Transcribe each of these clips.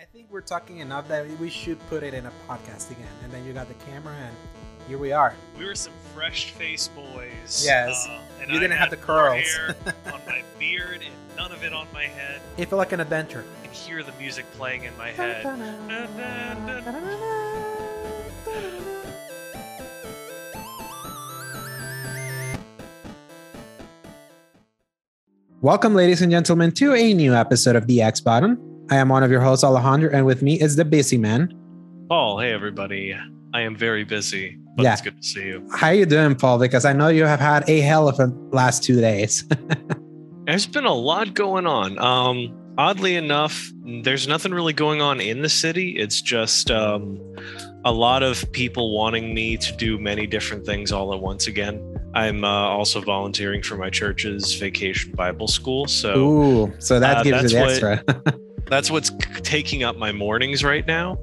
I think we're talking enough that we should put it in a podcast again. And then you got the camera, and here we are. We were some fresh-faced boys. Yes. uh, and You didn't have had the curls. hair on my beard and none of it on my head. It felt like an adventure. I can hear the music playing in my head. Welcome, ladies and gentlemen, to a new episode of the X Button. I am one of your hosts, Alejandro, and with me is the busy man. Paul, hey everybody. I am very busy, but Yeah. it's good to see you. How you doing, Paul? Because I know you have had a hell of a last two days. There's been a lot going on. Um, oddly enough, there's nothing really going on in the city. It's just um, a lot of people wanting me to do many different things all at once again. I'm uh, also volunteering for my church's vacation Bible school, so Ooh, so that Uh, gives you the what- extra. that's what's taking up my mornings right now.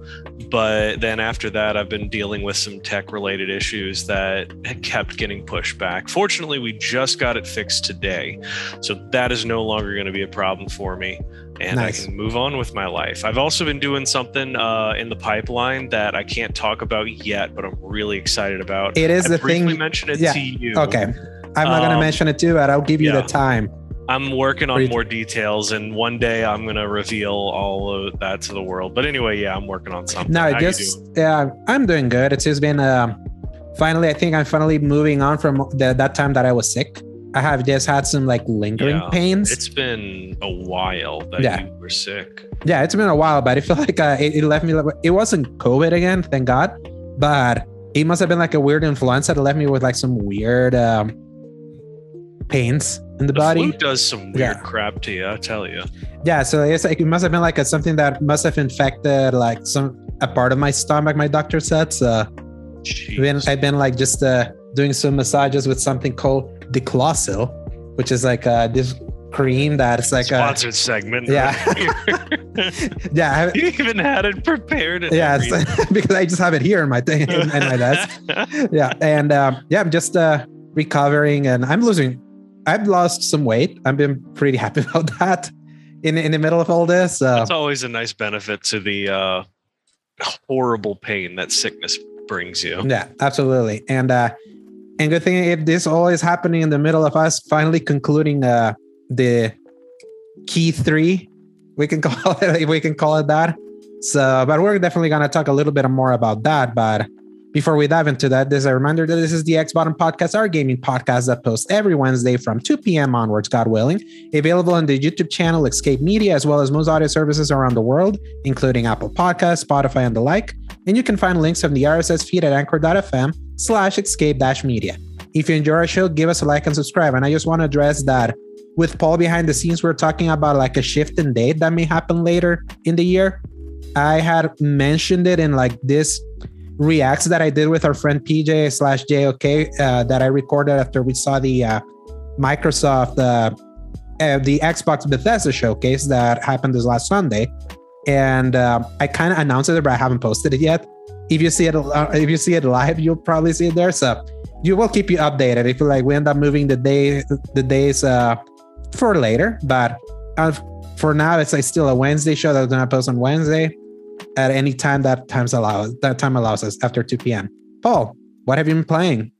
But then after that, I've been dealing with some tech related issues that kept getting pushed back. Fortunately, we just got it fixed today. So that is no longer going to be a problem for me. And Nice. I can move on with my life. I've also been doing something uh, in the pipeline that I can't talk about yet, but I'm really excited about. It is I the thing. mentioned it yeah, to you. Okay. I'm not going to Um, mention it too, but I'll give you yeah. the time. I'm working on more details, and one day I'm gonna reveal all of that to the world. But anyway, yeah, I'm working on something. No, you just yeah, I'm doing good. It's just been um, finally. I think I'm finally moving on from the, that time that I was sick. I have just had some like lingering Yeah, pains. It's been a while that Yeah. you were sick. yeah, it's been a while, but I feel like uh, it, it left me. like- It wasn't COVID again, thank God, but it must have been like a weird influenza that left me with like some weird um, pains in the, The body. does some weird Yeah. crap to you, I tell you. Yeah, so it's like it must have been like a, something that must have infected like some a part of my stomach. My doctor said so. I've been, I've been like just uh, doing some massages with something called Declosil, which is like uh, this cream that's like a Sponsored segment. yeah. right yeah, you even had it prepared. and yeah, because I just have it here in my thing in, in my desk. Yeah, and um, yeah, I'm just uh, recovering, and I'm losing. I've lost some weight. I've been pretty happy about that. In in the middle of all this, uh, That's always a nice benefit to the uh, horrible pain that sickness brings you. Yeah, absolutely. And uh and good thing if this all is happening in the middle of us finally concluding uh the key three, we can call it we can call it that. So but we're definitely gonna talk a little bit more about that. But before we dive into that, there's a reminder that this is the X Button Podcast, our gaming podcast that posts every Wednesday from 2 p.m. onwards, God willing. Available on the YouTube channel Escape Media, as well as most audio services around the world, including Apple Podcasts, Spotify, and the like and you can find links on the RSS feed at anchor.fm slash escape dash media. If you enjoy our show, give us a like and subscribe. And I just want to address that with Paul behind the scenes, we're talking about like a shift in date that may happen later in the year. I had mentioned it in like this reacts that I did with our friend PJ slash JOK uh, that I recorded after we saw the uh, Microsoft, uh, uh, the Xbox Bethesda showcase that happened this last Sunday and um, I kind of announced it, but I haven't posted it yet. If you see it, uh, if you see it live, you'll probably see it there. So you will keep you updated. If like we end up moving the day, the days uh, for later, but for now, it's like still a Wednesday show that we're gonna post on Wednesday at any time that times allows that time allows us after 2 p.m. Paul, what have you been playing?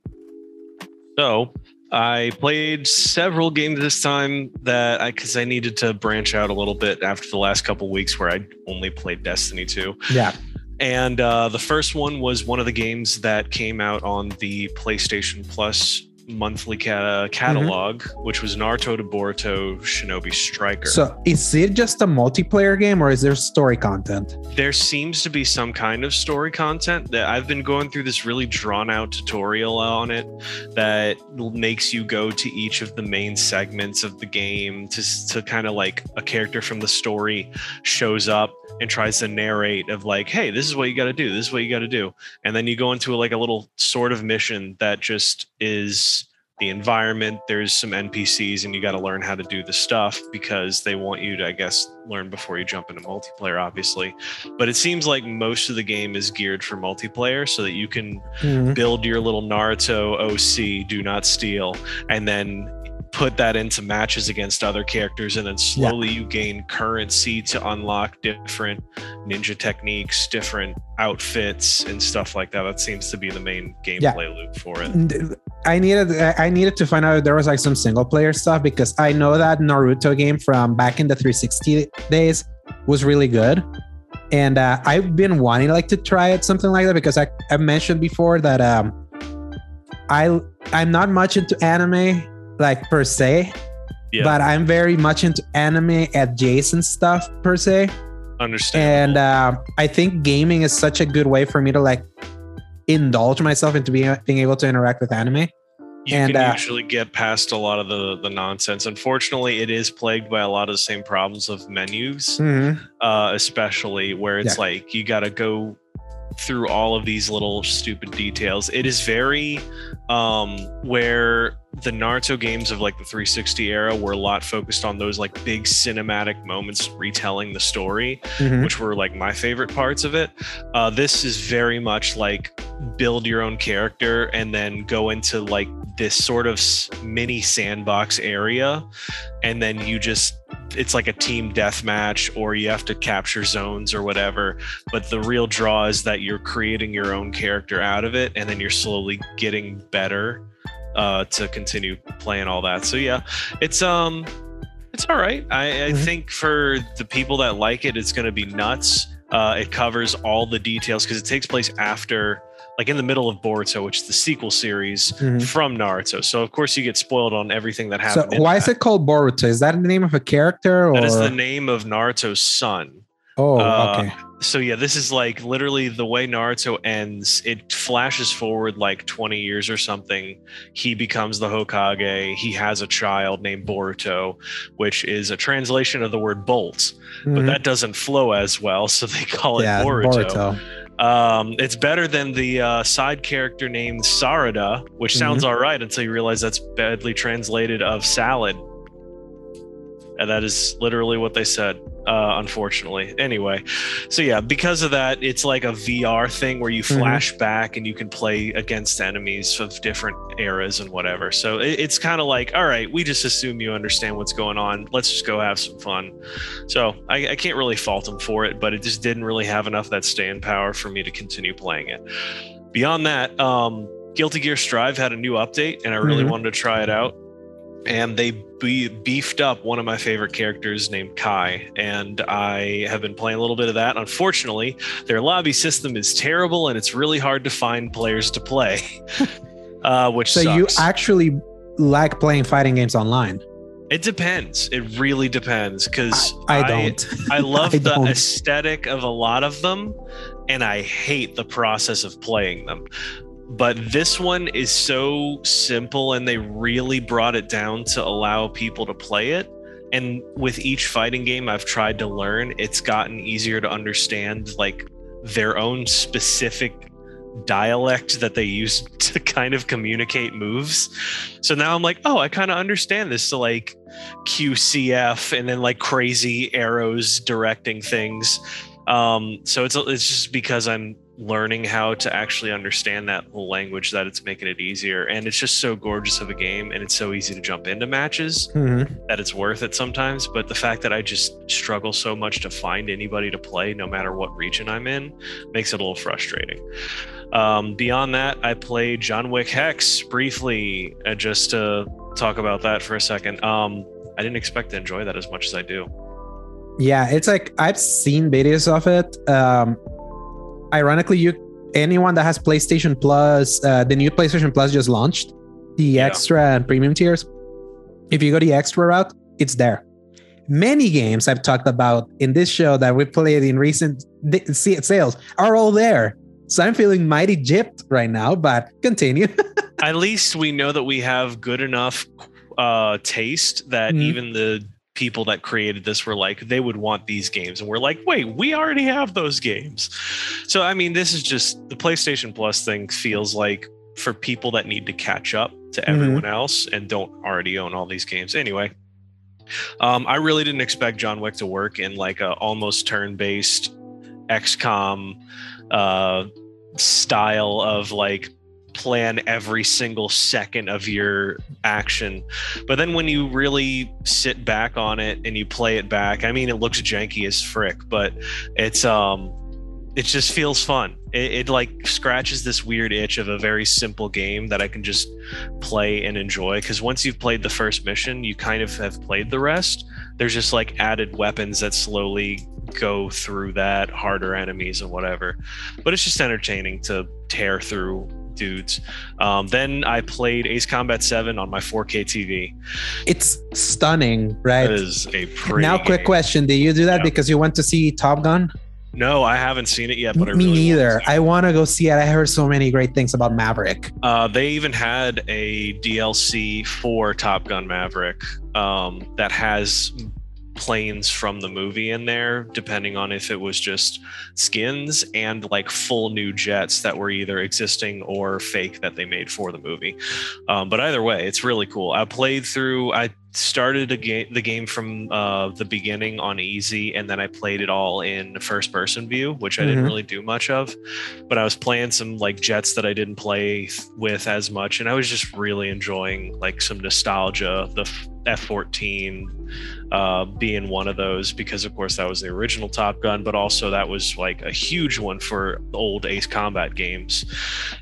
So I played several games this time that I because I needed to branch out a little bit after the last couple weeks where I only played Destiny 2. Yeah, And uh, the first one was one of the games that came out on the PlayStation Plus monthly ca- mm-hmm. catalog, which was Naruto to Boruto Shinobi Striker. so is it just a multiplayer game or is there story content? there seems to be some kind of story content that I've been going through this really drawn out tutorial on it that makes you go to each of the main segments of the game to, to kind of like a character from the story shows up and tries to narrate of like hey this is what you got to do this is what you got to do and then you go into like a little sort of mission that just is the environment there's some npcs and you got to learn how to do the stuff because they want you to i guess learn before you jump into multiplayer obviously but it seems like most of the game is geared for multiplayer so that you can Mhm. build your little naruto oc do not steal and then put that into matches against other characters and then slowly you gain currency to unlock different ninja techniques different outfits and stuff like that that seems to be the main gameplay Yeah. loop for it I needed I needed to find out if there was like some single player stuff because I know that Naruto game from back in the 360 days was really good. And uh, I've been wanting like to try it something like that because I, I mentioned before that um I I'm not much into anime like per se, Yeah. but I'm very much into anime adjacent stuff per se. understand and uh, I think gaming is such a good way for me to like indulge myself into being being able to interact with anime. you and, can uh, usually get past a lot of the the nonsense unfortunately it is plagued by a lot of the same problems of menus uh, especially where it's Yeah. like you got to go through all of these little stupid details. It is very um, where the Naruto games of like the 360 era were a lot focused on those like big cinematic moments retelling the story, Mhm. which were like my favorite parts of it. Uh, this is very much like build your own character and then go into like this sort of mini sandbox area, and then you just it's like a team deathmatch or you have to capture zones or whatever. But the real draw is that you're creating your own character out of it, and then you're slowly getting better uh, to continue playing all that. So yeah, it's um, it's all right. I, I Mhm. think for the people that like it, it's going to be nuts. Uh, it covers all the details because it takes place after, like in the middle of Boruto, which is the sequel series Mhm. from Naruto. So of course you get spoiled on everything that So happened. in why that. is it called Boruto? Is that the name of a character or That is the name of Naruto's son. Oh, uh, okay. So yeah, this is like literally the way Naruto ends. It flashes forward like 20 years or something. He becomes the Hokage. He has a child named Boruto, which is a translation of the word bolt, but Mhm. that doesn't flow as well, so they call it yeah, Boruto. Boruto. Um, it's better than the uh, side character named Sarada, which sounds Mm-hmm. all right until you realize that's badly translated of salad. And that is literally what they said, uh, unfortunately. Anyway, so yeah, because of that, it's like a VR thing where you Mhm. flash back and you can play against enemies of different eras and whatever. So it, it's kind of like, all right, we just assume you understand what's going on. Let's just go have some fun. So I, I can't really fault them for it, but it just didn't really have enough of that staying power for me to continue playing it. Beyond that, um, Guilty Gear Strive had a new update, and I really Mhm. wanted to try it out. And they be- beefed up one of my favorite characters named Ky, and I have been playing a little bit of that. Unfortunately, their lobby system is terrible, and it's really hard to find players to play, uh, which So sucks. you actually like playing fighting games online? it depends. It really depends because I, I don't. I love I the don't. aesthetic of a lot of them, and I hate the process of playing them. But this one is so simple, and they really brought it down to allow people to play it. And with each fighting game I've tried to learn, it's gotten easier to understand like their own specific dialect that they use to kind of communicate moves. So now I'm like, oh, I kind of understand this. So like QCF and then like crazy arrows directing things. Um, so it's it's just because I'm learning how to actually understand that whole language that it's making it easier. And it's just so gorgeous of a game and it's so easy to jump into matches Mhm. that it's worth it sometimes. But the fact that I just struggle so much to find anybody to play, no matter what region I'm in, makes it a little frustrating. Um, beyond that, I played John Wick Hex briefly, uh, just to talk about that for a second. Um, I didn't expect to enjoy that as much as I do. Yeah, it's like I've seen videos of it. Um, ironically, you anyone that has PlayStation Plus, uh, the new PlayStation Plus just launched the Yeah. extra and premium tiers. If you go the extra route, it's there. Many games I've talked about in this show that we played in recent sales are all there. So I'm feeling mighty gypped right now, but continue. At least we know that we have good enough uh, taste that Mhm. even the people that created this were like they would want these games. And we're like wait we already have those games. So i mean this is just the playstation plus thing feels like for people that need to catch up to Mhm. everyone else and don't already own all these games. Anyway um, i really didn't expect john wick to work in like a almost turn-based xcom uh, style of like plan every single second of your action. But then when you really sit back on it and you play it back, I mean, it looks janky as frick, but it's um, it just feels fun. It, it, like scratches this weird itch of a very simple game that I can just play and enjoy. Because once you've played the first mission, you kind of have played the rest. There's just like added weapons that slowly go through that, harder enemies and whatever. But it's just entertaining to tear through dudes. Um, then I played Ace Combat 7 on my 4K TV. It's stunning, right? That is a pretty now, quick game. question: Did you do that Yeah. because you went to see Top Gun? No, I haven't seen it yet, but I Me really neither. to. I want to go see it. I heard so many great things about Maverick. Uh, they even had a DLC for Top Gun Maverick um, that has planes from the movie in there, depending on if it was just skins and like full new jets that were either existing or fake that they made for the movie. Um, but either way, it's really cool. I played through. I started a game, the game from uh, the beginning on easy, and then I played it all in first person view, which I didn't Mhm. really do much of. But I was playing some like jets that I didn't play th- with as much, and I was just really enjoying like some nostalgia. The F fourteen uh, being one of those because, of course, that was the original Top Gun, but also that was like a huge one for old Ace Combat games,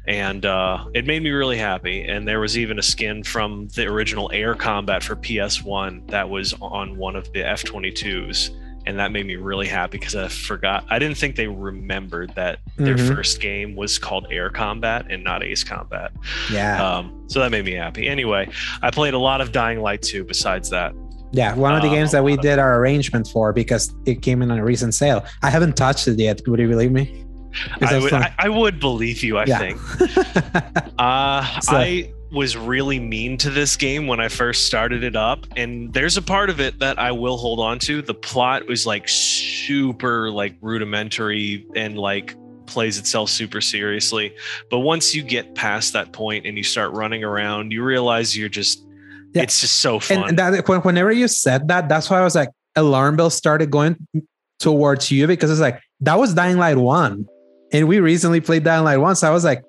and uh, it made me really happy. And there was even a skin from the original Air Combat for PS1 that was on one of the F 22s. And that made me really happy because I forgot. I didn't think they remembered that their Mhm. first game was called Air Combat and not Ace Combat. Yeah, Um, so that made me happy. Anyway, I played a lot of Dying Light 2 besides that. yeah. One of the uh, games that we did our arrangement for because it came in on a recent sale. I haven't touched it yet. Would you believe me? I would. I, I would believe you, I Yeah. think. Uh, So- I was really mean to this game when I first started it up, and there's a part of it that I will hold on to. The plot was like super like rudimentary and like plays itself super seriously. But once you get past that point and you start running around, you realize you're just Yeah. it's just so fun. and that whenever you said that, that's why I was like, alarm bell started going towards you because it's like that was Dying Light one, and we recently played Dying Light one. So I was like,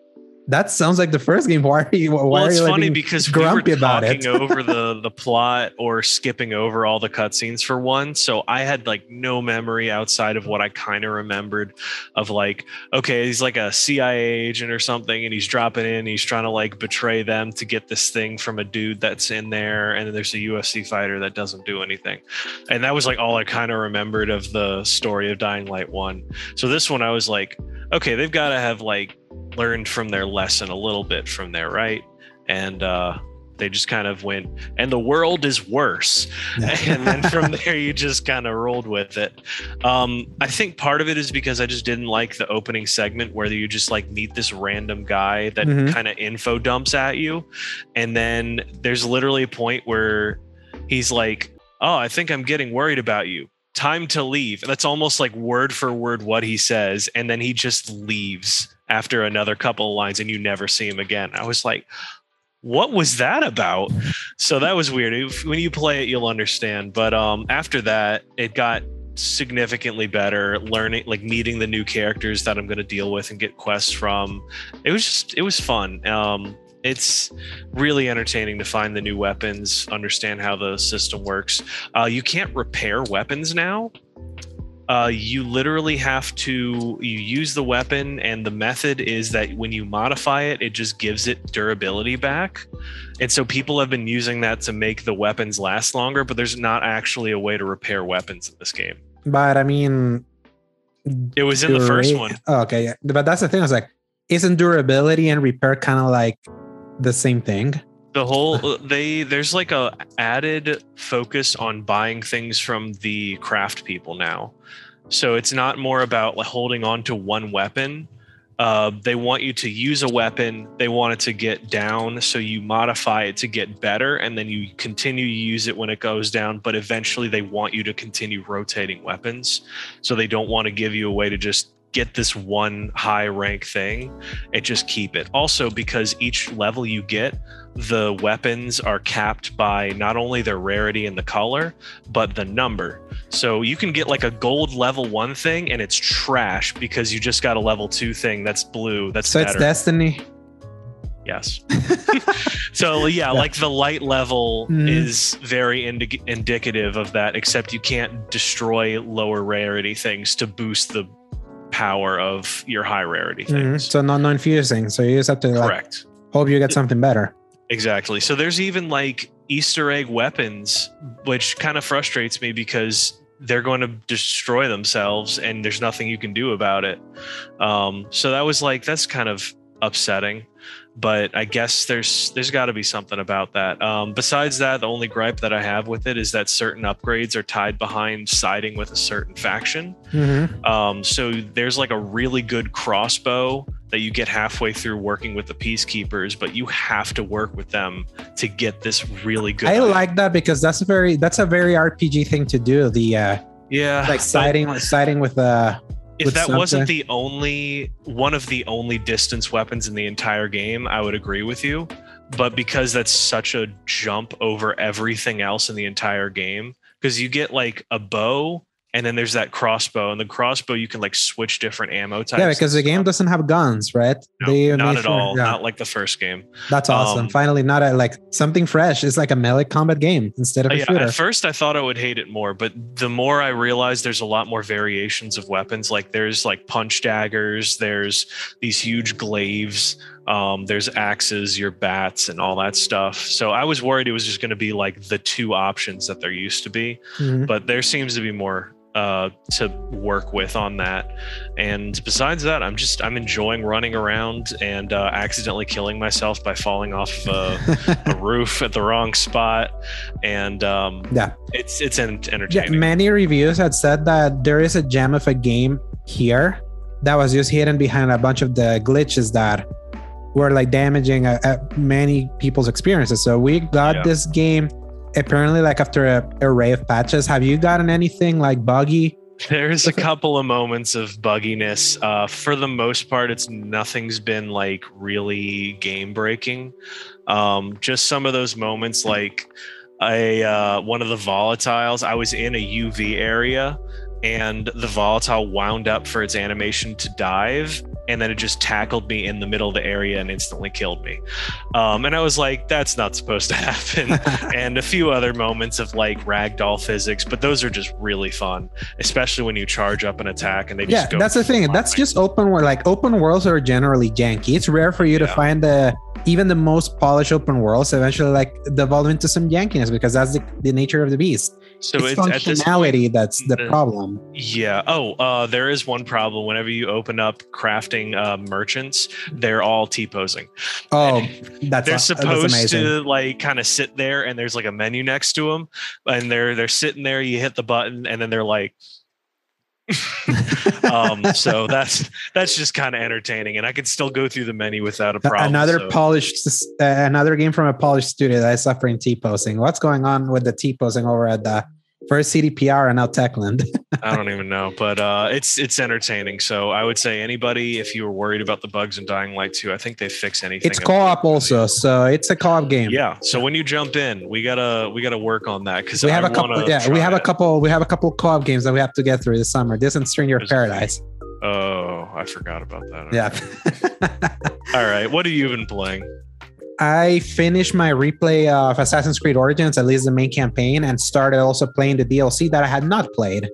that sounds like the first game. Why are you? Why well, are it's you funny because we were grumpy about it? talking over the the plot or skipping over all the cutscenes for one. So I had like no memory outside of what I kind of remembered of like, okay, he's like a CIA agent or something, and he's dropping in. He's trying to like betray them to get this thing from a dude that's in there, and then there's a UFC fighter that doesn't do anything, and that was like all I kind of remembered of the story of Dying Light One. So this one, I was like, okay, they've got to have like learned from their lesson a little bit from there, right? And uh, they just kind of went, and the world is worse. and then from there, you just kind of rolled with it. Um, I think part of it is because I just didn't like the opening segment where you just like meet this random guy that Mhm. kind of info dumps at you. And then there's literally a point where he's like, Oh, I think I'm getting worried about you. Time to leave. That's almost like word for word what he says. And then he just leaves after another couple of lines and you never see him again. I was like, what was that about? So that was weird. If- When you play it, you'll understand. But um, after that, it got significantly better. Learning, like meeting the new characters that I'm going to deal with and get quests from. It was just, it was fun. Um, it's really entertaining to find the new weapons, understand how the system works. Uh, you can't repair weapons now. Uh, you literally have to you use the weapon, and the method is that when you modify it, it just gives it durability back. And so people have been using that to make the weapons last longer, but there's not actually a way to repair weapons in this game. But I mean, It was in the first one. Oh, okay, yeah. But that's the thing. I was like, isn't durability and repair kind of like the same thing? The whole they there's like a added focus on buying things from the craft people now. So it's not more about like holding on to one weapon. Uh, they want you to use a weapon. They want it to get down so you modify it to get better and then you continue to use it when it goes down but eventually they want you to continue rotating weapons. So they don't want to give you a way to just get this one high rank thing and just keep it also because each level you get the weapons are capped by not only their rarity and the color, but the number. So you can get like a gold level one thing and it's trash because you just got a level two thing that's blue. That's So better. it's Destiny. Yes. so yeah, like the light level Mhm. is very indi- indicative of that, except you can't destroy lower rarity things to boost the power of your high rarity Mhm. things. So not non fusing. So you just have to like Correct. hope you get something better. Exactly. So there's even like Easter egg weapons, which kind of frustrates me because they're going to destroy themselves and there's nothing you can do about it. Um, so that was like that's kind of upsetting. But I guess there's there's got to be something about that. Um, besides that, the only gripe that I have with it is that certain upgrades are tied behind siding with a certain faction. Mhm. Um, so there's like a really good crossbow that you get halfway through working with the peacekeepers, but you have to work with them to get this really good. I item. like that because that's a very that's a very RPG thing to do. The uh yeah, like siding siding with uh If that wasn't the only one of the only distance weapons in the entire game, I would agree with you. But because that's such a jump over everything else in the entire game, because you get like a bow and then there's that crossbow, and the crossbow you can like switch different ammo types. yeah because the game doesn't have guns, right? No, They not at sure- all. yeah. Not like the first game. That's awesome. Um, Finally, not a like something fresh. It's like a melee combat game instead of a yeah, shooter. at first I thought I would hate it more, but the more I realized there's a lot more variations of weapons. Like there's like punch daggers, there's these huge glaives, um, there's axes, your bats, and all that stuff. So I was worried it was just going to be like the two options that there used to be, Mhm. but there seems to be more uh, to work with on that. And besides that, I'm just I'm enjoying running around and uh, accidentally killing myself by falling off uh, a roof at the wrong spot, and um, Yeah. it's it's en- Yeah, entertaining. many reviews had said that there is a gem of a game here that was just hidden behind a bunch of the glitches that were like damaging uh, uh, many people's experiences. So we got Yeah. this game apparently like after a array of patches. Have you gotten anything like buggy? There's a couple of moments of bugginess. Uh, for the most part, it's nothing's been like really game breaking. Um, just some of those moments, like I uh, one of the volatiles. I was in a UV area, and the volatile wound up for its animation to dive, and then it just tackled me in the middle of the area and instantly killed me. Um, and I was like, "That's not supposed to happen." and a few other moments of like ragdoll physics, but those are just really fun, especially when you charge up an attack and they yeah, just go. that's the thing. That's just open world. Like open worlds are generally janky. It's rare for you to find the even the most polished open worlds eventually like devolve into some jankiness because that's the, the nature of the beast. So it's, it's, at this point, functionality that's the the- problem. yeah. Oh, uh, there is one problem. Whenever you open up crafting uh, merchants, they're all T posing. Oh, that's They're that's supposed amazing. to like kind of sit there, and there's like a menu next to them, and they're they're sitting there. You hit the button, and then they're like. um so that's that's just kind of entertaining and i could still go through the menu without a problem another so- polished, uh, another game from a polished studio that is suffering T posing. What's going on with the T posing over at the first CDPR and now Techland? I don't even know, but uh, it's it's entertaining. So I would say anybody, if you were worried about the bugs in Dying Light 2, I think they fix anything. it's co-op also, so it's a co-op game. Yeah. So when you jump in, we gotta we gotta work on that because we have a couple. Yeah, we have a couple. We have a couple co-op games that we have to get through this summer. This and Stranger There's- Paradise. Oh, I forgot about that. Yeah. All right. What have you been playing? I finished my replay of Assassin's Creed Origins, at least the main campaign, and started also playing the DLC that I had not played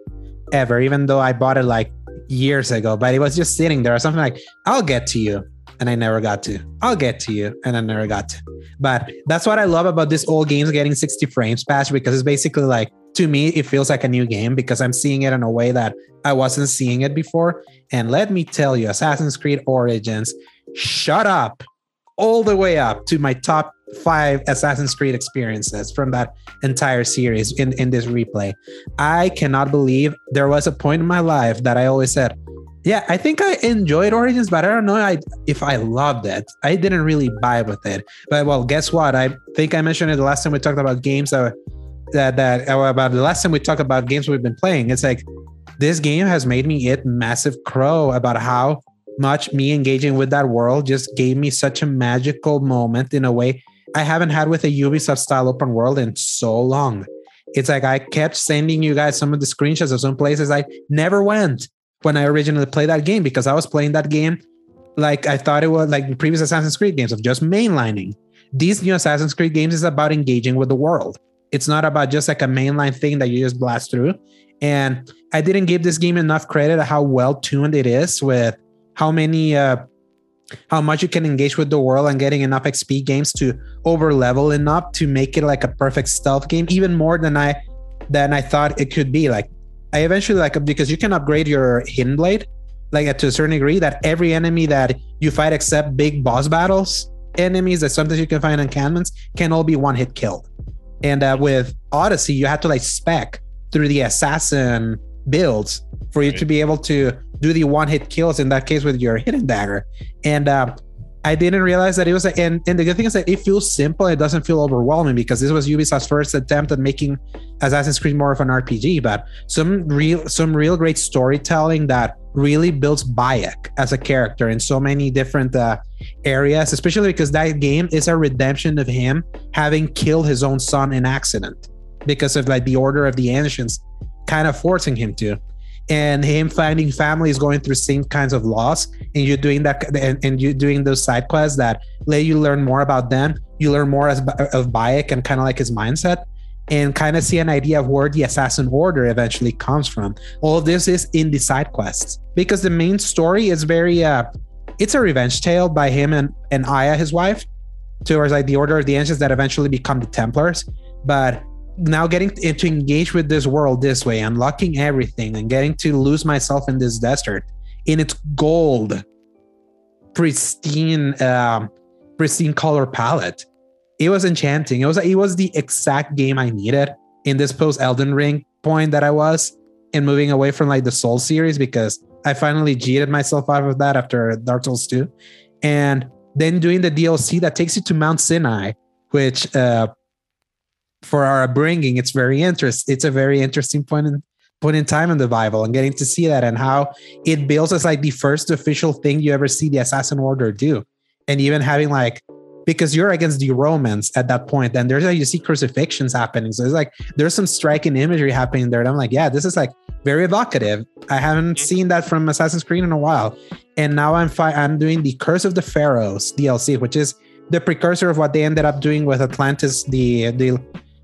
ever, even though I bought it like years ago. But it was just sitting there, something like, I'll get to you. And I never got to. I'll get to you. And I never got to. But that's what I love about this old games getting 60 frames patch because it's basically like, to me, it feels like a new game because I'm seeing it in a way that I wasn't seeing it before. And let me tell you, Assassin's Creed Origins, shut up all the way up to my top five Assassin's Creed experiences from that entire series in, in this replay. I cannot believe there was a point in my life that I always said, yeah, I think I enjoyed Origins, but I don't know if I loved it. I didn't really vibe with it. But well, guess what? I think I mentioned it the last time we talked about games that that that uh, about the last time we talked about games we've been playing. It's like this game has made me eat massive crow about how much me engaging with that world just gave me such a magical moment in a way I haven't had with a Ubisoft style open world in so long. It's like I kept sending you guys some of the screenshots of some places I never went when I originally played that game because I was playing that game like I thought it was like previous Assassin's Creed games of just mainlining. These new Assassin's Creed games is about engaging with the world. It's not about just like a mainline thing that you just blast through. And I didn't give this game enough credit of how well tuned it is with how many uh how much you can engage with the world and getting enough XP games to over level enough to make it like a perfect stealth game, even more than I than I thought it could be. Like I eventually like because you can upgrade your hidden blade like to a certain degree that every enemy that you fight except big boss battles enemies that sometimes you can find encampments can all be one hit killed and uh, with odyssey you have to like spec through the assassin builds for you to be able to do the one hit kills in that case with your hidden dagger and uh, I didn't realize that it was, a, and, and the good thing is that it feels simple. It doesn't feel overwhelming because this was Ubisoft's first attempt at making Assassin's Creed more of an RPG. But some real, some real great storytelling that really builds Bayek as a character in so many different uh, areas, especially because that game is a redemption of him having killed his own son in accident because of like the order of the ancients kind of forcing him to and him finding families going through same kinds of loss and you're doing that and, and you're doing those side quests that let you learn more about them. You learn more as, of Bayek and kind of like his mindset and kind of see an idea of where the assassin order eventually comes from. All of this is in the side quests because the main story is very uh it's a revenge tale by him and and Aya his wife towards like the order of the ancients that eventually become the templars. But now getting to engage with this world this way, unlocking everything and getting to lose myself in this desert in its gold, pristine, um, pristine color palette. It was enchanting. It was it was the exact game I needed in this post Elden Ring point that I was in moving away from like the Soul series because I finally cheated myself out of that after Dark Souls 2. And then doing the DLC that takes you to Mount Sinai, which uh, for our upbringing, it's very interest. It's a very interesting point in point in time in the Bible, and getting to see that and how it builds as like the first official thing you ever see the Assassin Order do, and even having like because you're against the Romans at that point, and there's like you see crucifixions happening. So it's like there's some striking imagery happening there. And I'm like, yeah, this is like very evocative. I haven't mm-hmm. seen that from Assassin's Creed in a while. And now I'm fi- I'm doing the Curse of the Pharaohs DLC, which is the precursor of what they ended up doing with Atlantis, the the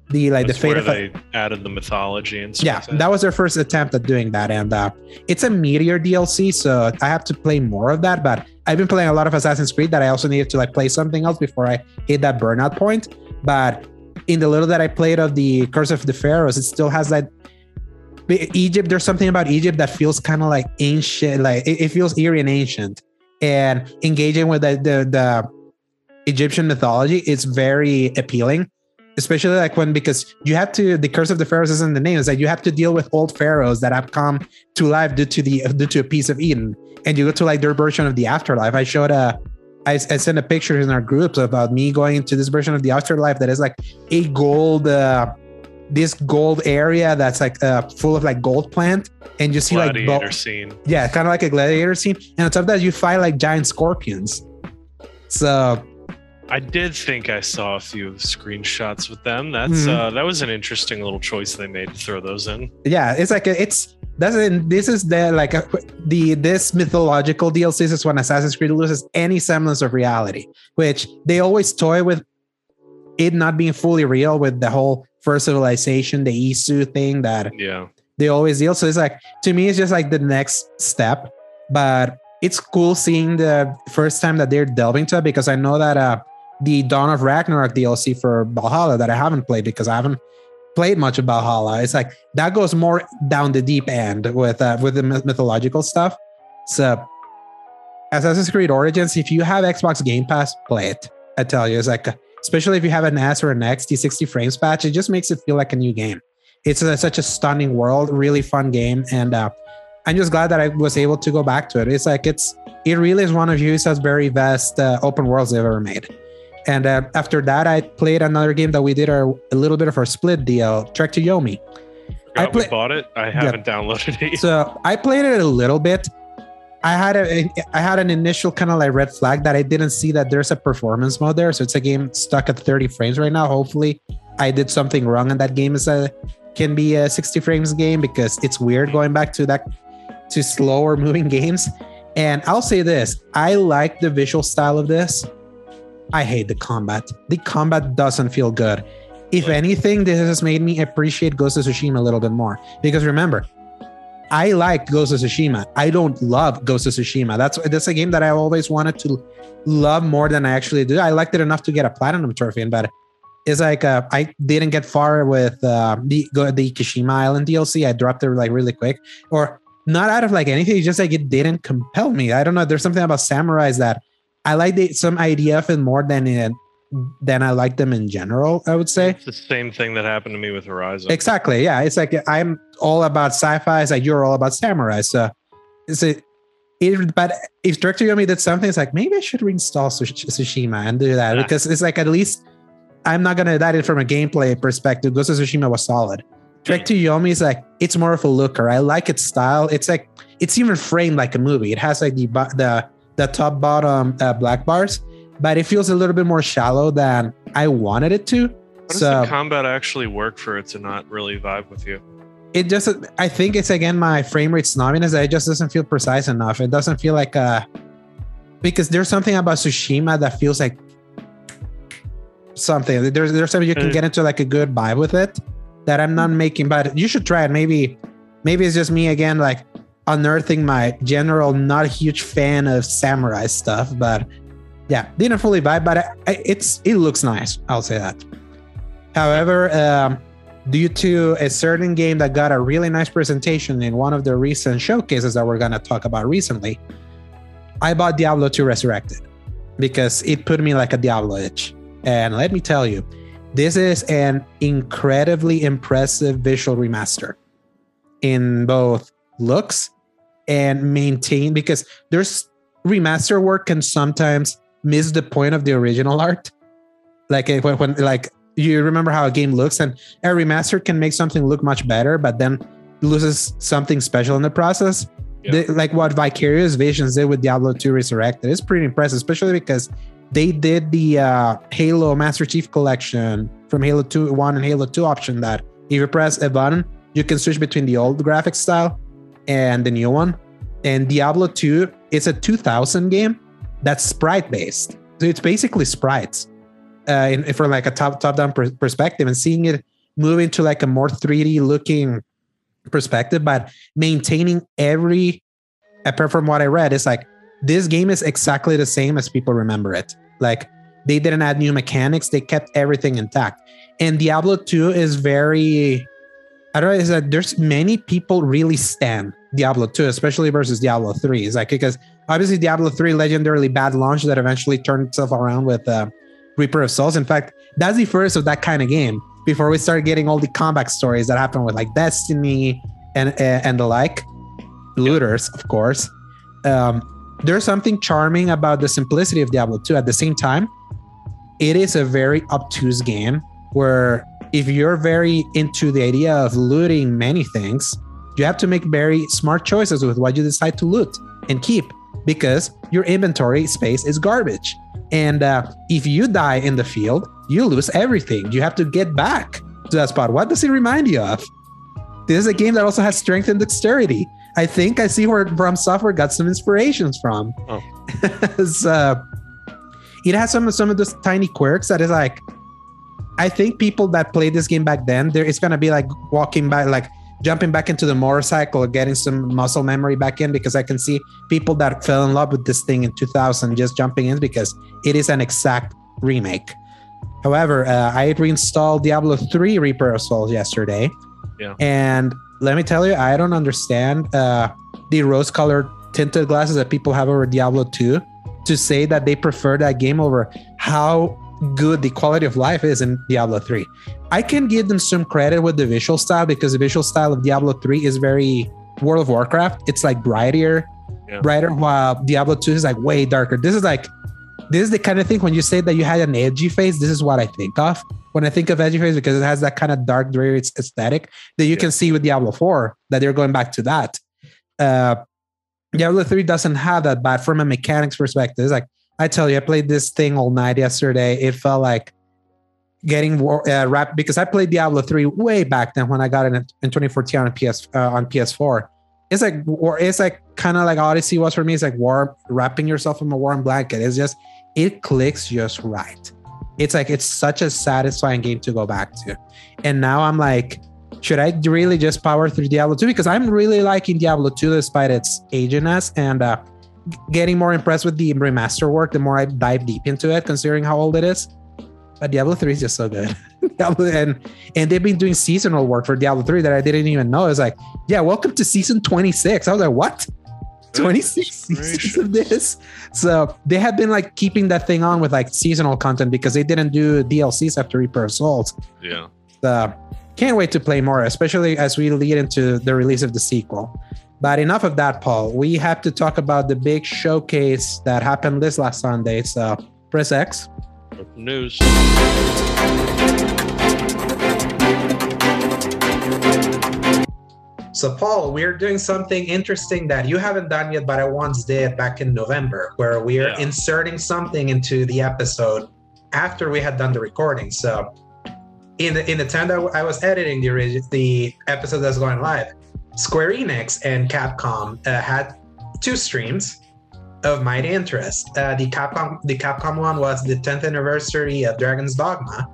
the like That's the fate of they added the mythology and stuff. yeah like that. that was their first attempt at doing that and uh, it's a meteor dlc so i have to play more of that but i've been playing a lot of assassin's creed that i also needed to like play something else before i hit that burnout point but in the little that i played of the curse of the pharaohs it still has that egypt there's something about egypt that feels kind of like ancient like it, it feels eerie and ancient and engaging with the, the the egyptian mythology is very appealing especially like when because you have to the curse of the pharaohs isn't the name is that you have to deal with old pharaohs that have come to life due to the due to a piece of eden. And you go to like their version of the afterlife. I showed a I, I sent a picture in our groups about me going into this version of the afterlife that is like a gold uh this gold area that's like uh, full of like gold plant. And you see gladiator like scene. yeah kind of like a gladiator scene. And on top of that you fight like giant scorpions. So I did think I saw a few screenshots with them. That's Mhm. uh, that was an interesting little choice they made to throw those in. yeah it's like a, it's that's it this is the like a, the this mythological dlc is when assassin's creed loses any semblance of reality which they always toy with it not being fully real with the whole first civilization the isu thing that Yeah, they always deal so it's like to me it's just like the next step but it's cool seeing the first time that they're delving to it because i know that uh the dawn of ragnarok dlc for valhalla that i haven't played because i haven't played much of valhalla. It's like that goes more down the deep end with uh, with the mythological stuff. So assassin's creed origins if you have xbox game pass play it i tell you. It's like especially if you have an s or an x the 60 frames patch it just makes it feel like a new game. It's a, such a stunning world really fun game and uh, i'm just glad that i was able to go back to it. It's like it's it really is one of ubisoft's very best uh, open worlds they've ever made and uh, after that i played another game that we did our, a little bit of our split deal trek to yomi I bought it. I haven't downloaded it. Yet. so I played it a little bit. I had a I had an initial kind of like red flag that I didn't see that there's a performance mode there. So it's a game stuck at 30 frames right now. Hopefully, I did something wrong and that game is a can be a 60 frames game because it's weird going back to that to slower moving games. And I'll say this I like the visual style of this. I hate the combat. The combat doesn't feel good. If anything, this has made me appreciate Ghost of Tsushima a little bit more. Because remember, I like Ghost of Tsushima. I don't love Ghost of Tsushima. That's that's a game that I always wanted to love more than I actually do. I liked it enough to get a platinum trophy, in, but it's like uh, I didn't get far with uh, the the Kishima Island DLC. I dropped it like really quick, or not out of like anything. just like it didn't compel me. I don't know. There's something about samurais that I like the, some idea of it more than it than I like them in general. I would say it's the same thing that happened to me with Horizon. Exactly. Yeah, it's like I'm all about sci-fi. It's like you're all about samurai. So it's a it, but if Trek to Yomi did something, it's like maybe I should reinstall Tsushima and do that yeah. because it's like at least I'm not gonna that it from a gameplay perspective. Ghost of Tsushima was solid. Hmm. Trek to Yomi is like it's more of a looker. I like its style. It's like it's even framed like a movie. It has like the the the top bottom uh, black bars, but it feels a little bit more shallow than I wanted it to. How does so, the combat actually work for it to not really vibe with you? It just, I think it's again my frame rate snobbiness. It just doesn't feel precise enough. It doesn't feel like a because there's something about Tsushima that feels like something. There's there's something you can get into like a good vibe with it that I'm not making, but you should try it. Maybe maybe it's just me again, like unearthing my general not huge fan of samurai stuff, but yeah, didn't fully buy, but it's it looks nice. I'll say that. However, um, due to a certain game that got a really nice presentation in one of the recent showcases that we're gonna talk about recently, I bought Diablo 2 Resurrected because it put me like a Diablo itch. And let me tell you, this is an incredibly impressive visual remaster in both looks and maintain because there's remaster work can sometimes miss the point of the original art. Like when, when like you remember how a game looks and a remaster can make something look much better, but then loses something special in the process. Yeah. Like what Vicarious Visions did with Diablo 2 Resurrected is pretty impressive, especially because they did the uh, Halo Master Chief Collection from Halo 2 1 and Halo 2 option that if you press a button, you can switch between the old graphics style and the new one. And Diablo 2 is a 2000 game that's sprite based. So it's basically sprites uh, from like a top top down per- perspective and seeing it move into like a more 3D looking perspective, but maintaining every apart from what I read, it's like this game is exactly the same as people remember it. Like they didn't add new mechanics, they kept everything intact. And Diablo 2 is very I don't know, is that there's many people really stand Diablo 2, especially versus Diablo 3. It's like because obviously Diablo 3 legendarily bad launch that eventually turned itself around with uh, Reaper of Souls. In fact, that's the first of that kind of game before we start getting all the comeback stories that happen with like Destiny and and the like, looters, of course. Um, there's something charming about the simplicity of Diablo 2. At the same time, it is a very obtuse game where if you're very into the idea of looting many things, you have to make very smart choices with what you decide to loot and keep because your inventory space is garbage. And uh, if you die in the field, you lose everything. You have to get back to that spot. What does it remind you of? This is a game that also has strength and dexterity. I think I see where From Software got some inspirations from. Oh. it has some some of those tiny quirks that is like I think people that played this game back then, there it's gonna be like walking by like jumping back into the motorcycle, getting some muscle memory back in because I can see people that fell in love with this thing in 2000 just jumping in because it is an exact remake. However, uh, I reinstalled Diablo 3 Reaper of Souls yesterday. Yeah. And let me tell you, I don't understand uh, the rose colored tinted glasses that people have over Diablo 2 to say that they prefer that game over how good the quality of life is in Diablo 3. I can give them some credit with the visual style because the visual style of Diablo 3 is very World of Warcraft. It's like brighter, yeah. brighter, while Diablo 2 is like way darker. This is like, this is the kind of thing when you say that you had an edgy face, this is what I think of when I think of edgy face because it has that kind of dark, dreary aesthetic that you yeah. can see with Diablo 4 that they're going back to that. Uh, Diablo 3 doesn't have that, but from a mechanics perspective, it's like I tell you, I played this thing all night yesterday. It felt like getting uh, wrapped because I played Diablo 3 way back then when I got it in 2014 on PS uh, on PS4. it's like war. It's like kind of like Odyssey was for me. It's like war wrapping yourself in a warm blanket. It's just it clicks just right. It's like it's such a satisfying game to go back to. And now I'm like, should I really just power through Diablo 2? Because I'm really liking Diablo 2 despite its aginess and uh, getting more impressed with the remaster work the more I dive deep into it, considering how old it is. But Diablo 3 is just so good. Diablo, and and they've been doing seasonal work for Diablo 3 that I didn't even know. It's like, yeah, welcome to season 26. I was like, what? 26 seasons of this. So they have been like keeping that thing on with like seasonal content because they didn't do DLCs after Reaper of Souls. Yeah. So can't wait to play more, especially as we lead into the release of the sequel. But enough of that, Paul. We have to talk about the big showcase that happened this last Sunday. So uh, press X. News. So, Paul, we're doing something interesting that you haven't done yet, but I once did back in November, where we're Yeah. inserting something into the episode after we had done the recording. So, in the in the time that I was editing the origi- the episode that's going live, Square Enix and Capcom uh, had two streams of mighty interest. Uh, the Capcom the Capcom one was the 10th anniversary of Dragon's Dogma,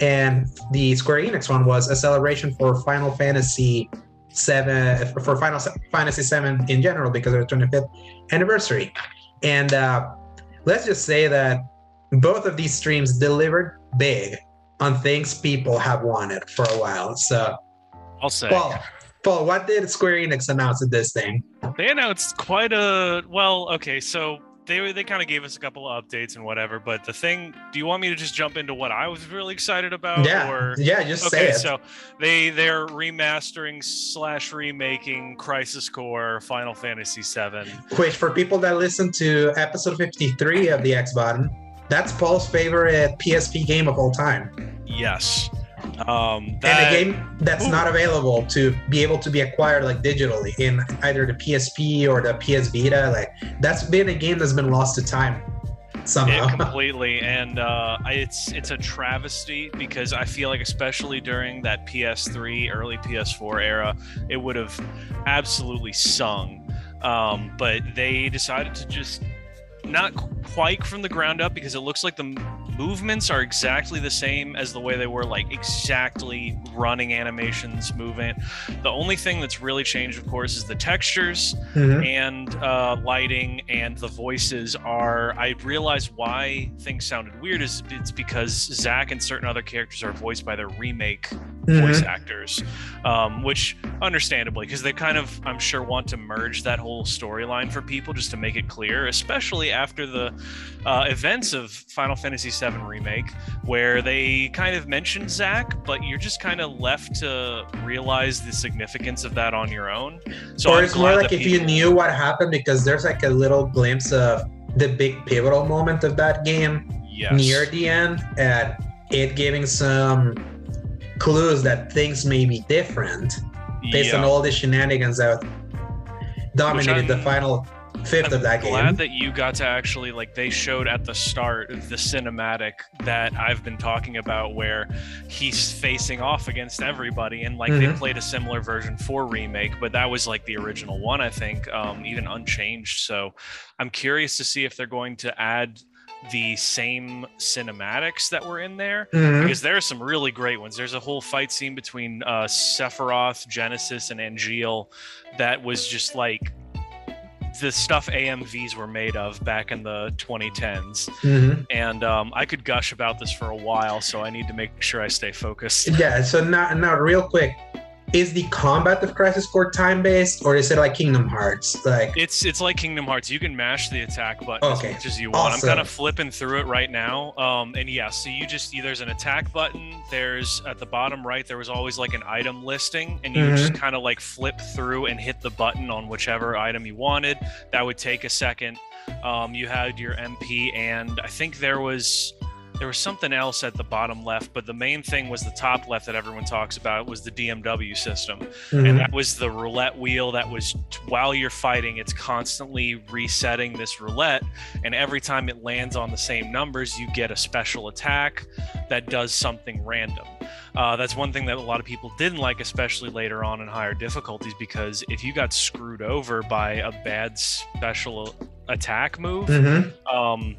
and the Square Enix one was a celebration for Final Fantasy seven for Final Fantasy seven in general because of the 25th anniversary. And uh, let's just say that both of these streams delivered big on things people have wanted for a while. So, I'll say. Paul, Paul, what did Square Enix announce at this thing? They announced quite a well. Okay, so they they kind of gave us a couple of updates and whatever. But the thing, do you want me to just jump into what I was really excited about? yeah, Or yeah, just say okay, it. so they they're remastering slash remaking Crisis Core Final Fantasy VII. Which, for people that listen to episode 53 of the X Button, that's Paul's favorite PSP game of all time. Yes. Um, that, and a game that's Ooh. not available to be able to be acquired like digitally in either the PSP or the PS Vita. Like that's been a game that's been lost to time somehow. Yeah, completely, and uh, it's it's a travesty because I feel like, especially during that PS3, early PS4 era, it would have absolutely sung. Um, but they decided to just not quite from the ground up because it looks like the movements are exactly the same as the way they were, like exactly running animations, moving. The only thing that's really changed, of course, is the textures Mhm. and uh, lighting and the voices are i realized why things sounded weird is it's because Zack and certain other characters are voiced by their remake voice Mhm. actors um, which understandably because they kind of i'm sure want to merge that whole storyline for people just to make it clear especially after the uh, events of final fantasy VII remake where they kind of mentioned Zack but you're just kind of left to realize the significance of that on your own so or it's more like if you knew what happened because there's like a little glimpse of the big pivotal moment of that game yes. near the end and it giving some clues that things may be different based on all the shenanigans that dominated the final fifth of that glad game. that you got to actually like they showed at the start the cinematic that I've been talking about where he's facing off against everybody and like they Mhm. played a similar version for remake but that was like the original one I think um, even unchanged so I'm curious to see if they're going to add the same cinematics that were in there Mhm. because there are some really great ones. There's a whole fight scene between uh, Sephiroth, Genesis, and Angeal that was just like the stuff AMVs were made of back in the 2010s. Mhm. And um, I could gush about this for a while, so I need to make sure I stay focused. Yeah, so now, now real quick, is the combat of Crisis Core time based or is it like Kingdom Hearts? Like, It's it's like Kingdom Hearts. You can mash the attack button Okay, as much as you want. awesome. I'm kind of flipping through it right now. Um, and yeah, so you just there's an attack button. There's at the bottom right there was always like an item listing, and you would just kind of like flip through and hit the button on whichever item you wanted. That would take a second. Um, you had your MP, and I think there was there was something else at the bottom left, but the main thing was the top left that everyone talks about was the DMW system mhm. and that was the roulette wheel that was while you're fighting it's constantly resetting this roulette and every time it lands on the same numbers you get a special attack that does something random Uh, that's one thing that a lot of people didn't like, especially later on in higher difficulties, because if you got screwed over by a bad special attack move, Mhm. um,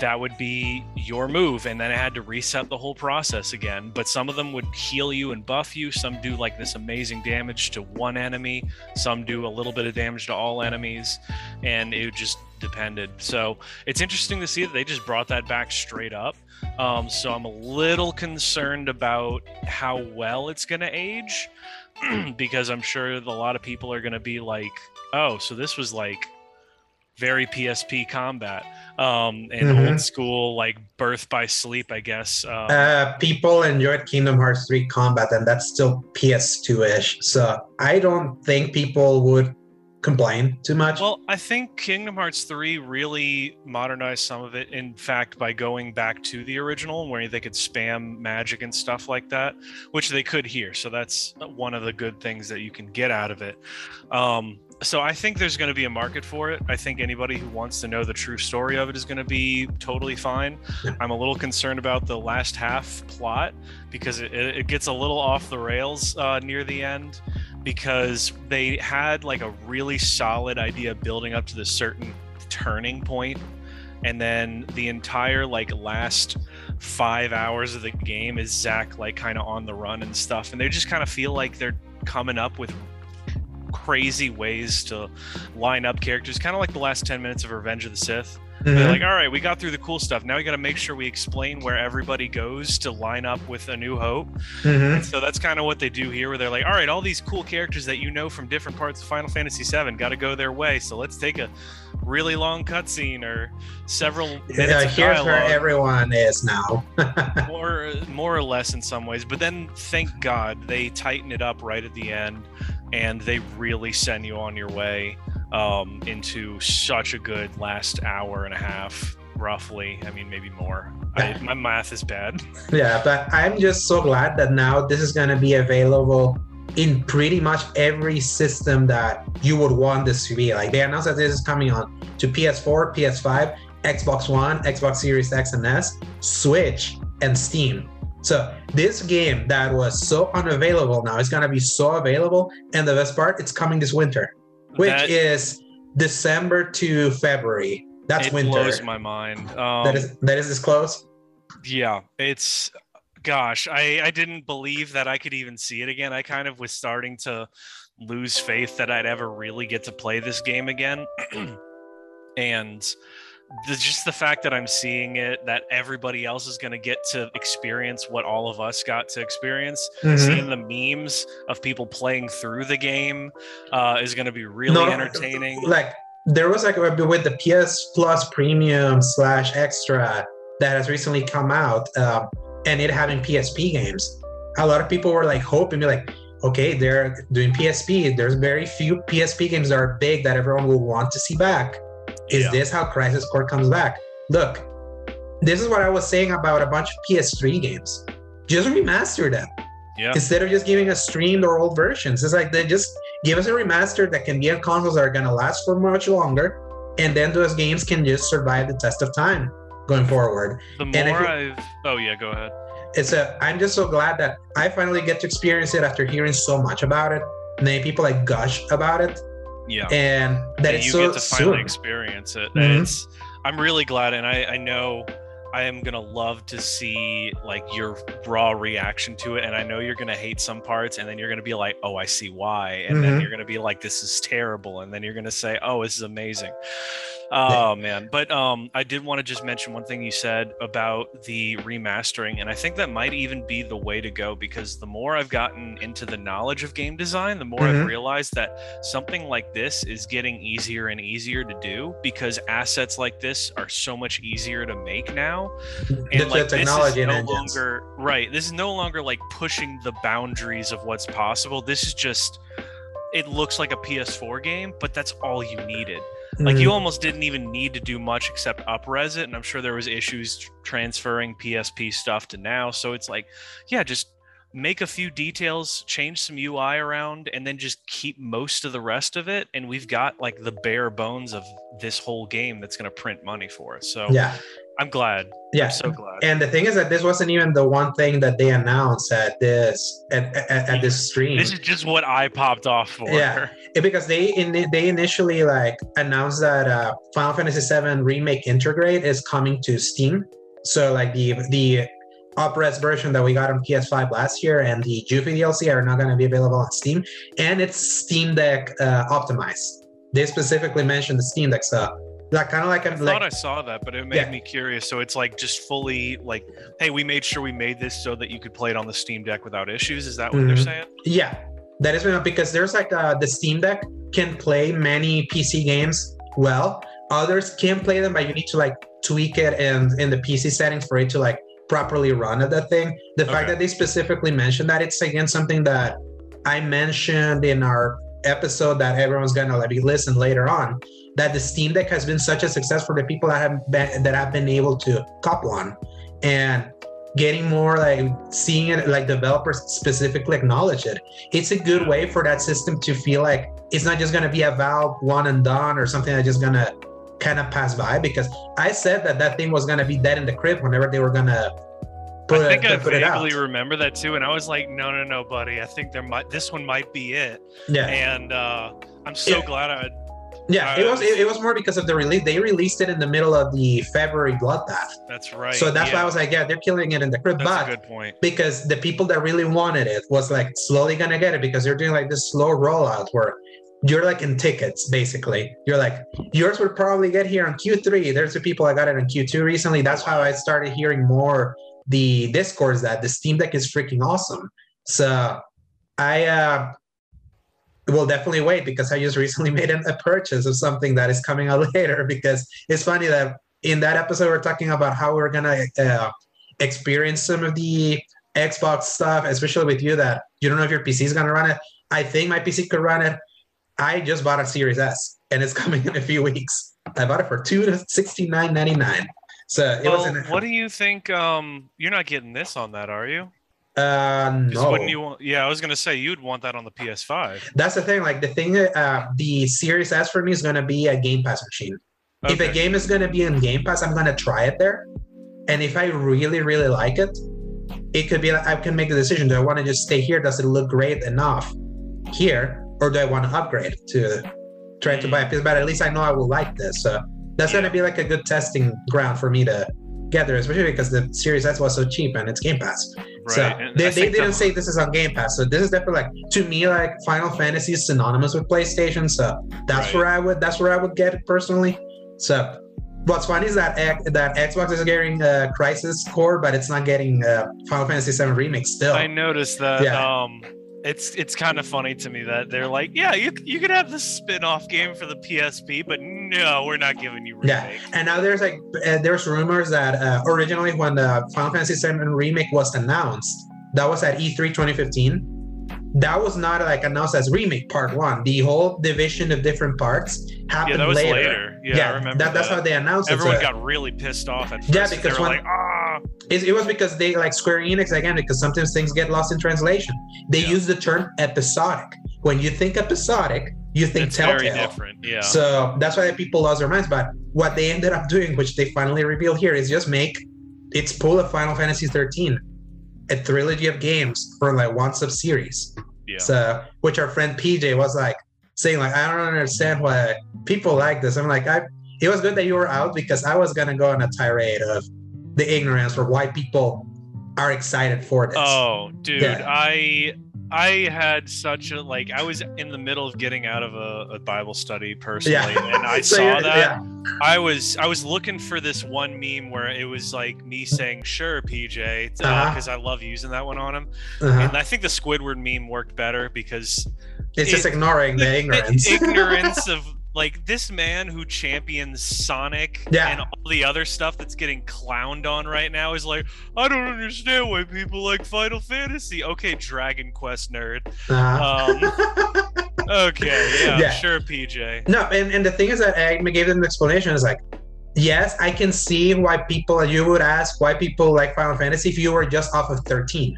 that would be your move, and then it had to reset the whole process again. But some of them would heal you and buff you. Some do like this amazing damage to one enemy. Some do a little bit of damage to all enemies, and it just depended. So it's interesting to see that they just brought that back straight up. Um, so I'm a little concerned about how well it's going to age, because I'm sure a lot of people are going to be like, "Oh, so this was like." Very PSP combat um, and Mhm. old school like birth by sleep, I guess. Um, Uh, people enjoyed Kingdom Hearts 3 combat, and that's still PS2 ish. So I don't think people would complain too much. well, I think Kingdom Hearts 3 really modernized some of it. In fact, by going back to the original, where they could spam magic and stuff like that, which they could here. So that's one of the good things that you can get out of it. Um, so I think there's going to be a market for it. I think anybody who wants to know the true story of it is going to be totally fine. I'm a little concerned about the last half plot because it, it gets a little off the rails uh, near the end because they had like a really solid idea building up to this certain turning point and then the entire like last five hours of the game is Zack like kind of on the run and stuff and they just kind of feel like they're coming up with crazy ways to line up characters kind of like the last 10 minutes of Revenge of the Sith Mhm. they're like, all right, we got through the cool stuff. Now we got to make sure we explain where everybody goes to line up with A New Hope. Mhm. And so that's kind of what they do here, where they're like, all right, all these cool characters that you know from different parts of Final Fantasy VII got to go their way. So let's take a really long cutscene or several minutes Yeah, here's where everyone is now. more, more or less in some ways. But then, thank God, they tighten it up right at the end, and they really send you on your way um, into such a good last hour and a half, roughly. I mean, maybe more. I, my math is bad. yeah, but I'm just so glad that now this is going to be available in pretty much every system that you would want this to be. Like they announced that this is coming on to PS4, PS5, Xbox One, Xbox Series X and S, Switch, and Steam. So this game that was so unavailable now is gonna be so available. And the best part, it's coming this winter, which That- is December to February. That's it winter. blows my mind. Um, that is that is this close. yeah, it's gosh, I I didn't believe that I could even see it again. I kind of was starting to lose faith that I'd ever really get to play this game again. and the, just the fact that I'm seeing it, that everybody else is going to get to experience what all of us got to experience, Mhm. seeing the memes of people playing through the game uh, is going to be really No, entertaining. Like there was like with the PS Plus Premium slash Extra that has recently come out, um, and it having PSP games. A lot of people were like hoping, be like, okay, they're doing PSP. There's very few PSP games that are big that everyone will want to see back. Is Yeah. this how Crisis Core comes back? Look, this is what I was saying about a bunch of PS3 games. Just remaster them Yeah. instead of just giving us streamed or old versions. It's like they just give us a remaster that can be on consoles that are gonna last for much longer, and then those games can just survive the test of time going forward. The more you- I've. Oh, yeah, go ahead. It's a I'm just so glad that I finally get to experience it after hearing so much about it. Many people like gush about it, Yeah. and that it's you so get to finally soon. experience it. Mhm. It's I'm really glad and I, I know I am gonna love to see like your raw reaction to it. And I know you're gonna hate some parts and then you're gonna be like, oh, I see why. And then Mhm. you're gonna be like, this is terrible. And then you're gonna say, oh, this is amazing. Oh man. But um I did want to just mention one thing you said about the remastering, and I think that might even be the way to go because the more I've gotten into the knowledge of game design, the more I've Mhm. realized that something like this is getting easier and easier to do because assets like this are so much easier to make now. And the like this is no engines. longer right. This is no longer like pushing the boundaries of what's possible. This is just it looks like a PS4 game, but that's all you needed. Like you hmm. almost didn't even need to do much except upres it, and I'm sure there was issues transferring PSP stuff to now. So it's like, yeah, just make a few details, change some UI around, and then just keep most of the rest of it, and we've got like the bare bones of this whole game that's going to print money for us. So yeah. I'm glad. Yeah. I'm so glad. And the thing is that this wasn't even the one thing that they announced at this at, at, at this stream. this is just what I popped off for. Yeah. It- because they in they initially like announced that uh, Final Fantasy VII Remake Intergrade is coming to Steam. So like the the Opera's version that we got on PS5 last year and the Yuffie DLC are not going to be available on Steam, and it's Steam Deck uh, optimized. They specifically mentioned the Steam Deck stuff. Like kind of like a I like thought I saw that, but it made Yeah. me curious. So it's like just fully like, hey, we made sure we made this so that you could play it on the Steam Deck without issues. Is that what they're Mhm. saying? Yeah, that is because there's like uh, the Steam Deck can play many PC games well. Others can play them, but you need to like tweak it and in the PC settings for it to like properly run at that thing. The fact that they specifically mentioned that it's again something that I mentioned in our episode that everyone's gonna like be listen later on. That the Steam Deck has been such a success for the people that have been that have been able to cop one, and getting more like seeing it like developers specifically acknowledge it it's a good way for that system to feel like it's not just going to be a valve one and done or something that's just going to kind of pass by because i said that that thing was going to be dead in the crib whenever they were going to put, I think I put it out vaguely remember that too, and I was like, no, no, no, buddy. I think there might this one might be it. yeah And uh, I'm so Yeah. glad I. yeah it was it, it was more because of the release. They released it in the middle of the february bloodbath. That's right. so that's why i was like yeah they're killing it in the crib That's good point. because the people that really wanted it was like slowly gonna get it because they're doing like this slow rollout where you're like in tickets basically. You're like yours would probably get here on q3 there's the people I got it on q2 recently. That's how i started hearing more the discourse that the steam deck is freaking awesome. So i uh will definitely wait because i just recently made a a purchase of something that is coming out later because it's funny that in that episode we're talking about how we're gonna uh, experience some of the Xbox stuff, especially with you that you don't know if your PC is gonna run it. I think my PC could run it. I just bought a Series S and it's coming in a few weeks. I bought it for two to sixty nine ninety nine. So it Well, was in what do you think? Um, you're not getting this on that, are you? Uh no. Wouldn't you want? Yeah, I was gonna say you'd want that on the PS5. That's the thing. Like the thing, uh, the Series S for me is gonna be a Game Pass machine. If a game is gonna be in Game Pass, I'm gonna try it there. And if I really, really like it, it could be like I can make the decision. Do I want to just stay here? Does it look great enough here? Or do I want to upgrade to try to buy a piece? But at least I know I will like this. So that's gonna be like a good testing ground for me to get there, especially because the Series S was so cheap and it's Game Pass. Right. So and they, they didn't say this is on Game Pass. So this is definitely like to me like Final Fantasy is synonymous with PlayStation. So that's Right. where I would that's where I would get it personally. So what's funny is that X- that Xbox is getting uh, Crisis Core, but it's not getting uh, Final Fantasy VII Remake still. I noticed that. Yeah. Um, it's it's kind of funny to me that they're like, yeah, you you could have the spin-off game for the PSP, but no, we're not giving you Yeah. And now there's like uh, there's rumors that uh, originally when the Final Fantasy VII Remake was announced, that was at E E3 2015. That was not like announced as remake part one. The whole division of different parts happened Yeah, that was later. later. Yeah, I remember that, that's how they announced Everyone it. So got really pissed off at first. Yeah, They because were when- like, ah, it, it was because they like Square Enix again because sometimes things get lost in translation. They Yeah. use the term episodic. When you think episodic, you think it's Telltale. very different. Yeah. So that's why people lost their minds. But what they ended up doing, which they finally revealed here, is just make it's pull of Final Fantasy 13, a trilogy of games for like one sub series. yeah. So which our friend PJ was like saying, like, I don't understand why people like this. I'm like, I it was good that you were out because I was gonna go on a tirade of the ignorance for why people are excited for this. Oh, dude, Yeah. I I had such a like I was in the middle of getting out of a, a Bible study personally, Yeah. and I So saw that. yeah. I was I was looking for this one meme where it was like me saying "Sure, PJ" because Uh-huh. I love using that one on him, Uh-huh. and I think the Squidward meme worked better because It's just it- ignoring the ignorance. ignorance of like this man who champions Sonic Yeah. and all the other stuff that's getting clowned on right now is like, I don't understand why people like Final Fantasy. Okay, Dragon Quest nerd. Uh-huh. Um, Okay, yeah, Yeah. sure, PJ. No, and, and the thing is that I gave them the explanation is like, yes, I can see why people you would ask why people like Final Fantasy if you were just off of 13.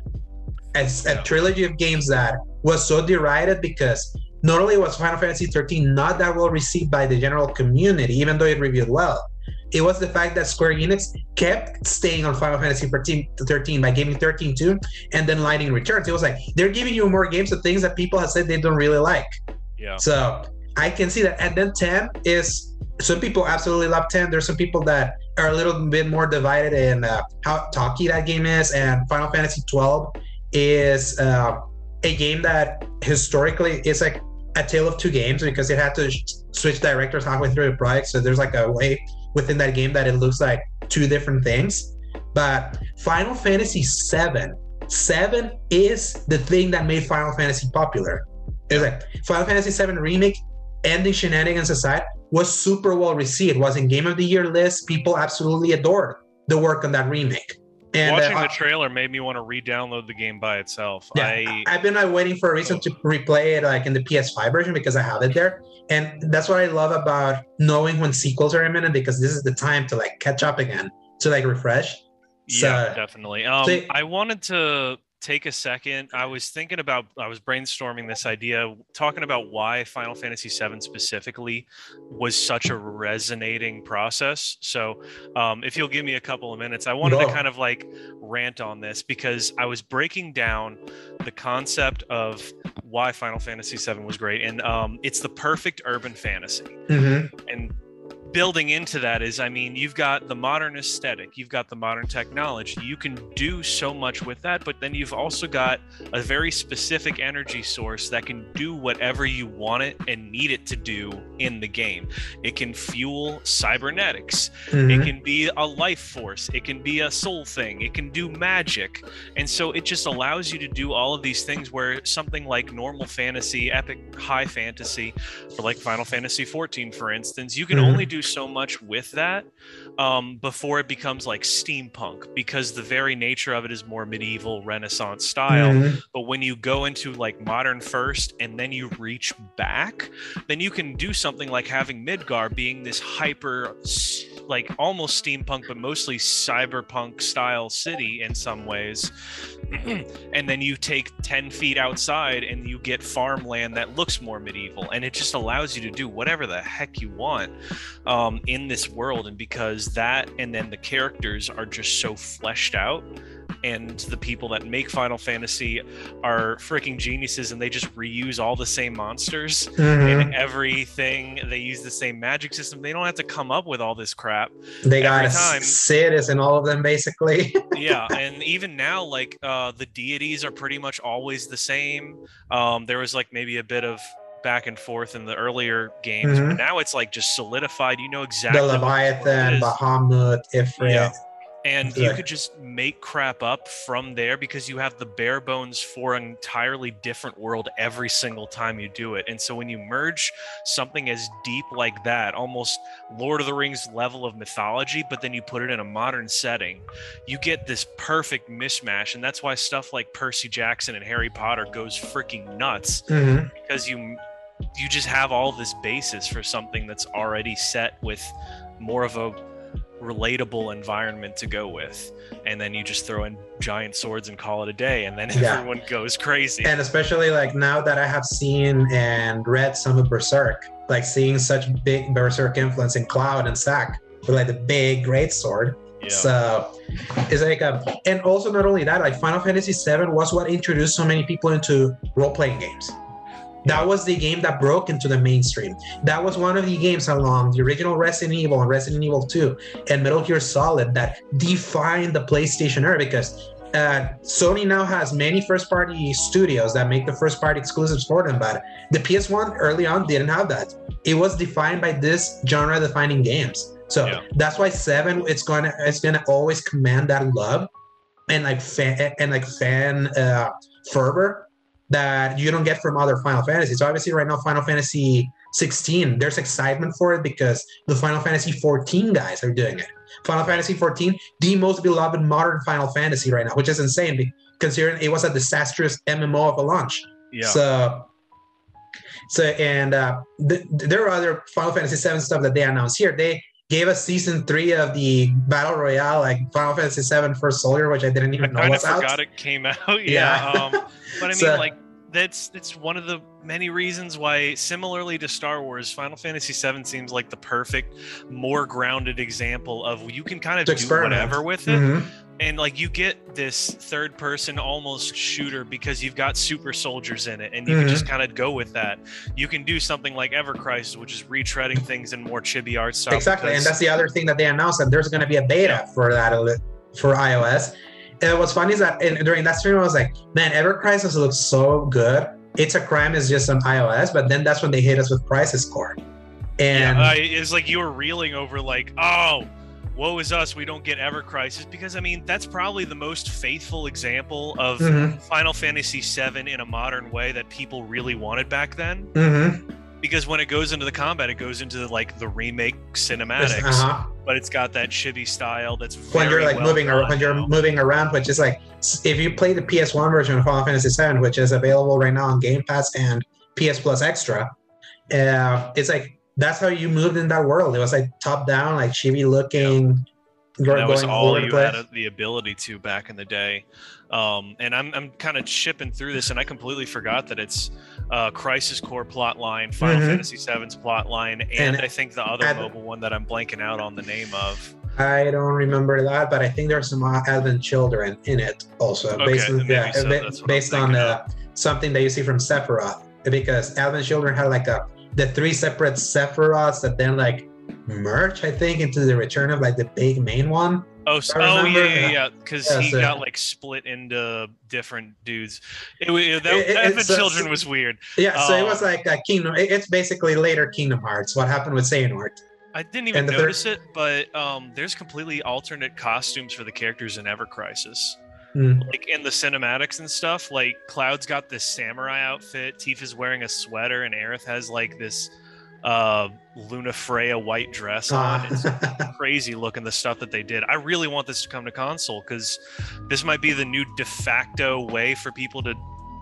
As a trilogy of games that was so derided because not only was Final Fantasy 13 not that well received by the general community, even though it reviewed well, It was the fact that Square Enix kept staying on Final Fantasy 13, 13 by giving 13 2 and then Lightning Returns. It was like they're giving you more games of things that people have said they don't really like. Yeah. So I can see that. And then 10 is some people absolutely love 10. There's some people that are a little bit more divided in uh, how talky that game is. And Final Fantasy 12 is uh, a game that historically is like a tale of two games because it had to switch directors halfway through the project. So there's like a way within that game that it looks like two different things. But Final Fantasy 7, 7 is the thing that made Final Fantasy popular. It's like Final Fantasy 7 remake, ending shenanigans aside, was super well received. Was in Game of the Year list. People absolutely adored the work on that remake. And Watching uh, the trailer made me want to re-download the game by itself. yeah, I have been like waiting for a reason to replay it like in the PS5 version because I have it there. And that's what I love about knowing when sequels are imminent because this is the time to like catch up again, to like refresh. yeah, So- definitely. Um, so- I wanted to take a second. I was thinking about, I was brainstorming this idea, talking about why Final Fantasy VII specifically was such a resonating process. So, um, if you'll give me a couple of minutes, I wanted Go. to kind of like rant on this because I was breaking down the concept of why Final Fantasy VII was great, and um, it's the perfect urban fantasy Mhm. and building into that is i mean you've got the modern aesthetic you've got the modern technology you can do so much with that but then you've also got a very specific energy source that can do whatever you want it and need it to do in the game. It can fuel cybernetics. It Mhm. can be a life force. It can be a soul thing. It can do magic. And so it just allows you to do all of these things where something like normal fantasy epic high fantasy or like final fantasy 14 for instance you can Mhm. only do so much with that um, before it becomes like steampunk because the very nature of it is more medieval renaissance style Mhm. but when you go into like modern first and then you reach back then you can do something like having midgar being this hyper like almost steampunk but mostly cyberpunk style city in some ways. And then you take 10 feet outside and you get farmland that looks more medieval and it just allows you to do whatever the heck you want um, in this world. And because that and then the characters are just so fleshed out and the people that make final fantasy are freaking geniuses and they just reuse all the same monsters Mhm. and everything they use the same magic system they don't have to come up with all this crap They got time- Cid is in all of them basically. yeah and even now like uh the deities are pretty much always the same um there was like maybe a bit of back and forth in the earlier games but Mhm. now it's like just solidified you know exactly the what form it Leviathan. Bahamut, Ifrit. Yeah. And you could just make crap up from there because you have the bare bones for an entirely different world every single time you do it and so when you merge something as deep like that almost lord of the rings level of mythology but then you put it in a modern setting you get this perfect mismatch and that's why stuff like percy jackson and harry potter goes freaking nuts Mhm. because you you just have all this basis for something that's already set with more of a relatable environment to go with and then you just throw in giant swords and call it a day and then Yeah. everyone goes crazy And especially like now that I have seen and read some of Berserk, like seeing such big Berserk influence in Cloud and Zack with like the big great sword. yeah So it's like a, and also not only that, like Final Fantasy VII was what introduced so many people into role playing games. That was the game that broke into the mainstream. That was one of the games along the original Resident Evil and Resident Evil 2 and Metal Gear Solid that defined the PlayStation era because uh, Sony now has many first party studios that make the first party exclusives for them, but the PS1 early on didn't have that. It was defined by this genre defining games. So Yeah. that's why seven it's gonna it's gonna always command that love and like fan and like fan uh, fervor that you don't get from other Final Fantasies. So obviously right now Final Fantasy 16, there's excitement for it because the Final Fantasy 14 guys are doing it. Final Fantasy 14, the most beloved modern Final Fantasy right now, which is insane considering it was a disastrous MMO of a launch. yeah So, so and uh, th- there are other Final Fantasy VII stuff that they announced here. They gave us season three of the battle royale, like Final Fantasy VII First Soldier, which I didn't i even know kind of I forgot out. it came out yeah, Yeah. um but i mean So- like that's that's one of the many reasons why similarly to Star Wars, Final Fantasy VII seems like the perfect, more grounded example of you can kind of do experiment. whatever with it. Mhm. And like you get this third person almost shooter because you've got super soldiers in it and you Mhm. can just kind of go with that. You can do something like Ever Crisis, which is retreading things in more chibi art style. Exactly, and that's the other thing that they announced that there's going to be a beta for that for iOS. And what's funny is that in, during that stream, I was like, "Man, Ever Crisis looks so good. It's a crime is just on iOS." But then that's when they hit us with Crisis Core, and yeah, I, it's like you were reeling over like, oh, woe is us, we don't get Ever Crisis because I mean that's probably the most faithful example of Mhm, Final Fantasy VII in a modern way that people really wanted back then. mhm. Because when it goes into the combat, it goes into like the remake cinematics, Uh-huh. but it's got that chibi style that's when you're like well moving around, when you're moving around, which is like if you play the PS1 version of Final Fantasy VII, which is available right now on Game Pass and PS Plus Extra, uh, it's like that's how you moved in that world. It was like top down, like chibi looking. go- that was going all you had the ability to back in the day. Um, and I'm, I'm kind of chipping through this, and I completely forgot that it's uh, Crisis Core plot line, Final Mhm. Fantasy VII's plot line, and, And I think the other Ad- mobile one that I'm blanking out on the name of. I don't remember that, but I think there's some Advent Children in it also, Okay, based on, yeah, so. ba- That's what I'm based on uh, something that you see from Sephiroth, because Advent Children had like a the three separate Sephiroths that then like merge, I think, into the return of like the big main one. Oh, s- I oh yeah, yeah, because Yeah, he so- got like split into different dudes. It, it, that, It- it- uh, Children was weird. Yeah, so it was like a Kingdom. it- It's basically later Kingdom Hearts. What happened with Xehanort? I didn't even the third- notice it, but um, there's completely alternate costumes for the characters in Ever Crisis. Hmm. like in the cinematics and stuff like cloud's got this samurai outfit. Tifa's wearing a sweater and aerith has like this uh Lunafreya white dress on. It's crazy looking the stuff that they did. I really want this to come to console because this might be the new de facto way for people to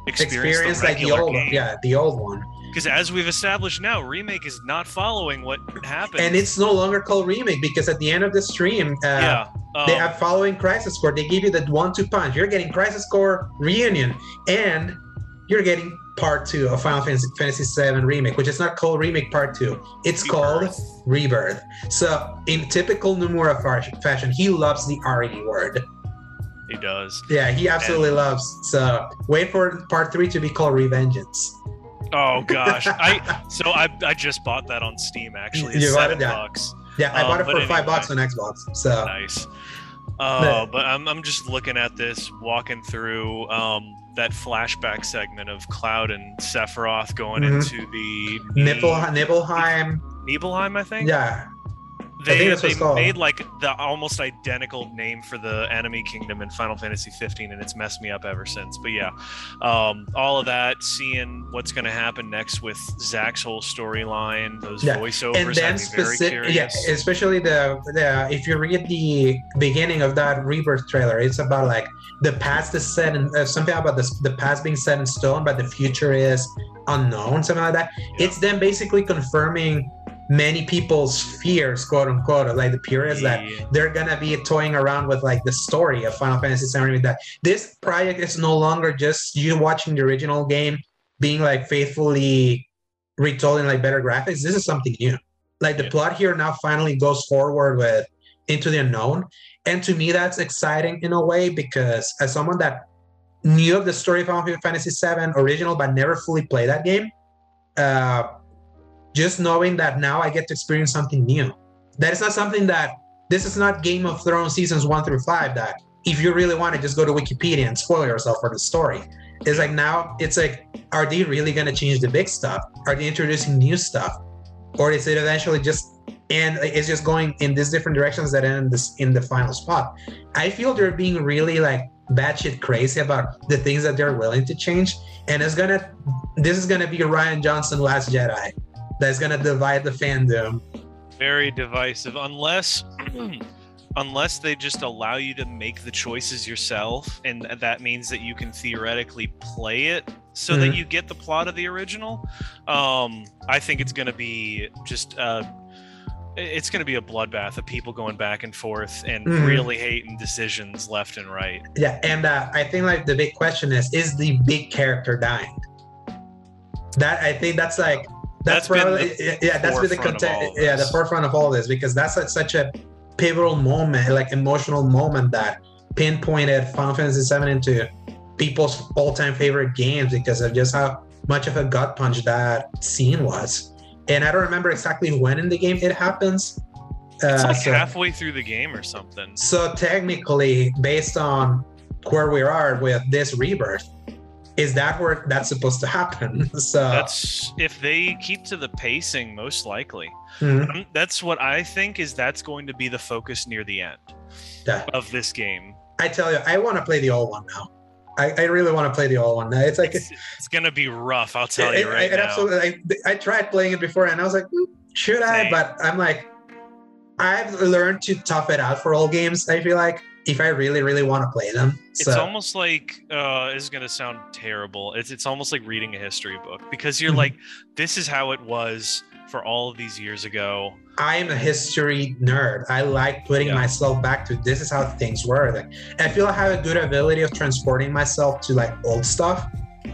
experience, experience the like the old, game. yeah, the old one, because as we've established now remake is not following what happened and it's no longer called remake because at the end of the stream, uh, yeah they um, have following Crisis Core. They give you the one-two punch. You're getting Crisis Core reunion, and you're getting part two of Final Fantasy, Fantasy VII remake, which is not called remake part two. It's called Rebirth. rebirth. So in typical Nomura fashion, he loves the RE word. he does Yeah, he absolutely loves. So wait for part three to be called Revengeance. Oh gosh i so I, I just bought that on steam actually it's You bought seven it? Yeah. bucks Yeah, I Um, bought it for anyway. five bucks on Xbox. So nice. Uh, but I'm, I'm just looking at this, walking through um, that flashback segment of Cloud and Sephiroth going Mhm. into the Nibble, Nibelheim. Nibelheim, I think. Yeah, they, they made like the almost identical name for the enemy kingdom in Final Fantasy 15, and it's messed me up ever since. But yeah, um, all of that, seeing what's going to happen next with Zack's whole storyline, those Yeah, voiceovers, and then had me very specific, curious. yeah, especially the the if you read the beginning of that rebirth trailer, it's about like the past is set and uh, something about the the past being set in stone, but the future is unknown, something like that. Yeah. It's them basically confirming many people's fears, quote unquote, like the periods that they're gonna be toying around with like the story of Final Fantasy VII. With that, this project is no longer just you watching the original game being like faithfully retold in like better graphics. This is something new. Like the Yeah. plot here now finally goes forward with into the unknown, and to me that's exciting in a way because as someone that knew of the story of Final Fantasy VII original but never fully played that game, uh, just knowing that now I get to experience something new. That is not something that this is not Game of Thrones seasons one through five. That if you really want to just go to Wikipedia and spoil yourself for the story. It's like now it's like, are they really gonna change the big stuff? Are they introducing new stuff, or is it eventually just and it's just going in these different directions that end this in the final spot? I feel they're being really like batshit crazy about the things that they're willing to change, and it's gonna this is gonna be Rian Johnson Last Jedi that's gonna divide the fandom. very divisive unless unless they just allow you to make the choices yourself and that means that you can theoretically play it so that Mhm. you get the plot of the original um i think it's going to be just uh it's going to be a bloodbath of people going back and forth and Mhm. really hating decisions left and right Yeah, and uh, I think like the big question is: Is the big character dying? that I think that's like that's, That's probably the yeah that's been the forefront of content all yeah the this. forefront of all this because that's like such a pivotal moment like emotional moment that pinpointed Final Fantasy VII into people's all-time favorite games because of just how much of a gut punch that scene was and I don't remember exactly when in the game it happens It's uh, like so- halfway through the game or something. so technically, based on where we are with this rebirth, is that where that's supposed to happen? So That's if they keep to the pacing, most likely. Mhm. Um, That's what I think is that's going to be the focus near the end Yeah. of this game. I tell you, I want to play the old one now. I, I really want to play the old one. Now. It's like It's, it's gonna be rough. I'll tell it, you right it- it now. absolutely. I, I tried playing it before, and I was like, "Hmm, should I? But I'm like, I've learned to tough it out for all games. I feel like if I really, really want to play them. It's almost like uh, this is gonna sound terrible. It's it's almost like reading a history book because you're Mhm. like, this is how it was for all of these years ago. I'm a history nerd. I like putting Yeah. myself back to this is how things were. Like, I feel I have a good ability of transporting myself to like old stuff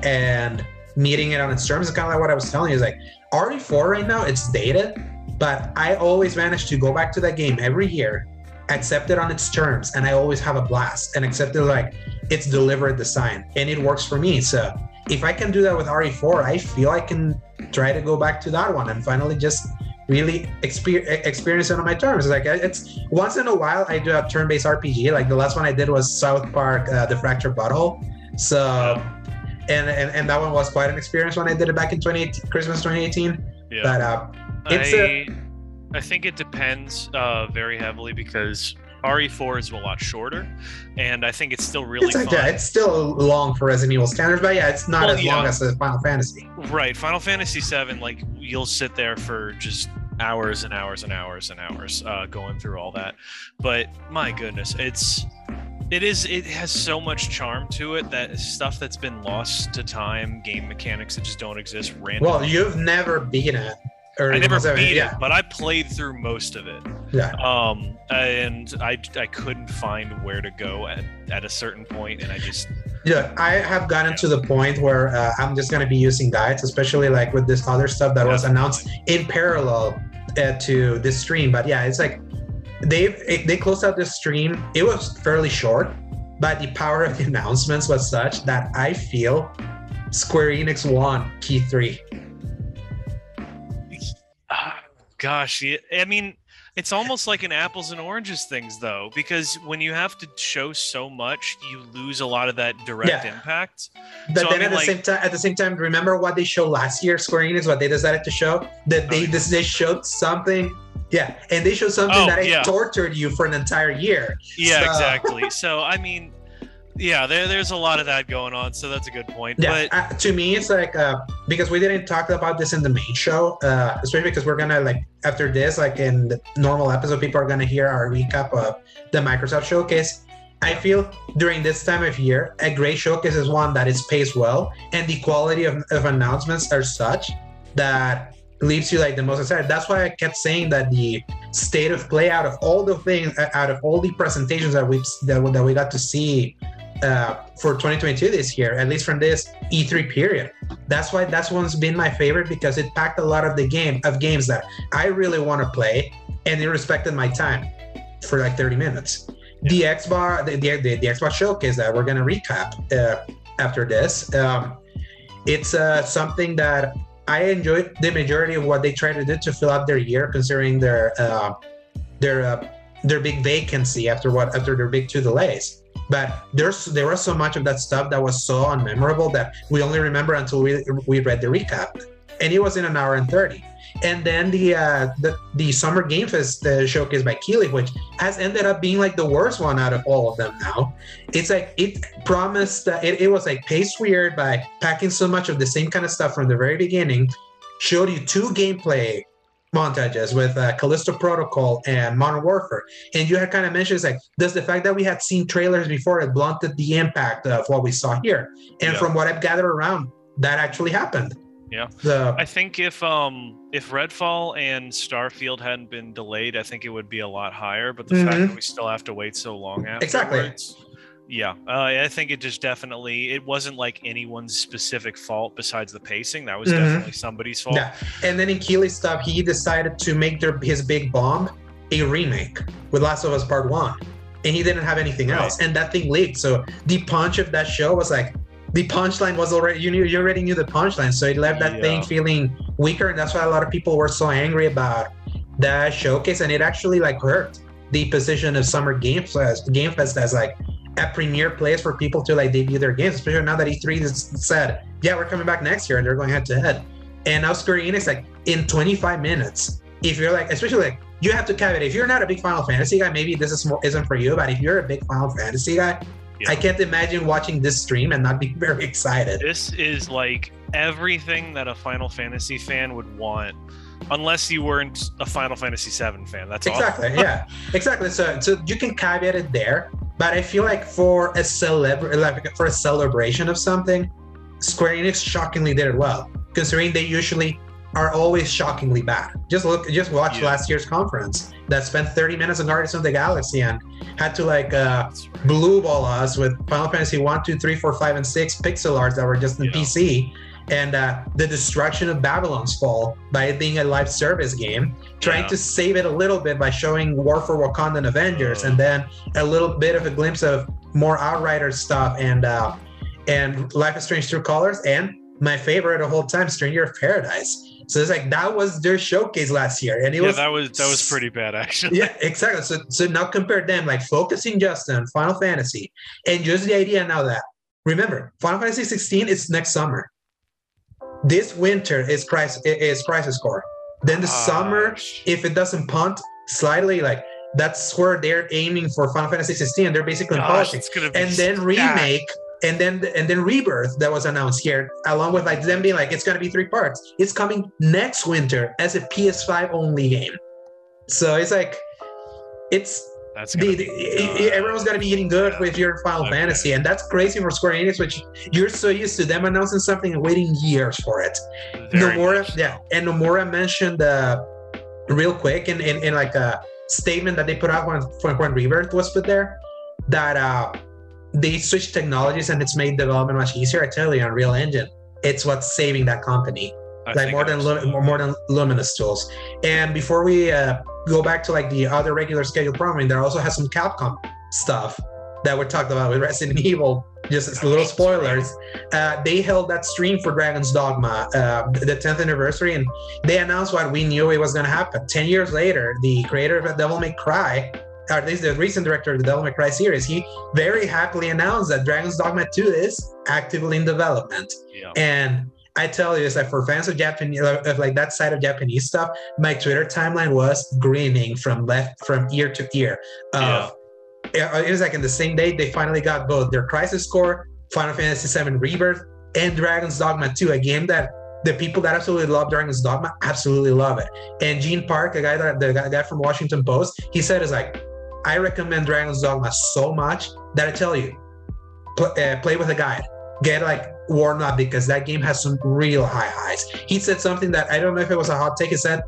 and meeting it on its terms. It's kind of like what I was telling you. Is like RE4 right now, it's dated, but I always manage to go back to that game every year, accept it on its terms, and I always have a blast and accept it like it's delivered design and it works for me. So if I can do that with RE4, I feel I can try to go back to that one and finally just really exper- experience it on my terms. Like it's once in a while I do a turn-based RPG. Like the last one I did was South Park, uh, The Fractured Butthole. So, and, and and that one was quite an experience when I did it back in 2018, Christmas 2018. Yeah. But uh, it's I, a- I think it depends uh, very heavily because RE4 is a lot shorter, and I think it's still really it's like fun. yeah, it's still long for Resident Evil standards, but yeah, it's not Well, as long as Final Fantasy. Right, Final Fantasy VII, like you'll sit there for just hours and hours and hours and hours uh, going through all that. But my goodness, it's it is it has so much charm to it that stuff that's been lost to time, game mechanics that just don't exist. Random. Well, you've never beaten it. I never beat yeah, it, but I played through most of it. Yeah. Um, and I I couldn't find where to go at at a certain point, and I just Yeah, I have gotten to the point where uh, I'm just gonna be using guides, especially like with this other stuff that was announced in parallel uh, to this stream. But yeah, it's like they they closed out the stream. It was fairly short, but the power of the announcements was such that I feel Square Enix won Key Three. Gosh i mean it's almost like an apples and oranges things though because when you have to show so much you lose a lot of that direct Yeah. impact But So, I then mean, at the like- same time, at the same time, remember what they showed last year? Square Enix, what they decided to show that they Oh, yeah. this, they showed something. Yeah, and they showed something Oh, that yeah. tortured you for an entire year. yeah So- exactly so i mean yeah there, there's a lot of that going on so that's a good point Yeah, but uh, to me, it's like uh, because we didn't talk about this in the main show, uh, especially because we're gonna like after this, like in the normal episode, people are gonna hear our recap of the Microsoft showcase. I feel during this time of year, a great showcase is one that is paced well, and the quality of, of announcements are such that leaves you like the most excited. That's why I kept saying that the state of play out of all the things, uh, out of all the presentations that we that, we- that we got to see uh, for 2022 this year, at least from this E3 period. That's why that's one's been my favorite because it packed a lot of the game of games that I really want to play, and it respected my time for like 30 minutes. The Xbox, the, the, the, the Xbox showcase that we're gonna recap uh, after this. Um, it's uh, something that I enjoyed the majority of what they tried to do to fill out their year, considering their uh, their uh, their big vacancy after what after their big two delays. But there's there was so much of that stuff that was so unmemorable that we only remember until we we read the recap, and it was in an hour and thirty. And then the uh, the the Summer Game Fest uh, showcase by Keighley, which has ended up being like the worst one out of all of them now. It's like it promised that it, it was like paced weird by packing so much of the same kind of stuff from the very beginning. Showed you two gameplay montages with uh, Callisto Protocol and Modern Warfare, and you had kind of mentioned it's like, does the fact that we had seen trailers before it blunted the impact of what we saw here? And Yeah. from what I've gathered around, that actually happened. Yeah. The I think if um if Redfall and Starfield hadn't been delayed, I think it would be a lot higher. But the fact Mhm. that we still have to wait so long afterwards, Exactly. Yeah, uh, I think it just definitely it wasn't like anyone's specific fault besides the pacing. That was Mhm. definitely somebody's fault. Yeah, and then in Keighley stuff, he decided to make their his big bomb a remake with Last of Us Part One, and he didn't have anything Right. else, and that thing leaked. So the punch of that show was like the punchline was already you knew you already knew the punchline, so it left that thing feeling weaker, and that's why a lot of people were so angry about that showcase, and it actually like hurt the position of Summer Game Fest, Game Fest as like a premier place for people to like debut their games, especially now that E3 has said, yeah, we're coming back next year and they're going head to head. And now Square Enix, like in 25 minutes, if you're like, especially like, you have to caveat, if you're not a big Final Fantasy guy, maybe this is more, isn't for you, but if you're a big Final Fantasy guy, Yeah. I can't imagine watching this stream and not be very excited. This is like everything that a Final Fantasy fan would want, unless you weren't a Final Fantasy VII fan. That's all. Exactly. yeah. Exactly. So, so you can caveat it there, but I feel like for a celebr like for a celebration of something, Square Enix shockingly did it well, considering they usually are always shockingly bad. Just look, just watch Yeah. last year's conference that spent 30 minutes on Guardians of the Galaxy and had to like uh, blue ball us with Final Fantasy 1, 2, 3, 4, 5, and 6 pixel arts that were just in Yeah. PC. And uh, the destruction of Babylon's Fall by it being a live service game, trying Yeah. to save it a little bit by showing War for Wakandan Avengers, Uh. and then a little bit of a glimpse of more Outrider stuff and uh, and Life is Strange True Colors, and my favorite of all time, Stranger of Paradise. So it's like that was their showcase last year, and it yeah, was that was that was pretty bad actually. yeah, exactly. So, so now compare them, like focusing just on Final Fantasy, and just the idea now that remember, Final Fantasy 16 is next summer. This winter is Crisis is Crisis Core. Then the ah, summer, Gosh. if it doesn't punt slightly, like that's where they're aiming for Final Fantasy 16. They're basically Gosh, polishing it's gonna be and then remake and then and then rebirth that was announced here along with like them being like it's going to be three parts it's coming next winter as a ps5 only game so it's like it's That's the, the, everyone's going to be eating good Yeah. with your final Okay. fantasy and that's crazy for square enix which you're so used to them announcing something and waiting years for it very nomura so. yeah and nomura mentioned uh real quick in, in in like a statement that they put out when when, when rebirth was put there that uh they switched technologies and it's made development much easier. I tell you unreal engine it's what's saving that company. I like more than Lum- more, than luminous tools. And before we uh, go back to like the other regular scheduled programming there also has some capcom stuff that we talked about with resident evil. Just as little spoilers. Uh, they held that stream for dragon's dogma uh, the 10th anniversary and they announced what we knew it was going to happen. 10 years later the creator of devil may cry or at least the recent director of the devil may cry series he very happily announced that dragon's dogma 2 is actively in development yeah. and I tell you, it's like for fans of Japanese, of like that side of Japanese stuff, my Twitter timeline was grinning from left from ear to ear. Yeah. Uh, it was like in the same day they finally got both their Crisis Core, Final Fantasy VII Rebirth, and Dragon's Dogma 2, a game that the people that absolutely love Dragon's Dogma absolutely love it. And Gene Park, a guy that the guy guy from Washington Post, he said is like, I recommend Dragon's Dogma so much that I tell you, pl- uh, play with a guide get like warmed up because that game has some real high highs. He said something that I don't know if it was a hot take. He said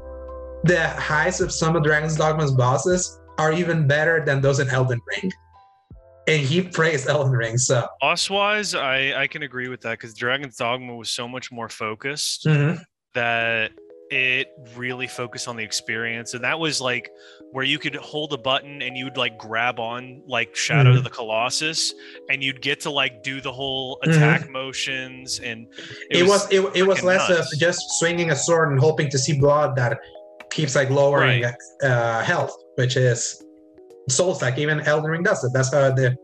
the highs of some of Dragon's Dogma's bosses are even better than those in Elden Ring. And he praised Elden Ring. So Boss wise, I I can agree with that because Dragon's Dogma was so much more focused mhm. that it really focused on the experience and that was like where you could hold a button and you'd like grab on like shadow Mhm. of the colossus and you'd get to like do the whole attack motions and it, was, it, it was less nuts. of just swinging a sword and hoping to see blood that keeps like lowering uh, health, which is Souls like even Elden Ring does it. That's how the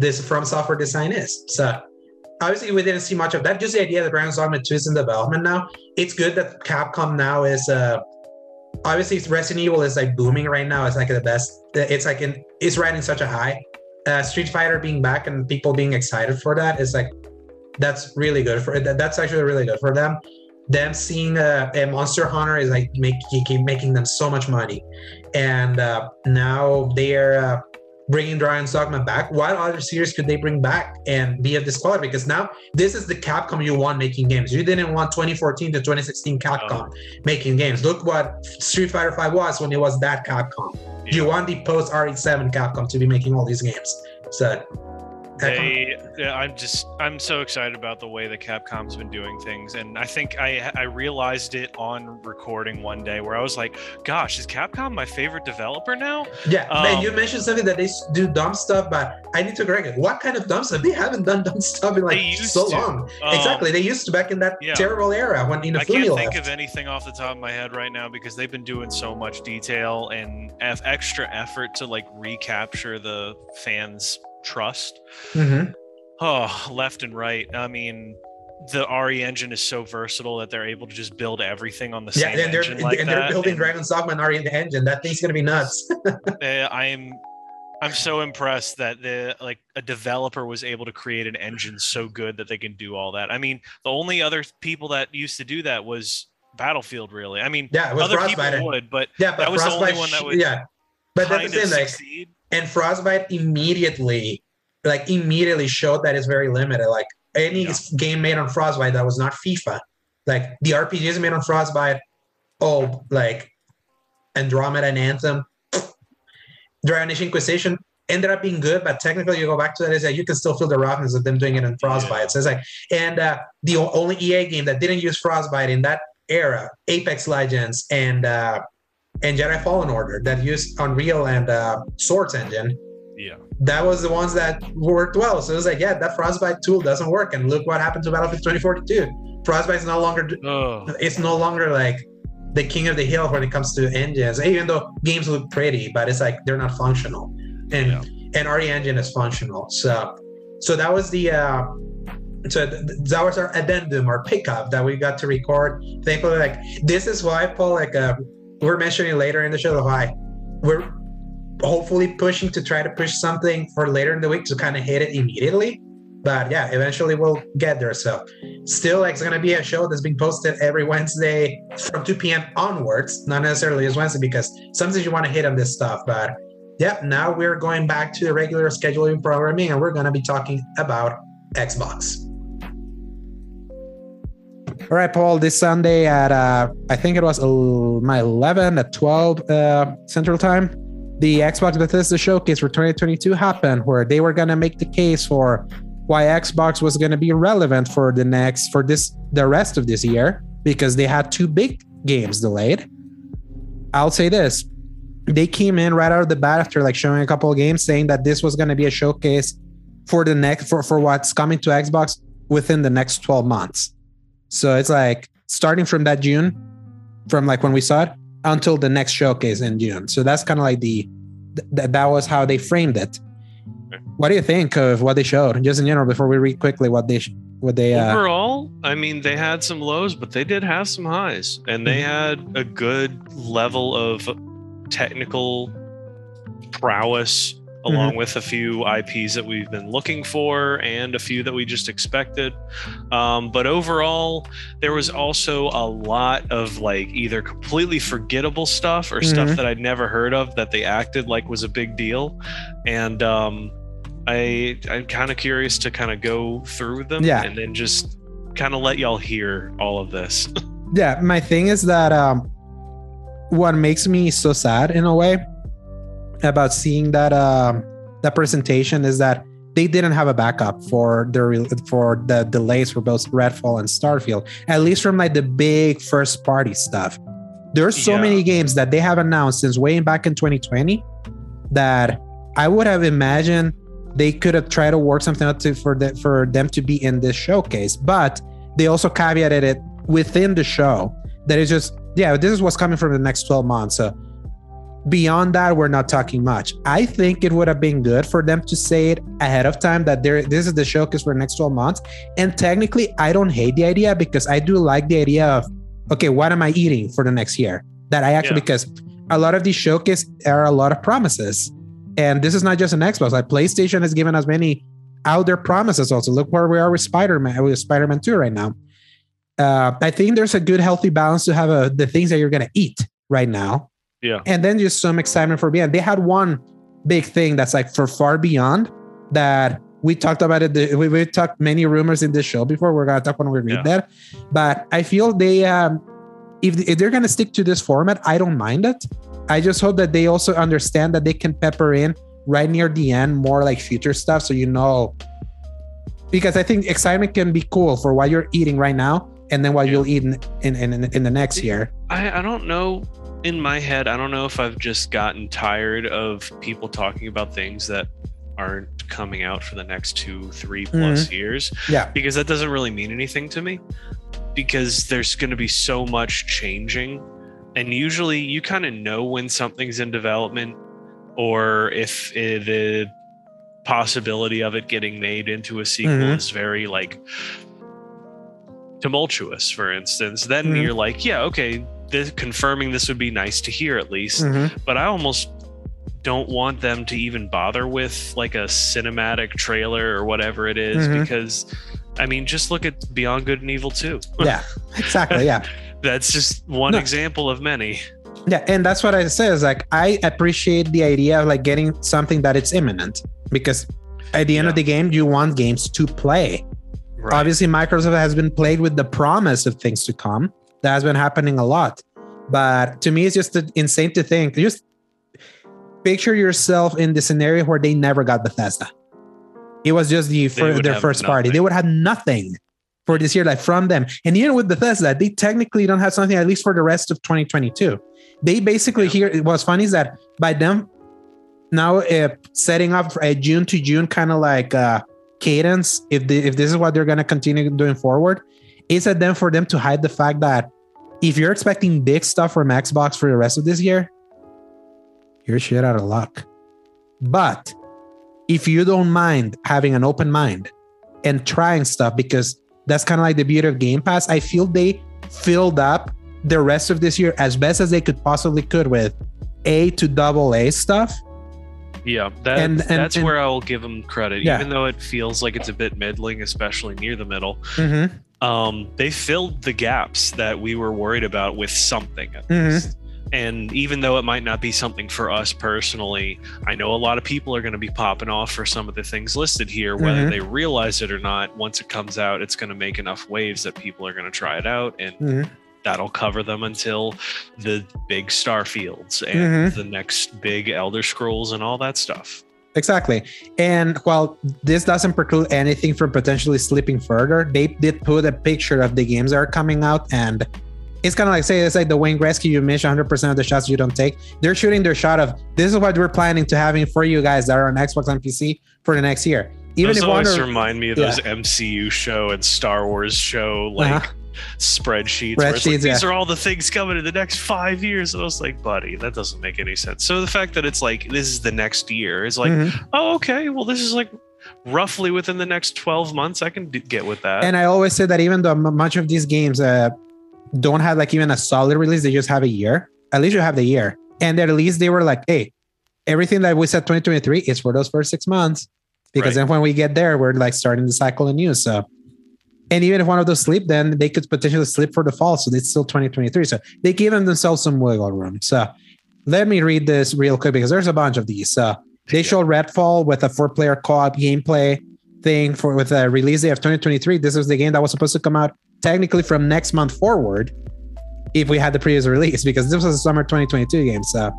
this from software design is. So obviously we didn't see much of that. Just the idea that Dragon's Dogma 2 is in development now. It's good that Capcom now is uh obviously Resident Evil is like booming right now. It's like the best. It's like in it's riding such a high. Uh, Street Fighter being back and people being excited for that is like that's really good for that. That's actually really good for them. Them seeing a, a Monster Hunter is like make, making them so much money, and uh, now they're uh, bringing Dragon's Dogma back. What other series could they bring back and be a disqualified? Because now this is the Capcom you want making games. You didn't want 2014 to 2016 Capcom making games. Look what Street Fighter 5 was when it was that Capcom. You want the post RE7 Capcom to be making all these games. So They, I'm just I'm so excited about the way that Capcom's been doing things, and I think I I realized it on recording one day where I was like, "Gosh, is Capcom my favorite developer now?" Yeah, um, man, you mentioned something that they do dumb stuff, but I need to correct it. What kind of dumb stuff? They haven't done dumb stuff in like so to. long. Um, exactly, they used to back in that yeah. terrible era when Inafune I can't left. think of anything off the top of my head right now because they've been doing so much detail and extra effort to like recapture the fans' trust. Mm-hmm. Oh, left and right. I mean, the RE engine is so versatile that they're able to just build everything on the yeah, same and they're, engine like and that. they're building and, Dragon Dogma RE engine. That thing's gonna be nuts. I am I'm so impressed that the like a developer was able to create an engine so good that they can do all that. I mean, the only other people that used to do that was Battlefield, really. I mean, yeah, other Frostbite. people would, but yeah, but that was Frostbite, the only one that would. Yeah, but that's the thing, like, and Frostbite immediately, like, immediately showed that it's very limited. Like any yeah. game made on Frostbite that was not FIFA, like the RPGs made on Frostbite, oh, like Andromeda and Anthem, Dragon Age Inquisition ended up being good, but technically you go back to that is that you can still feel the roughness of them doing it in Frostbite. Yeah. So it's like, and uh, the only EA game that didn't use Frostbite in that era, Apex Legends and uh, and Jedi Fallen Order that used Unreal and uh, Source Engine. Yeah, that was the ones that worked well. So it was like, yeah, that Frostbite tool doesn't work, and look what happened to Battlefield 2042. Frostbite is no longer, oh. it's no longer like the king of the hill when it comes to engines. Even though games look pretty, but it's like they're not functional. And yeah. and RE Engine is functional. So so that was the uh, so that was our addendum or pickup that we got to record. Thankfully, like this is why Paul, like uh, we're mentioning later in the show, why we're hopefully pushing to try to push something for later in the week to kind of hit it immediately. But yeah, eventually we'll get there. So still, like, it's gonna be a show that's being posted every Wednesday from 2 p.m. onwards. Not necessarily as Wednesday because sometimes you want to hit on this stuff, but yeah, now we're going back to the regular scheduling programming and we're gonna be talking about Xbox. All right, Paul. This Sunday at uh, I think it was my 11 at 12 uh, Central Time, the Xbox Bethesda showcase for 2022 happened, where they were gonna make the case for why Xbox was gonna be relevant for the next for this the rest of this year because they had two big games delayed. I'll say this: they came in right out of the bat after like showing a couple of games, saying that this was gonna be a showcase for the next for for what's coming to Xbox within the next 12 months. So it's like starting from that June, from like when we saw it until the next showcase in June. So that's kind of like the th- that was how they framed it. What do you think of what they showed, just in general? Before we read quickly what they sh- what they uh, overall, I mean, they had some lows, but they did have some highs, and they mm-hmm. had a good level of technical prowess along mm-hmm. with a few IPs that we've been looking for and a few that we just expected. Um, but overall, there was also a lot of like either completely forgettable stuff or mm-hmm. stuff that I'd never heard of that they acted like was a big deal. And um, I I'm kind of curious to kind of go through them yeah. and then just kind of let y'all hear all of this. yeah, my thing is that um, what makes me so sad in a way about seeing that um, that presentation is that they didn't have a backup for the for the delays for both Redfall and Starfield. At least from like the big first party stuff. There's so yeah. many games that they have announced since way back in 2020 that I would have imagined they could have tried to work something out to, for the, for them to be in this showcase. But they also caveated it within the show that it's just yeah, this is what's coming from the next 12 months. So Beyond that, we're not talking much. I think it would have been good for them to say it ahead of time that there this is the showcase for the next 12 months. And technically, I don't hate the idea because I do like the idea of okay, what am I eating for the next year? That I actually yeah. because a lot of these showcase are a lot of promises. And this is not just an Xbox. Like PlayStation has given us many out there promises also. Look where we are with Spider-Man, with Spider-Man 2 right now. Uh, I think there's a good healthy balance to have a, the things that you're gonna eat right now yeah. And then just some excitement for beyond. They had one big thing that's like for far beyond that we talked about it. We, we talked many rumors in this show before. We're gonna talk when we read yeah. that. But I feel they um if, if they're gonna stick to this format, I don't mind it. I just hope that they also understand that they can pepper in right near the end more like future stuff so you know because I think excitement can be cool for what you're eating right now, and then what Yeah. you'll eat in in, in in the next year. I, I don't know in my head i don't know if i've just gotten tired of people talking about things that aren't coming out for the next two three plus years Yeah. because that doesn't really mean anything to me because there's going to be so much changing and usually you kind of know when something's in development or if eh, the possibility of it getting made into a sequel Mhm. is very like tumultuous for instance then Mhm. you're like yeah okay this confirming this would be nice to hear at least Mhm. but I almost don't want them to even bother with like a cinematic trailer or whatever it is, Mhm. because I mean, just look at Beyond Good and Evil 2. Yeah. Exactly. Yeah. That's just one No. example of many. Yeah, and that's what I say is like I appreciate the idea of like getting something that it's imminent because at the end of the game you want games to play. Right. Obviously, Microsoft has been plagued with the promise of things to come. That has been happening a lot. But to me, it's just insane to think. Just picture yourself in the scenario where they never got Bethesda. It was just the fir- their first party. They would have nothing for this year, like from them. And even with Bethesda, they technically don't have something at least for the rest of 2022. They basically Yeah. here. What's funny is that by them now uh, setting up a June to June kind of like uh, cadence, if the, if this is what they're going to continue doing forward, is it them for them to hide the fact that if you're expecting big stuff from Xbox for the rest of this year, you're shit out of luck. But if you don't mind having an open mind and trying stuff, because that's kind of like the beauty of Game Pass, I feel they filled up the rest of this year as best as they could possibly could with A to double A stuff. Yeah, that, And- and- that's and- where I will give them credit, Yeah. even though it feels like it's a bit middling, especially near the middle. Mm-hmm. Um, they filled the gaps that we were worried about with something at Mhm. least. And even though it might not be something for us personally, I know a lot of people are going to be popping off for some of the things listed here, whether Mhm. they realize it or not. Once it comes out, it's going to make enough waves that people are going to try it out, and Mhm. that'll cover them until the big Starfields and the next big Elder Scrolls and all that stuff. Exactly. And while this doesn't preclude anything from potentially slipping further, they did put a picture of the games that are coming out. And it's kind of like, say, it's like the Wayne Gretzky, you miss 100% of the shots you don't take. They're shooting their shot of this is what we're planning to having for you guys that are on Xbox and PC for the next year. Even those if always Wonder, remind me of yeah. those MCU show and Star Wars show like Uh-huh. Spreadsheets. it's like, Spreadsheets, These yeah. are all the things coming in the next five years. And I was like, buddy, that doesn't make any sense. So the fact that it's like this is the next year is like, Mhm. oh, okay, well, this is like roughly within the next 12 months. I can d- get with that. and I always say that even though much of these games uh, don't have like even a solid release, they just have a year. At least you have the year, and at least they were like, "Hey, everything that we said 2023 is for those first six months," because Right. then when we get there, we're like starting the cycle anew. So, and even if one of those slip, then they could potentially slip for the fall. So it's still 2023. So they gave themselves some wiggle room. So let me read this real quick because there's a bunch of these. So they showed Redfall with a four-player co-op gameplay thing for with a release day of 2023. This was the game that was supposed to come out technically from next month forward, if we had the previous release, because this was a summer 2022 game. So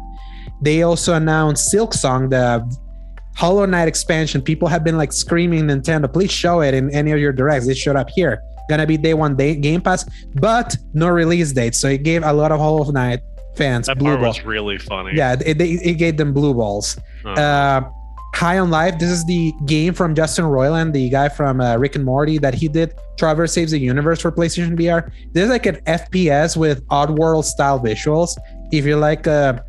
they also announced Silksong, the Hollow Knight expansion. People have been like screaming Nintendo, please show it in any of your directs. It showed up here. Gonna be day one day Game Pass, but no release date. So it gave a lot of Hollow Knight fans that blue balls. really funny. Yeah, it, it, it gave them blue balls. Uh, Uh, High on Life. This is the game from Justin Roiland, the guy from uh, Rick and Morty, that he did Trover Saves the Universe for PlayStation VR. This is like an FPS with Oddworld style visuals. If you like uh,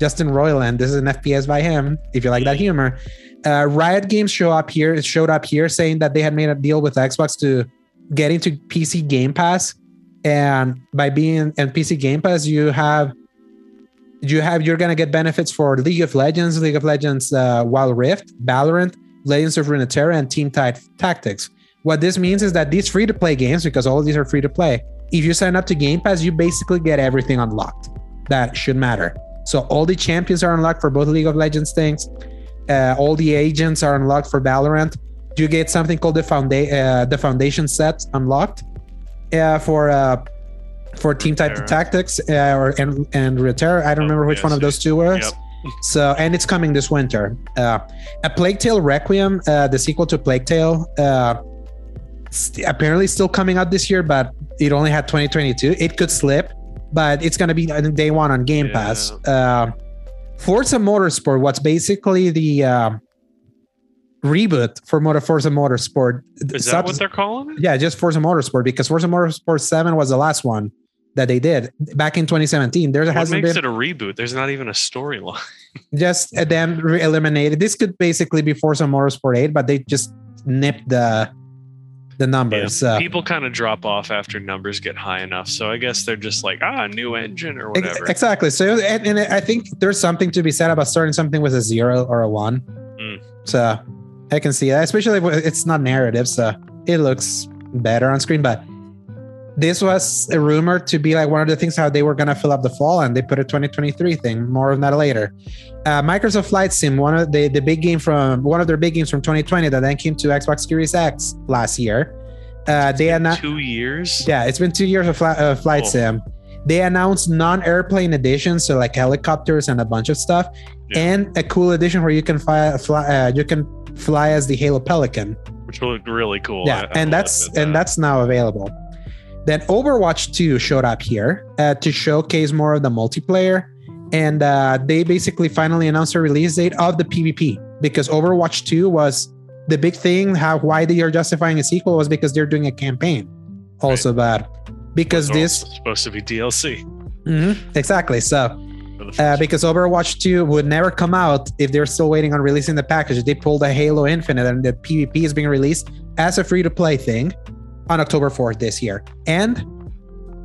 Justin Roiland, this is an FPS by him. If you like that humor, uh, Riot Games show up here. It showed up here saying that they had made a deal with Xbox to get into PC Game Pass, and by being in PC Game Pass, you have you have you're gonna get benefits for League of Legends, League of Legends uh, Wild Rift, Valorant, Legends of Runeterra, and Teamfight Tactics. What this means is that these free to play games, because all of these are free to play, if you sign up to Game Pass, you basically get everything unlocked that should matter. So all the champions are unlocked for both League of Legends things. Uh, all the agents are unlocked for Valorant. You get something called the founda- uh, the foundation set unlocked uh, for uh, for Teamfight Runeterra. Tactics uh, or and and. I don't Oh, remember which yes, one of those two was. Yep. So and it's coming this winter. Uh, a Plague Tale Requiem, uh, the sequel to Plague Tale, uh, st- apparently still coming out this year, but it only had 2022. It could slip, but it's gonna be on day one on Game Yeah. Pass. Uh, Forza Motorsport, what's basically the uh, reboot for Motor Forza Motorsport. Is that Sub- what they're calling it? yeah, just Forza Motorsport because Forza Motorsport 7 was the last one that they did back in 2017. There What hasn't makes been it a reboot? There's not even a storyline. just then re- eliminated. This could basically be Forza Motorsport 8, but they just nipped the the numbers. Uh, People kind of drop off after numbers get high enough. So I guess they're just like, ah, new engine or ex- whatever. exactly. So, and, and I think there's something to be said about starting something with a zero or a one. Mm. So I can see that, especially if it's not narrative. So it looks better on screen. But this was a rumor to be like one of the things how they were going to fill up the fall, and they put a 2023 thing. More of that later. Uh, Microsoft Flight Sim, one of the, the big game from one of their big games from 2020 that then came to Xbox Series X last year. Uh, they announced. Two years. Yeah, it's been two years of fly, uh, flight Oh. sim. They announced non-airplane editions, so like helicopters and a bunch of stuff, Yeah. and a cool edition where you can fly, fly uh, you can fly as the Halo Pelican. which looked really cool. yeah, I- I and will that's admit and that. that's now available. Then Overwatch 2 showed up here uh, to showcase more of the multiplayer, and uh, they basically finally announced a release date of the PvP because Overwatch 2 was the big thing. How why they are justifying a sequel was because they're doing a campaign, also bad. Because this supposed to be DLC. Mm-hmm, exactly. So uh, because Overwatch 2 would never come out if they're still waiting on releasing the package. They pulled a Halo Infinite and the PvP is being released as a free to play thing on October 4th this year and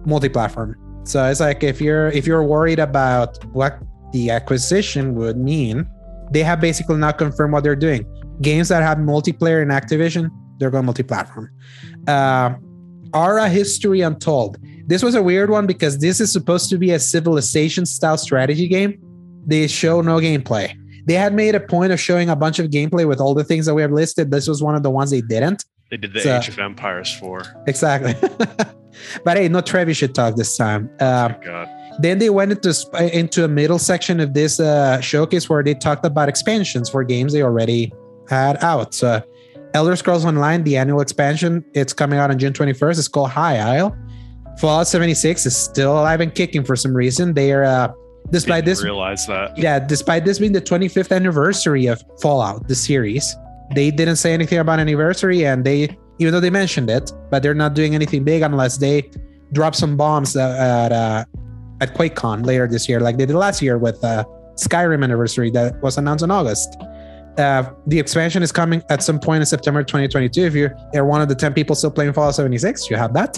multi-platform. So it's like if you're if you're worried about what the acquisition would mean, they have basically not confirmed what they're doing. Games that have multiplayer in Activision, they're going multi-platform. Uh, Ara History Untold. This was a weird one because this is supposed to be a civilization style strategy game. They show no gameplay. They had made a point of showing a bunch of gameplay with all the things that we have listed. This was one of the ones they didn't. They did the so- Age of Empires 4. Exactly. but hey, no Trevi shit talk this time. Uh, Oh, God. then they went into into a middle section of this uh, showcase where they talked about expansions for games they already had out. So, Elder Scrolls Online, the annual expansion, it's coming out on June 21st. It's called High Isle. Fallout 76 is still alive and kicking for some reason. They are, uh, despite Didn't this, realize that. yeah, despite this being the 25th anniversary of Fallout, the series, they didn't say anything about anniversary, and they, even though they mentioned it, but they're not doing anything big unless they drop some bombs at uh, at QuakeCon later this year, like they did last year with uh, Skyrim anniversary that was announced in August. Uh, the expansion is coming at some point in September 2022. If you're, you're one of the 10 people still playing Fallout 76, you have that.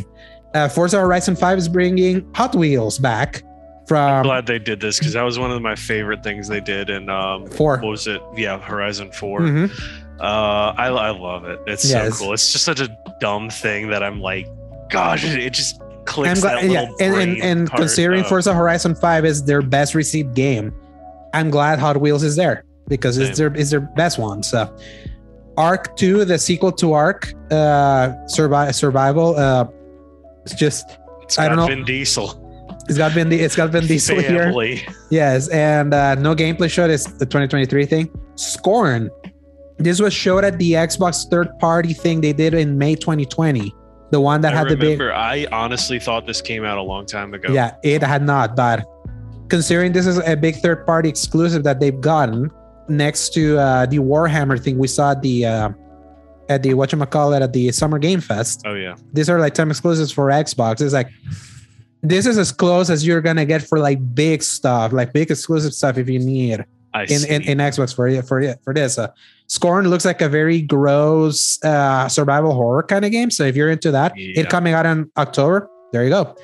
Uh, Forza Horizon 5 is bringing Hot Wheels back from I'm glad they did this because that was one of my favorite things they did. And um, 4. what was it? Yeah, Horizon 4. Mhm. Uh, I, I love it. It's Yes. so cool. It's just such a dumb thing that I'm like, gosh, it, just clicks. Glad, that yeah, and and, and considering uh, Forza Horizon 5 is their best received game, I'm glad Hot Wheels is there because it's their it's their best one. So Ark 2, the sequel to Ark, uh survival, uh it's just it's I don't know. Vin Diesel. it's got Vin it's got Vin Diesel here. Yes, and uh no gameplay showed is the 2023 thing. Scorn. This was showed at the Xbox third party thing they did in May 2020. The one that I had the big remember. I honestly thought this came out a long time ago. Yeah, it had not, but considering this is a big third party exclusive that they've gotten next to uh, the Warhammer thing we saw at the uh, at the whatchamacallit at the Summer Game Fest. Oh yeah. These are like time exclusives for Xbox. It's like this is as close as you're gonna get for like big stuff, like big exclusive stuff if you need I in, see. in, in Xbox for for for this. Uh, Scorn looks like a very gross uh, survival horror kind of game. So if you're into that, Yeah. it coming out in October. There you go.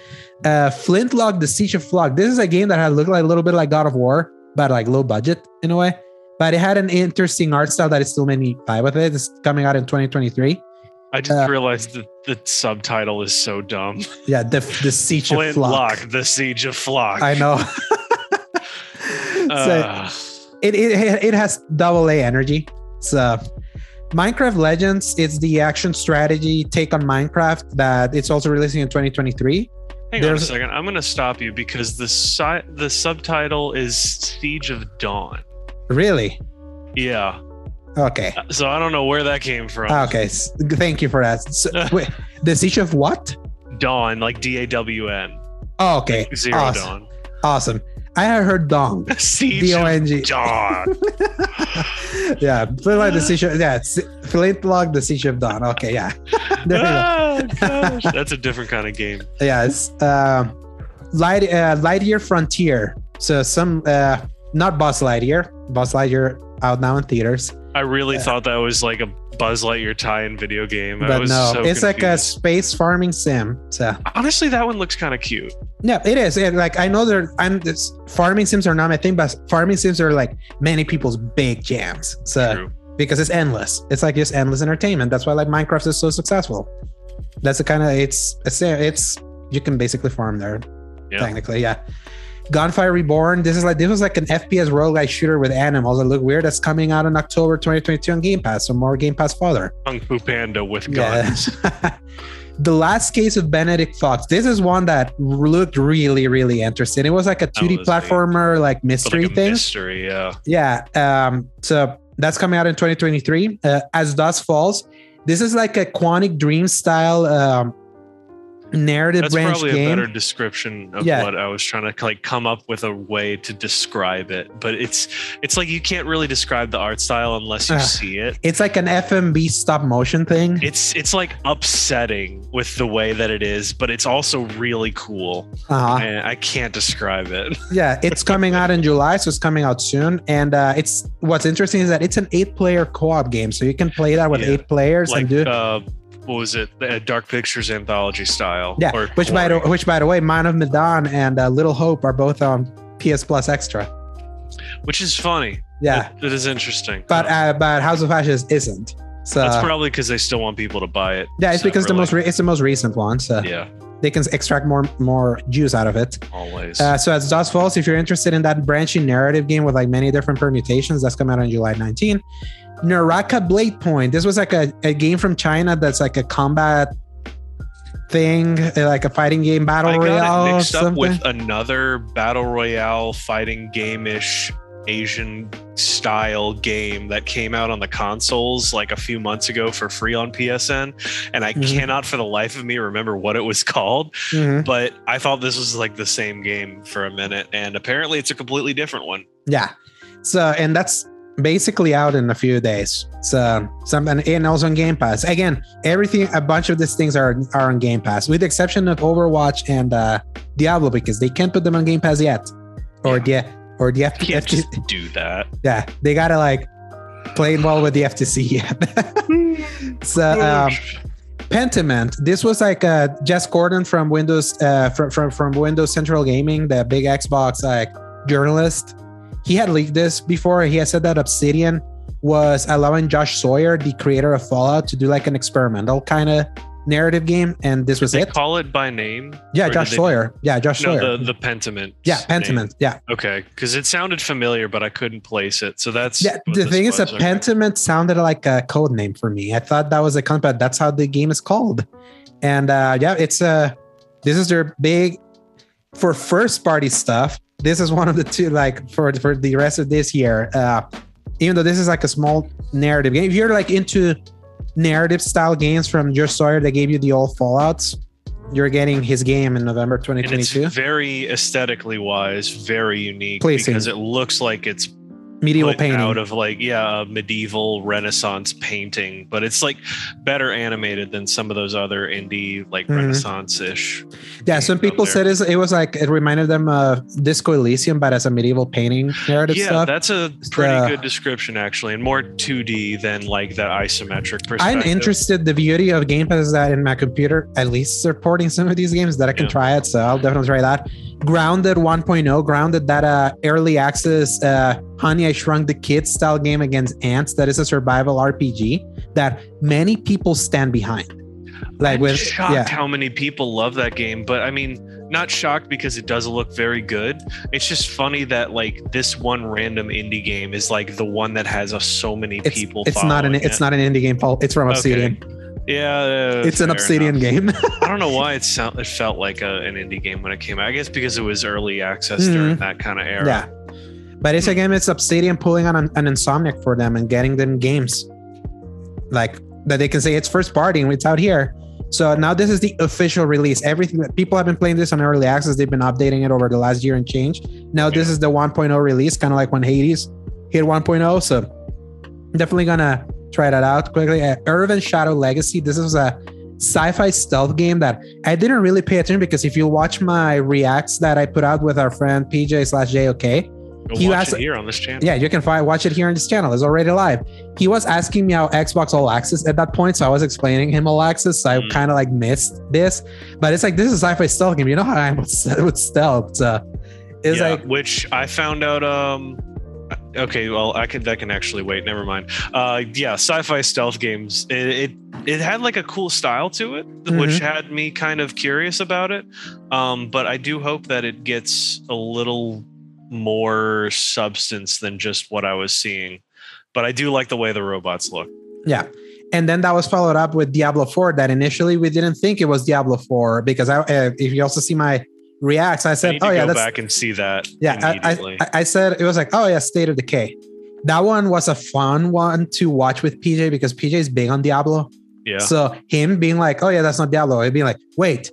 Uh, Flintlock: The Siege of Flock. This is a game that had looked like a little bit like God of War, but like low budget in a way. But it had an interesting art style that it still made me buy with it. It's coming out in 2023. I just uh, realized that the subtitle is so dumb. Yeah, the the Siege of Flock. Flintlock, the Siege of Flock. I know. so, Uh, it, it it has double A energy. So Minecraft Legends, is the action strategy take on Minecraft that it's also releasing in 2023. hang on a second. I'm going to stop you because the si- the subtitle is Siege of Dawn. Really? Yeah. Okay. Uh, so I don't know where that came from. Okay. Thank you for that. So, wait, the Siege of what? Dawn, like D A W N. Oh, okay. Zero awesome. Dawn. Awesome. I had heard Dong. D O N G. Dawn. yeah, Flintlock the Siege of yeah, Flintlock the Siege of Dawn. Okay, yeah. there you go. Ah, gosh. That's a different kind of game. Yes. Um, Light uh, Lightyear Frontier. So some uh, not Buzz Lightyear. Buzz Lightyear out now in theaters. I really Yeah. thought that was like a Buzz Lightyear tie-in video game. I But no, so it's like a space farming sim. So Honestly, that one looks kind of cute. Yeah, it is. It, like I know there, I'm this farming sims are not my thing, but farming sims are like many people's big jams. So True. because it's endless. It's like just endless entertainment. That's why like Minecraft is so successful. That's the kind of it's it's it's you can basically farm there. Yeah. Technically, yeah. Gunfire Reborn. This is like this was like an FPS roguelike shooter with animals that look weird. That's coming out in October 2022 on Game Pass. So more Game Pass fodder. Kung Fu Panda with Yeah. the last case of Benedict Fox. This is one that looked really, really interesting. It was like a 2D was neat. platformer, like mystery like thing. mystery, yeah. Yeah. Um, so that's coming out in 2023. Uh, As Dusk Falls. This is like a Quantic Dream style um, narrative That's branch probably a better description of Yeah. what I was trying to like come up with a way to describe it. But it's it's like you can't really describe the art style unless you Uh, see it. It's like an FMV stop motion thing. It's it's like upsetting with the way that it is, but it's also really cool. Uh-huh. And I can't describe it. Yeah, it's coming out in July, so it's coming out soon. And uh, it's what's interesting is that it's an eight-player co-op game, so you can play that with Yeah. eight players like and do. uh, what was it? The Dark Pictures anthology style. yeah, or which by the which by the way, Man of Medan and uh, Little Hope are both on PS Plus Extra. which is funny. Yeah, It- it is interesting. but uh, but House of Ashes isn't. So That's probably because they still want people to buy it. yeah, it's because the most re- it's the most recent one, so yeah, they can extract more more juice out of it. always. Uh, so as Dusk Falls, if you're interested in that branching narrative game with like many different permutations, that's coming out on July 19. Naraka Blade Point. This was like a, a game from China that's like a combat thing, like a fighting game battle I royale. it mixed up with another battle royale fighting game-ish Asian style game that came out on the consoles like a few months ago for free on PSN, and I Mhm. cannot for the life of me remember what it was called. Mhm. But I thought this was like the same game for a minute, and apparently it's a completely different one. Yeah. So and that's basically out in a few days. So something and also on Game Pass. Again, everything a bunch of these things are are on Game Pass, with the exception of Overwatch and uh Diablo, because they can't put them on Game Pass yet. Or yeah, or the F- Can't just do that. yeah, they gotta like play well with the FTC yet. so um Pentiment. This was like uh Jez Corden from Windows uh from, from from Windows Central Gaming, the big Xbox like journalist. He had leaked this before. He had said that Obsidian was allowing Josh Sawyer, the creator of Fallout, to do like an experimental kind of narrative game, and this was Did they it. call it by name? yeah, Josh Sawyer. Yeah, Josh No, Sawyer. the the Pentiment. yeah, name. Pentiment. Yeah, Okay, because it sounded familiar, but I couldn't place it. So that's yeah. The thing is, a was. Okay. Pentiment sounded like a code name for me. I thought that was a company. That's how the game is called. And uh, yeah, it's uh, this is their big for first party stuff. This is one of the two like for for the rest of this year. Uh, even though this is like a small narrative game, if you're like into narrative style games from Josh Sawyer that gave you the old Fallout's, you're getting his game in November and it's 2022. very aesthetically wise, very unique Pleasing. because it looks like it's Medieval painting. out of like yeah, medieval Renaissance painting, but it's like better animated than some of those other indie like Mhm. Renaissance-ish. Yeah, some people said it was like it reminded them of Disco Elysium, but as a medieval painting narrative Yeah, stuff. that's a pretty uh, good description actually, and more 2D than like that isometric perspective. I'm interested. The beauty of Game Pass is that in my computer, at least supporting some of these games that I can Yeah. try it. So I'll definitely try that. Grounded 1.0, Grounded, that uh, early access uh, Honey I Shrunk the Kids style game against ants. That is a survival RPG that many people stand behind. Like I'm with shocked yeah, how many people love that game, but I mean, not shocked because it does look very good. It's just funny that like this one random indie game is like the one that has uh, so many it's people. it's not an following it's not an indie game. Paul. It's from Okay. Yeah, It's an Obsidian enough. game. I don't know why it sound it felt like a, an indie game when it came out. I guess because it was early access Mhm. during that kind of era. Yeah. But it's a game. it's Obsidian pulling on an, an Insomniac for them and getting them games like that they can say it's first party and it's out here. So now this is the official release. Everything that people have been playing this on early access, they've been updating it over the last year and change. Now this is the 1.0 release, kind of like when Hades hit 1.0. So definitely gonna try that out quickly. Uh, Ereban Shadow Legacy. This is a sci-fi stealth game that I didn't really pay attention because if you watch my reacts that I put out with our friend PJ slash JOK, Go He watch asked- it here on this channel. yeah, you can find watch it here on this channel. It's already live. He was asking me how Xbox All Access at that point, so I was explaining him All Access. So I Mm. kind of like missed this, but it's like this is a sci-fi stealth game. You know how I am with, with stealth. So it's Yeah, like which I found out. Um, okay, well, I can that can actually wait. Never mind. Uh, yeah, sci-fi stealth games. It it, it had like a cool style to it, which Mhm. had me kind of curious about it. Um, but I do hope that it gets a little more substance than just what I was seeing. But I do like the way the robots look. yeah. And then that was followed up with Diablo 4. That initially we didn't think it was Diablo 4 because I, uh, if you also see my reacts, I I said, to "Oh yeah, go that's back and see that. yeah." I, immediately. I, I said it was like, "Oh yeah, State of Decay." That one was a fun one to watch with PJ because PJ is big on Diablo. yeah. So him being like, "Oh yeah, that's not Diablo," he'd be like, "Wait,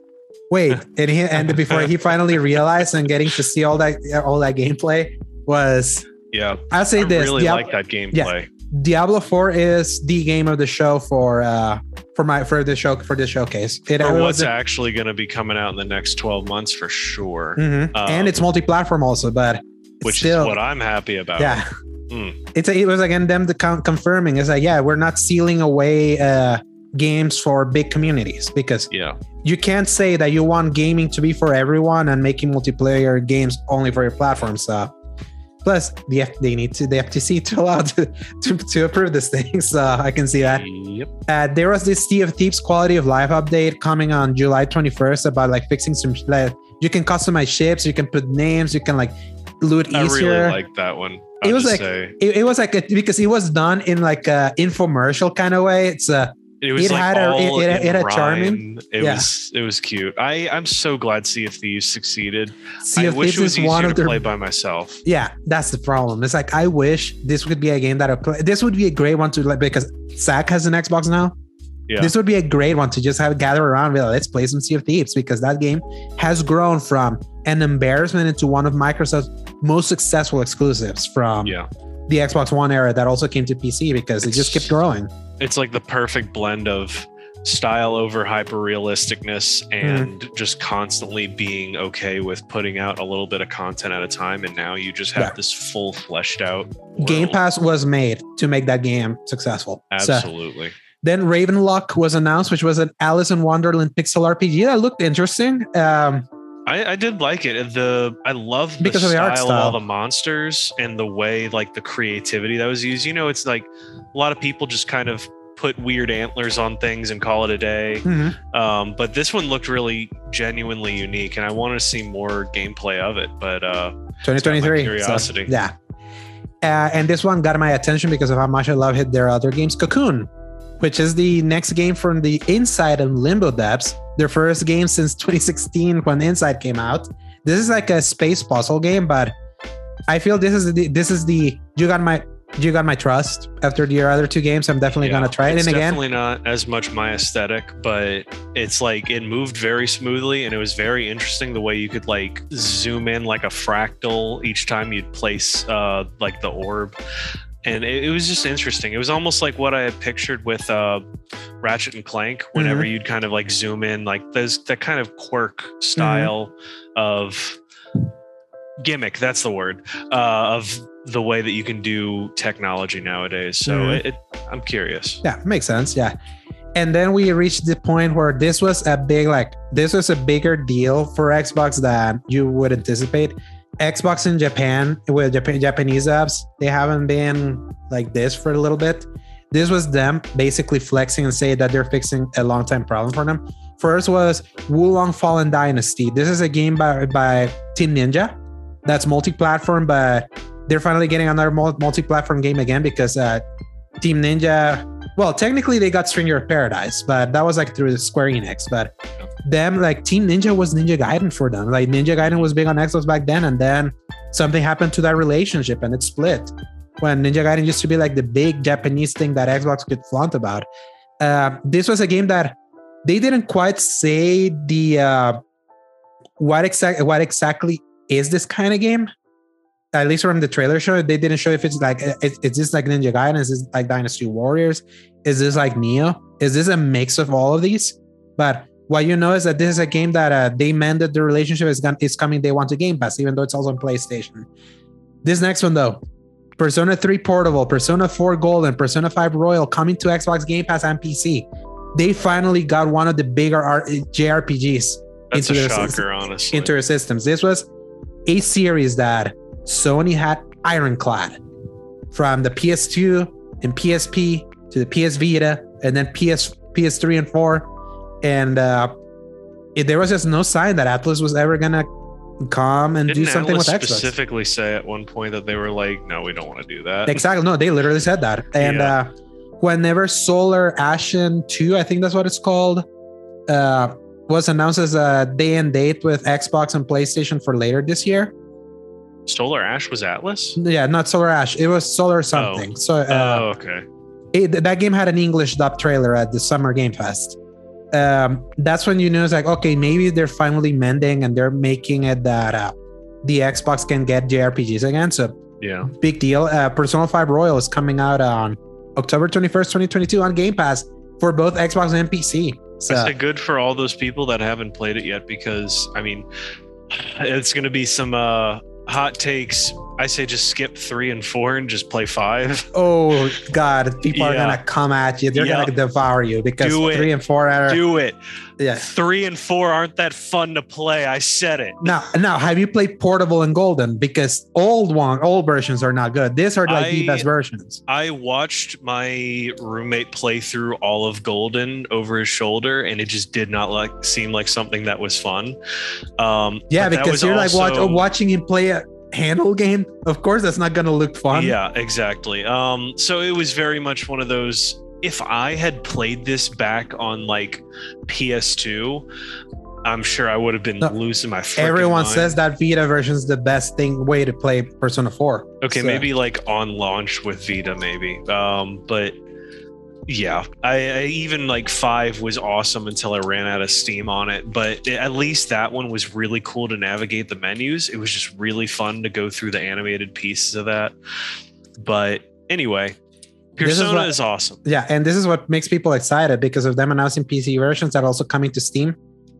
wait," and he and before he finally realized and getting to see all that all that gameplay was, yeah. I'll say this I this: really like that gameplay. Diablo Four is the game of the show for uh for my for the show for this showcase. It, For what's was actually going to be coming out in the next 12 months for sure. Mhm. Um, and it's multi-platform also, but which still, is what I'm happy about. yeah. Mm. It's it was again them to con- confirming. It's like yeah, we're not sealing away uh games for big communities because Yeah. you can't say that you want gaming to be for everyone and making multiplayer games only for your platform. So, plus the F- they need to the FTC to allow to, to to approve this thing. So I can see that. Yep. Uh, there was this Sea of Thieves quality of life update coming on July 21st about like fixing some like you can customize ships, you can put names, you can like loot easier. I really like that one. It I'll was like- it, it was like a, because it was done in like a infomercial kind of way. It's uh it was it like had a- all it- it- it had charming. It Yeah. was it was cute. I I'm so glad Sea of Thieves succeeded. Sea I wish Thieves it was is one to of their play by myself. Yeah, that's the problem. It's like I wish this would be a game that I play. This would be a great one to like because Zach has an Xbox now. Yeah. This would be a great one to just have gather around. and be like, let's play some Sea of Thieves because that game has grown from an embarrassment into one of Microsoft's most successful exclusives from Yeah. the Xbox One era that also came to PC because it just kept growing. It's like the perfect blend of style over hyper realisticness and just constantly being okay with putting out a little bit of content at a time and now you just have Yeah. this full fleshed out world. Game Pass was made to make that game successful. So absolutely then Ravenlock was announced, which was an Alice in Wonderland pixel RPG that looked interesting. Um, I, I did like it. The I love the Because of the style art of all the monsters and the way like the creativity that was used. You know, it's like a lot of people just kind of put weird antlers on things and call it a day. mhm. Um, but this one looked really genuinely unique, and I want to see more gameplay of it. But uh, 2023. So, curiosity. yeah. Uh, and this one got my attention because of how much I love hit their other games. Cocoon, which is the next game from the Inside and Limbo Depths, their first game since 2016 when Inside came out. This is like a space puzzle game, but I feel this is the this is the you got my you got my trust after your other two games. I'm definitely yeah, gonna try it. And again, definitely not as much my aesthetic, but it's like it moved very smoothly, and it was very interesting the way you could like zoom in like a fractal each time you'd place uh, like the orb. And it, it was just interesting. It was almost like what I had pictured with uh, Ratchet and Clank. Whenever Mm-hmm. you'd kind of like zoom in, like there's that kind of quirk style of gimmick. That's the word uh, of the way that you can do technology nowadays. So Mhm. it, it, I'm curious. Yeah, makes sense. Yeah. And then we reached the point where this was a big, like, this was a bigger deal for Xbox than you would anticipate. Xbox in Japan with Japan, Japanese apps, they haven't been like this for a little bit. This was them basically flexing and saying that they're fixing a long time problem for them. First was Wo Long Fallen Dynasty. This is a game by, by Team Ninja that's multi-platform, but they're finally getting another multi-platform game again because uh, Team Ninja well, technically they got Stranger of Paradise, but that was like through the Square Enix. But them like Team Ninja was Ninja Gaiden for them. Like Ninja Gaiden was big on Xbox back then, and then something happened to that relationship and it split. When Ninja Gaiden used to be like the big Japanese thing that Xbox could flaunt about. Uh, this was a game that they didn't quite say the uh, what exactly what exactly is this kind of game. At least from the trailer show, they didn't show if it's like is, is this like Ninja Gaiden? Is this like Dynasty Warriors? Is this like Nioh? Is this a mix of all of these? But what you know is that this is a game that uh, they meant that the relationship is, gonna, is coming day one to Game Pass, even though it's also on PlayStation. This next one though, Persona 3 Portable, Persona 4 Gold, and Persona 5 Royal coming to Xbox Game Pass and PC. They finally got one of the bigger R- JRPGs That's into their shocker, system- honestly. into their systems. This was a series that Sony had ironclad from the PS2 and PSP to the PS Vita and then PS PS3 and 4 and uh it, there was just no sign that Atlus was ever gonna come and Didn't do something Atlus with Xbox. specifically say at one point that they were like, "No, we don't want to do that." Exactly. No, they literally said that. And Yeah. uh whenever Soul Hackers 2, I think that's what it's called, uh was announced as a day and date with Xbox and PlayStation for later this year. Solar Ash was Atlus. Yeah, not Solar Ash. It was Solar something. So uh, oh, okay. it, that game had an English dub trailer at the Summer Game Fest. Um, that's when you know it's like, okay, maybe they're finally mending and they're making it that uh, the Xbox can get JRPGs again. So Yeah. big deal. Uh, Persona 5 Royal is coming out on October 21st, 2022 on Game Pass for both Xbox and PC. So I say good for all those people that haven't played it yet because I mean, it's going to be some uh, hot takes. I say just skip three and four and just play five. oh god, people are gonna come at you. They're Yeah. gonna devour you because Do it. three and four are Do it. Yeah. Three and four aren't that fun to play. I said it. Now, now, have you played Portable and Golden? Because old one, old versions are not good. These are like the best versions. I watched my roommate play through all of Golden over his shoulder, and it just did not like seem like something that was fun. Um, Yeah, because you're like watch, also- watching him play a handle game. Of course, that's not gonna look fun. Yeah, exactly. Um, so it was very much one of those. If I had played this back on like PS2, I'm sure I would have been No, losing my. Everyone mind. says that Vita version is the best thing way to play Persona 4. Okay, So- maybe like on launch with Vita, maybe. Um, but yeah, I, I even like five was awesome until I ran out of steam on it. But at least that one was really cool to navigate the menus. It was just really fun to go through the animated pieces of that. But anyway, This is what- is awesome. Yeah, and this is what makes people excited because of them announcing PC versions that are also coming to Steam.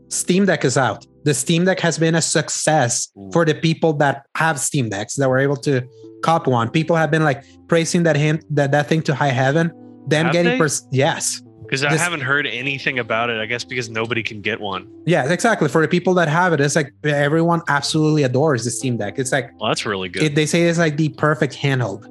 Steam Deck is out. The Steam Deck has been a success Ooh. for the people that have Steam Decks that were able to cop one. People have been like praising that hint that that thing to high heaven. Them Have getting pers- yes, Because I haven't heard anything about it. I guess because nobody can get one. yeah, exactly. For the people that have it, it's like everyone absolutely adores the Steam Deck. It's like Well, that's really good. it, they say it's like the perfect handheld,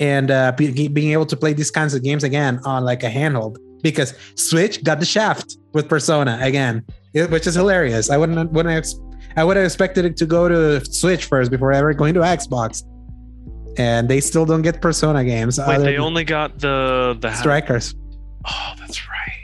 and uh, be, being able to play these kinds of games again on like a handheld because Switch got the shaft with Persona again, which is hilarious. I wouldn't wouldn't ex- I would have expected it to go to Switch first before ever going to Xbox, and they still don't get Persona games. Wait, they only got the the Strikers. Oh, that's right.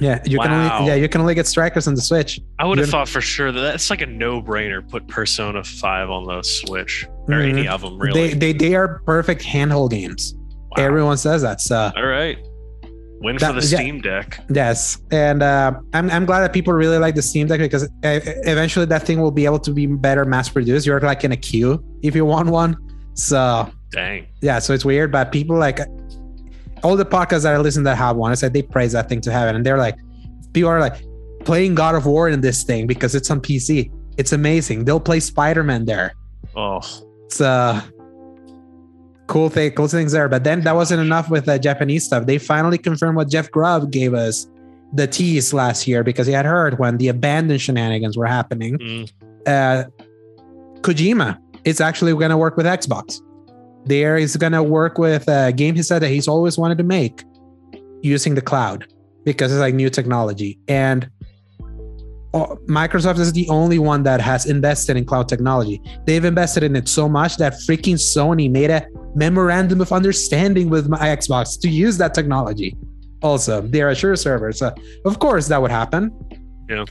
Yeah, you can only yeah you can only get Strikers on the Switch. I would have thought for sure that that's like a no-brainer. Put Persona Five on the Switch or Mhm. any of them, really. They they they are perfect handheld games. Wow. Everyone says that. So All right, win That- for the yeah. Steam Deck. Yes, and uh, I'm I'm glad that people really like the Steam Deck because eventually that thing will be able to be better mass produced. You're like in a queue if you want one. So Dang. yeah, so it's weird, but people like all the podcasts that I listen that have one, I said they praise that thing to heaven, and they're like, people are like playing God of War in this thing because it's on PC. It's amazing. They'll play Spider Man there. Oh, It's uh cool thing, cool things there. But then that wasn't enough with the Japanese stuff. They finally confirmed what Jeff Grubb gave us the tease last year because he had heard when the abandoned shenanigans were happening. Mm. Uh, Kojima is actually going to work with Xbox. There is going to work with a game he said that he's always wanted to make using the cloud because it's like new technology. And uh, Microsoft is the only one that has invested in cloud technology. They've invested in it so much that freaking Sony made a memorandum of understanding with my Xbox to use that technology. Also, their Azure servers. So of course that would happen. Yeah.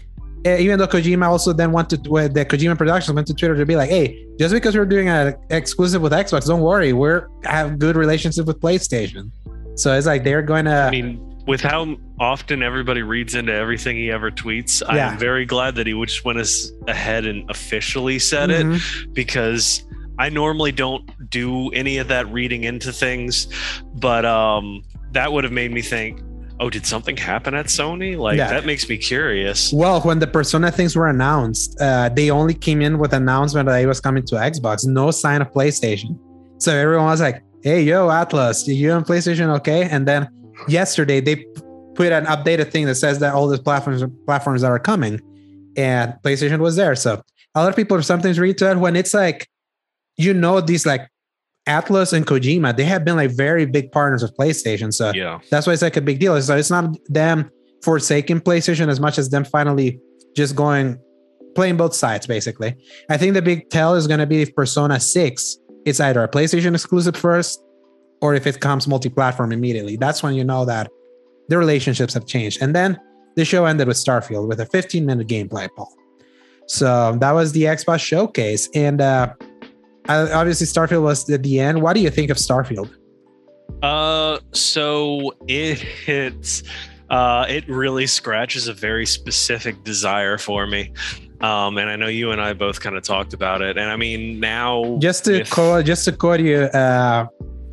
Eh, even though Kojima also then went to the Kojima Productions went to Twitter to be like, hey, just because we're doing an exclusive with Xbox, don't worry, we're have good relationship with PlayStation. So it's like they're going to. I mean, with how often everybody reads into everything he ever tweets, I'm very glad that he just went as ahead and officially said it Mhm. because I normally don't do any of that reading into things, but um, that would have made me think, oh, did something happen at Sony? Like Yeah. that makes me curious. Well, when the Persona things were announced, uh, they only came in with announcement that it was coming to Xbox. No sign of PlayStation. So everyone was like, "Hey, yo, Atlus, you on PlayStation okay?" And then yesterday they put an updated thing that says that all the platforms platforms that are coming, and PlayStation was there. So a lot of people sometimes read to it when it's like, you know, these like Atlus and Kojima, they have been like very big partners of PlayStation. So Yeah. that's why it's like a big deal. So it's not them forsaking PlayStation as much as them finally just going playing both sides, basically. I think the big tell is going to be if Persona 6 it's either a PlayStation exclusive first or if it comes multi platform immediately. That's when you know that the relationships have changed. And then the show ended with Starfield with a 15 minute gameplay, Paul. So that was the Xbox showcase. And uh, uh, obviously, Starfield was at the end. What do you think of Starfield? Uh, so it it's uh, it really scratches a very specific desire for me. Um, and I know you and I both kind of talked about it. And I mean, now just to quote just to quote you uh,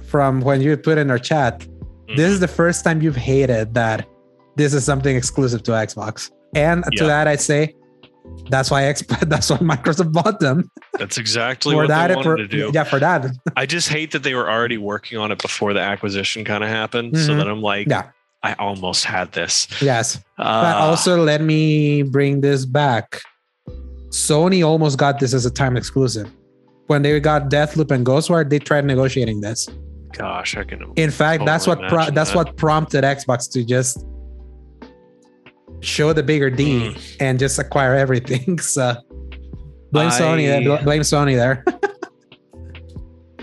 from when you put in our chat this is the first time you've hated that this is something exclusive to xbox and to Yeah. that i'd say that's why X, that's why microsoft bought them that's exactly for what that they wanted for, to do. yeah for that I just hate that they were already working on it before the acquisition kind of happened. So Mhm. that I'm like, Yeah. I almost had this. yes Uh, but also let me bring this back sony almost got this as a time exclusive when they got deathloop and ghostwire they tried negotiating this gosh, I can. In fact, that's what pro- that's that. what prompted Xbox to just show the bigger D Mm. and just acquire everything. So blame Sony. I- There, blame Sony there.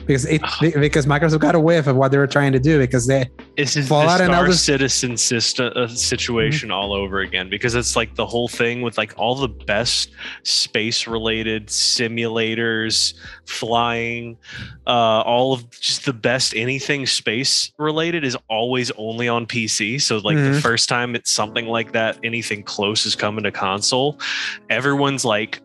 because it because Microsoft got a whiff of what they were trying to do because they just Fallout the Star Elder- Citizen system, uh, situation all over again because it's like the whole thing with like all the best space related simulators, flying, uh, all of just the best anything space related is always only on PC. So like the Mhm. first time it's something like that, anything close is coming to console, everyone's like.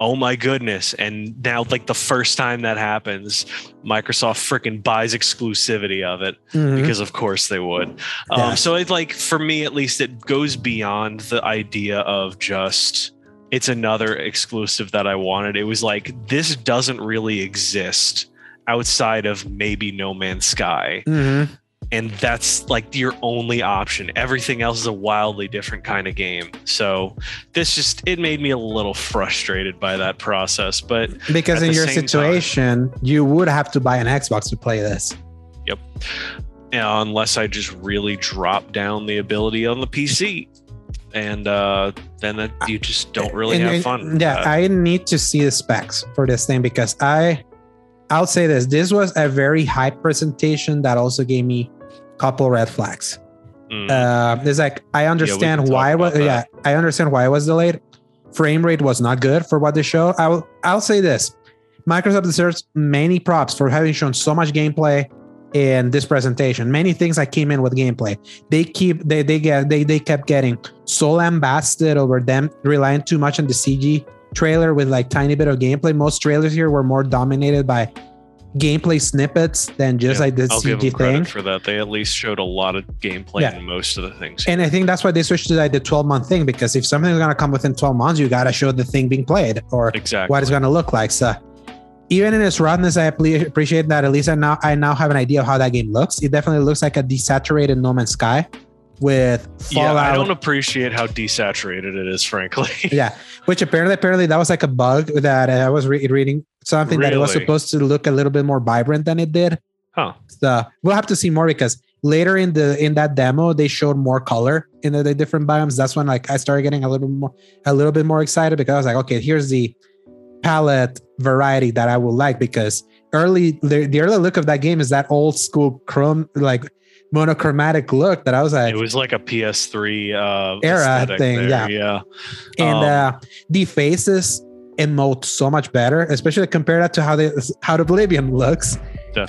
Oh my goodness. And now, like the first time that happens, Microsoft freaking buys exclusivity of it Mhm. because of course they would. Yeah. Um, so it's like for me at least, it goes beyond the idea of just it's another exclusive that I wanted. It was like this doesn't really exist outside of maybe No Man's Sky, Mhm. And that's like your only option. Everything else is a wildly different kind of game. So this just it made me a little frustrated by that process, but because in your same time- situation, you would have to buy an Xbox to play this. know, unless I just really drop down the ability on the PC. And uh, then that you just don't really And- have fun. Yeah. I need to see the specs for this thing because I, I'll say this: this was a very high presentation that also gave me couple red flags. Mm. Uh, it's like I understand talk why. it was yeah, I understand why it was delayed. Frame rate was not good for what they show. I will. I'll say this: Microsoft deserves many props for having shown so much gameplay in this presentation. Many things that came in with gameplay. They keep they they get they they kept getting so lambasted over them relying too much on the CG trailer with like tiny bit of gameplay. Most trailers here were more dominated by gameplay snippets than just Yeah, like the I'll give CG them credit thing. for that. They at least showed a lot of gameplay Yeah. in most of the things. And I think that's why they switched to like the 12 month thing because if something's gonna come within 12 months, you gotta show the thing being played or exactly. what it's gonna look like. So even in its roughness, I appreciate that at least I now I now have an idea of how that game looks. It definitely looks like a desaturated No Man's Sky with Fallout. yeah, I don't appreciate how desaturated it is, frankly. Yeah, which apparently apparently that was like a bug that I was re- reading something that it was supposed to look a little bit more vibrant than it did. huh. So we'll have to see more because later in the in that demo they showed more color in the, the different biomes. That's when like I started getting a little bit more a little bit more excited because I was like, okay, here's the palette variety that I would like because early the, the early look of that game is that old school chrome like monochromatic look that I was like, It was like a PS3 uh, Era thing, there, yeah. yeah. and Um, uh, the faces emote so much better, especially compared that to how they how the Oblivion looks.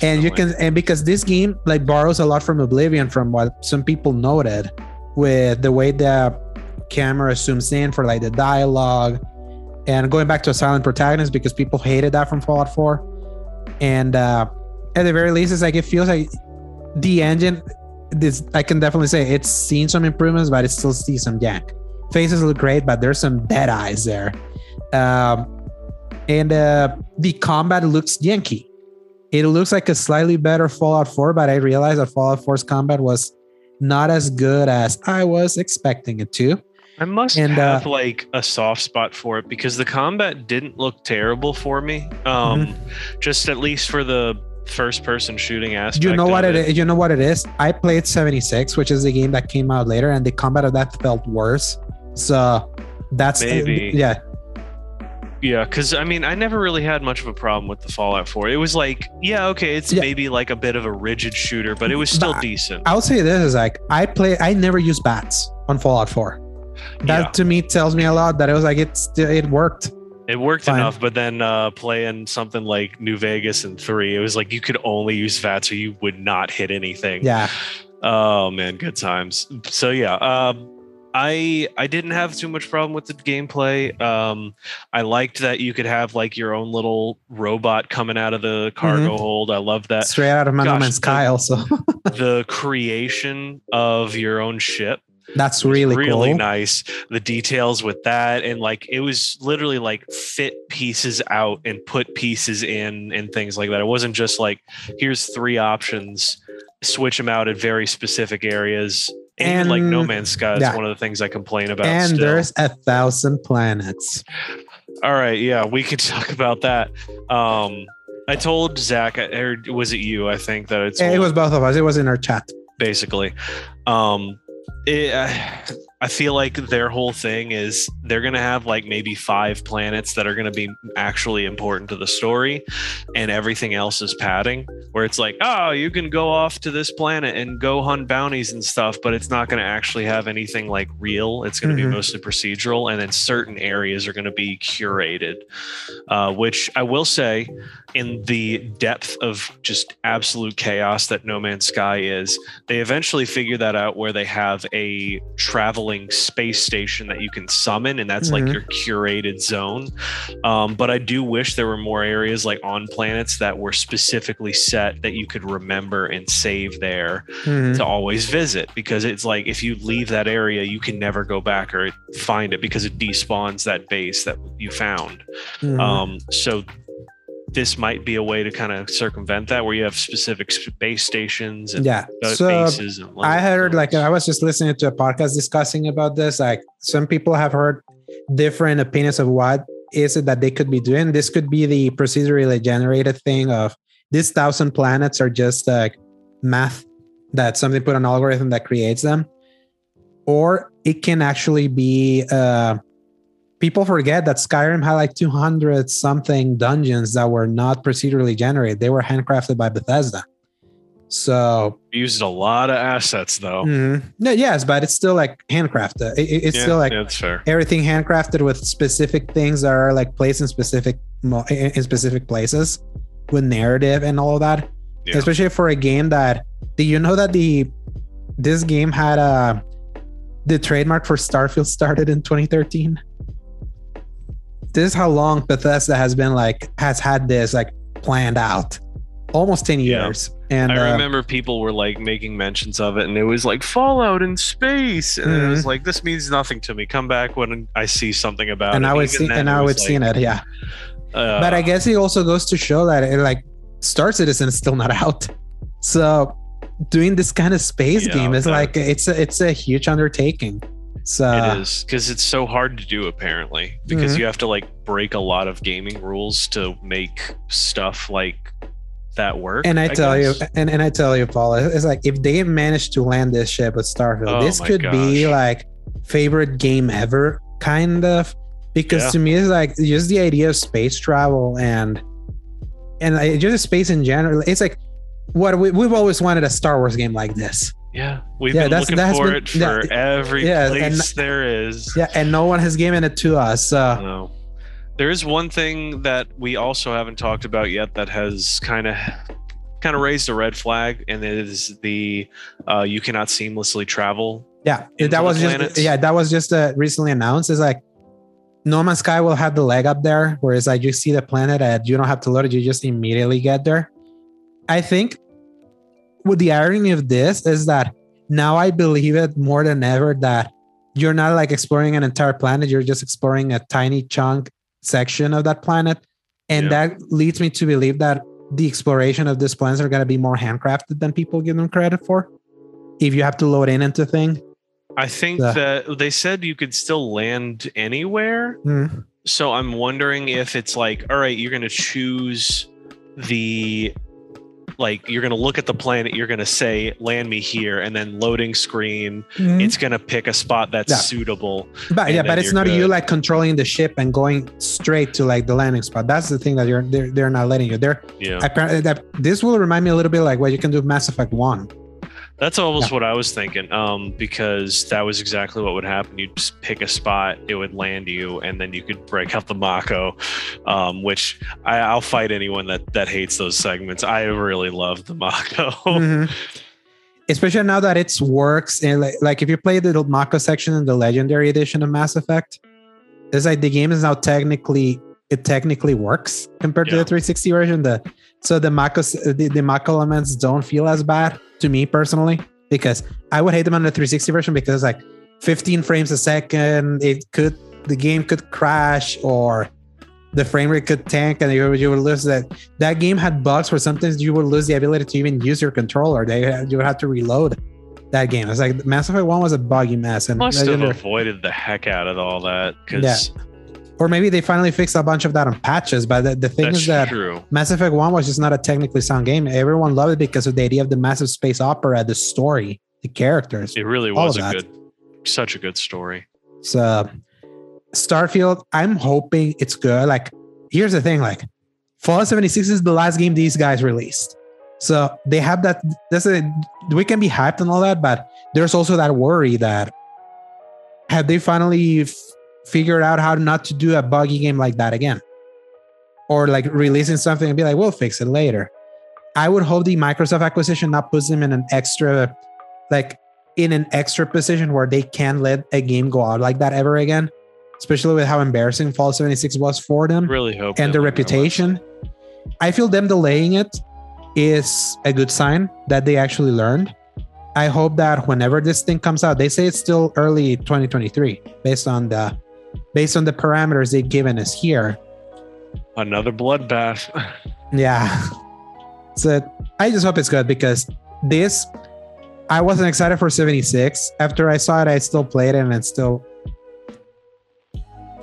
and you can and because this game like borrows a lot from Oblivion from what some people noted with the way the camera zooms in for like the dialogue and going back to a silent protagonist because people hated that from Fallout 4 and uh at the very least it's like it feels like the engine this I can definitely say it's seen some improvements but it still sees some yank faces look great but there's some dead eyes there um and uh the combat looks yanky it looks like a slightly better Fallout 4, but I realized that Fallout 4's combat was not as good as I was expecting it to. I must and, uh, have like a soft spot for it because the combat didn't look terrible for me. Um, Mm-hmm. just at least for the first person shooting aspect. You know what of it is? You know what it is? I played 76, which is the game that came out later, and the combat of that felt worse. So that's Maybe. yeah. Yeah, because I mean, I never really had much of a problem with the Fallout 4. It was like, yeah, okay, it's Yeah. maybe like a bit of a rigid shooter, but it was still But- decent. I'll say this is like I play I never use VATS on Fallout 4. That Yeah. to me tells me a lot that it was like it's it worked. It worked Fine. enough, but then uh, playing something like New Vegas and three, it was like you could only use VATS or you would not hit anything. Yeah. Oh man, good times. So yeah, um, I I didn't have too much problem with the gameplay. Um, I liked that you could have like your own little robot coming out of the cargo hold. I love that. Straight out of No gosh, Man's the- Sky also. the creation of your own ship That's really really cool. nice. The details with that and like it was literally like fit pieces out and put pieces in and things like that. It wasn't just like here's three options, switch them out at very specific areas. And, even like No Man's Sky is yeah. one of the things I complain about. And still. there's a thousand planets. all right, yeah, we could talk about that. Um I told Zach, or was it you? I think that it's It was both of us. It was in our chat. basically. Um, it, uh, I feel like their whole thing is they're going to have like maybe five planets that are going to be actually important to the story, and everything else is padding. Where it's like, oh, you can go off to this planet and go hunt bounties and stuff, but it's not going to actually have anything like real. It's going to Mhm. be mostly procedural, and then certain areas are going to be curated. Uh, which I will say, in the depth of just absolute chaos that No Man's Sky is, they eventually figure that out where they have a traveling space station that you can summon and that's like Mhm. your curated zone um, but i do wish there were more areas like on planets that were specifically set that you could remember and save there Mhm. to always visit because it's like if you leave that area you can never go back or find it because it despawns that base that you found Mhm. um, so this might be a way to kind of circumvent that where you have specific space stations and yeah. So bases and I heard like. I was just listening to a podcast discussing about this. Like some people have heard different opinions of what is it that they could be doing. This could be the procedurally generated thing of these thousand planets are just like math that something put an algorithm that creates them, or it can actually be. Uh, people forget that Skyrim had like 200 something dungeons that were not procedurally generated. They were handcrafted by Bethesda. So used a lot of assets though. Mhm. No, yes, but it's still like handcrafted. It- it- it's yeah, still like that's fair. everything handcrafted with specific things that are like placed in specific in in specific places with narrative and all of that. Yeah. Especially for a game that do you know that the this game had a the trademark for Starfield started in 2013. This is how long Bethesda has been like has had this like planned out. Almost 10 Yeah. years. And I uh, remember people were like making mentions of it, and it was like Fallout in space, and it was like this means nothing to me. Come back when I see something about it. and it. I would see and I would like, seen it, yeah. uh, but I guess it also goes to show that it like Star Citizen is still not out. So doing this kind of space Yeah, game is that- like it's a it's a huge undertaking. So it is because it's so hard to do apparently because Mhm. you have to like break a lot of gaming rules to make stuff like that work. and I, tell you and, and I tell you, Paul, it's like if they manage to land this ship with Starfield, Oh this could be like favorite game ever, kind of. Because Yeah. to me, it's like just the idea of space travel and and like, just space in general. It's like what we, we've always wanted a Star Wars game like this. Yeah, we've Yeah, been that's- looking that's for been- it for yeah, every yeah, place and- there is. Yeah, and no one has given it to us. Uh, No. There is one thing that we also haven't talked about yet that has kind of kind of raised a red flag, and it is the uh, you cannot seamlessly travel. yeah, that was just yeah, that was just uh, recently announced. It's like No Man's Sky will have the leg up there, whereas like you see the planet and you don't have to load it, you just immediately get there. I think with the irony of this is that now I believe it more than ever that you're not like exploring an entire planet, you're just exploring a tiny chunk section of that planet. And Yeah. that leads me to believe that the exploration of these planets are going to be more handcrafted than people give them credit for. If you have to load in into thing. I think Yeah. that they said you could still land anywhere. Mm. So I'm wondering if it's like, all right, you're going to choose the like you're going to look at the planet, you're going to say land me here and then loading screen, Mhm. it's going to pick a spot that's Yeah. suitable. But yeah, but it's not you like controlling the ship and going straight to like the landing spot. That's the thing that you're they're, they're not letting you. They're Yeah. apparently that this will remind me a little bit like what you can do with Mass Effect One. That's almost what I was thinking. Um, because that was exactly what would happen. You'd just pick a spot, it would land you, and then you could break out the Mako. Um, which I, I'll fight anyone that that hates those segments. I really love the Mako. Mhm. Especially now that it's works and like, like if you play the Mako section in the Legendary Edition of Mass Effect, it's like the game is now technically it technically works compared to the 360 version. The so the Mako the, the Mako elements don't feel as bad to me personally because I would hate them on the 360 version because it's like 15 frames a second, it could the game could crash or the frame rate could tank and you, you would lose that. That game had bugs where sometimes you would lose the ability to even use your controller. They you would have to reload that game. It's like Mass Effect One was a buggy mess, and Must have avoided the heck out of all that because or maybe they finally fixed a bunch of that on patches. But the, the thing that's is that true. Mass Effect One was just not a technically sound game. Everyone loved it because of the idea of the massive space opera, the story, the characters. It really was a that. good, such a good story. So Starfield, I'm hoping it's good. Like, here's the thing: like, Fallout 76 is the last game these guys released. So they have that. That's a we can be hyped and all that, but there's also that worry that have they finally figured out how not to do a buggy game like that again, or like releasing something and be like, we'll fix it later. I would hope the Microsoft acquisition not puts them in an extra, like in an extra position where they can't let a game go out like that ever again, especially with how embarrassing fall 76 was for them Really hope and the their reputation. I feel them delaying it is a good sign that they actually learned. I hope that whenever this thing comes out, they say it's still early 2023 based on the based on the parameters they've given us here. Another bloodbath. Yeah. So I just hope it's good because this I wasn't excited for 76. After I saw it, I still played it and it still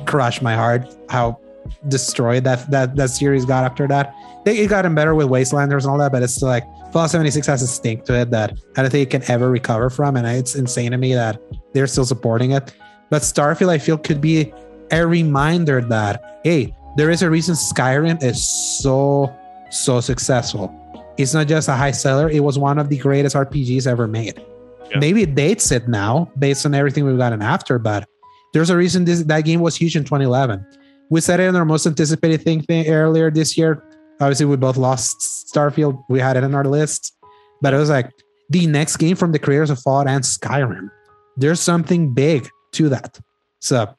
crushed my heart how destroyed that that that series got after that. They it gotten better with Wastelanders and all that, but it's still like Fallout 76 has a stink to it that I don't think it can ever recover from. And it's insane to me that they're still supporting it. But Starfield, I feel, could be a reminder that hey, there is a reason Skyrim is so so successful. It's not just a high seller, it was one of the greatest RPGs ever made. Yeah. Maybe it dates it now based on everything we've gotten after, but there's a reason this that game was huge in 2011. We said it in our most anticipated thing, thing earlier this year. Obviously, we both lost Starfield. We had it on our list, but it was like the next game from the creators of Fallout and Skyrim. There's something big to that. So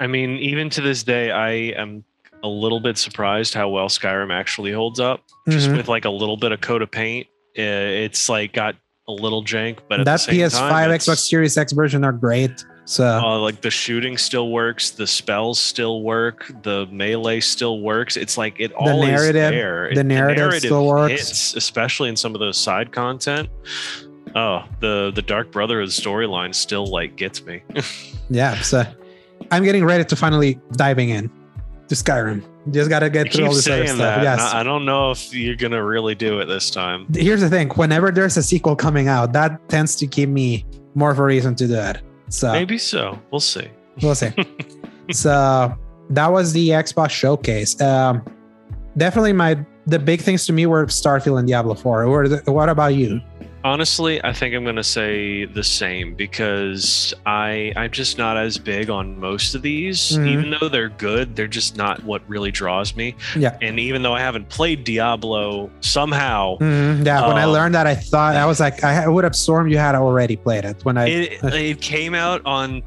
I mean, even to this day, I am a little bit surprised how well Skyrim actually holds up. Just Mhm. with like a little bit of coat of paint, it's like got a little jank, but at that the same PS5, time, Xbox Series X version are great. So Uh, like the shooting still works, the spells still work, the melee still works. It's like it all narrative- is there. the narrative still works. hits, especially in some of those side content. Oh, the the Dark Brotherhood storyline still like gets me. yeah, so I'm getting ready to finally diving in to Skyrim. Just gotta get through all this other stuff. that. Yes. I don't know if you're gonna really do it this time. Here's the thing: whenever there's a sequel coming out, that tends to give me more of a reason to do it. So Maybe so. We'll see. we'll see. so that was the Xbox showcase. Um, definitely my the big things to me were Starfield and Diablo 4. Or what about you? Honestly, I think I'm gonna say the same because I I'm just not as big on most of these. Mhm. Even though they're good, they're just not what really draws me. Yeah. And even though I haven't played Diablo, somehow Mhm, Yeah, when I Um, learned that, I thought I was like, I would have sworn you had already played it. When I, it it came out on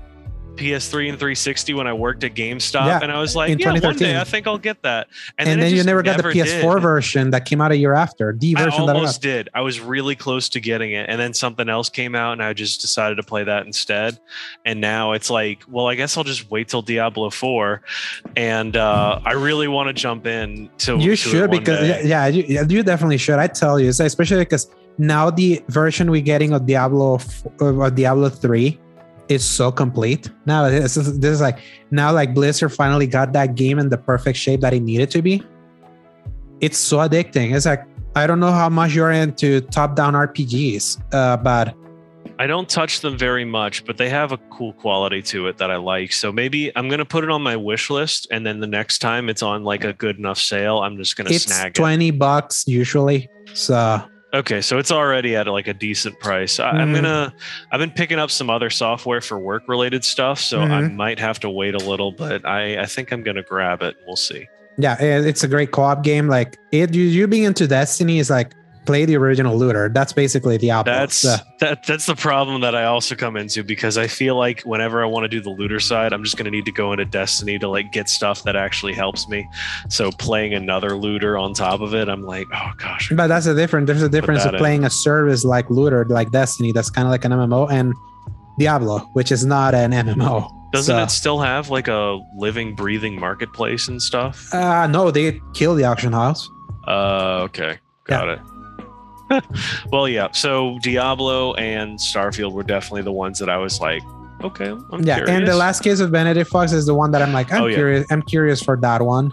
PS3 and 360 when I worked at GameStop, Yeah, and I was like, yeah, one day I think I'll get that. and, it then you never got the PS4 did. version that came out a year after. The I version that I almost did. I was really close to getting it, and then something else came out, and I just decided to play that instead. And now it's like, well, I guess I'll just wait till Diablo Four, and uh, I really want to jump in to. to You it should because day. yeah, you, yeah, you definitely should. I tell you, especially because now the version we're getting of Diablo of Diablo three is so complete. Now this is this is like now like Blizzard finally got that game in the perfect shape that it needed to be. It's so addicting. It's like I don't know how much you're into top down RPGs, uh, but I don't touch them very much, but they have a cool quality to it that I like. So maybe I'm gonna put it on my wish list, and then the next time it's on like a good enough sale, I'm just gonna it's snag it. twenty bucks usually. So Okay, so it's already at like a decent price. I, I'm Mhm. gonna. I've been picking up some other software for work related stuff, so I Mhm. might have to wait a little, but I I think I'm gonna grab it. We'll see. yeah, it's a great co-op game. Like it, you, you being into Destiny is like play the original looter. That's basically the opposite. That's that. That's the problem that I also come into because I feel like whenever I want to do the looter side, I'm just gonna need to go into Destiny to like get stuff that actually helps me. So playing another looter on top of it, I'm like, oh gosh. But that's a different. There's a difference of that in. playing a service like Looter, like Destiny, that's kind of like an MMO, and Diablo, which is not an MMO. Doesn't So- it still have like a living, breathing marketplace and stuff? Uh no, they kill the auction house. Uh, okay, got it. well, yeah. So Diablo and Starfield were definitely the ones that I was like, okay, I'm yeah, curious. and the last case of Benedict Fox is the one that I'm like, I'm Oh, yeah. curious. I'm curious for that one.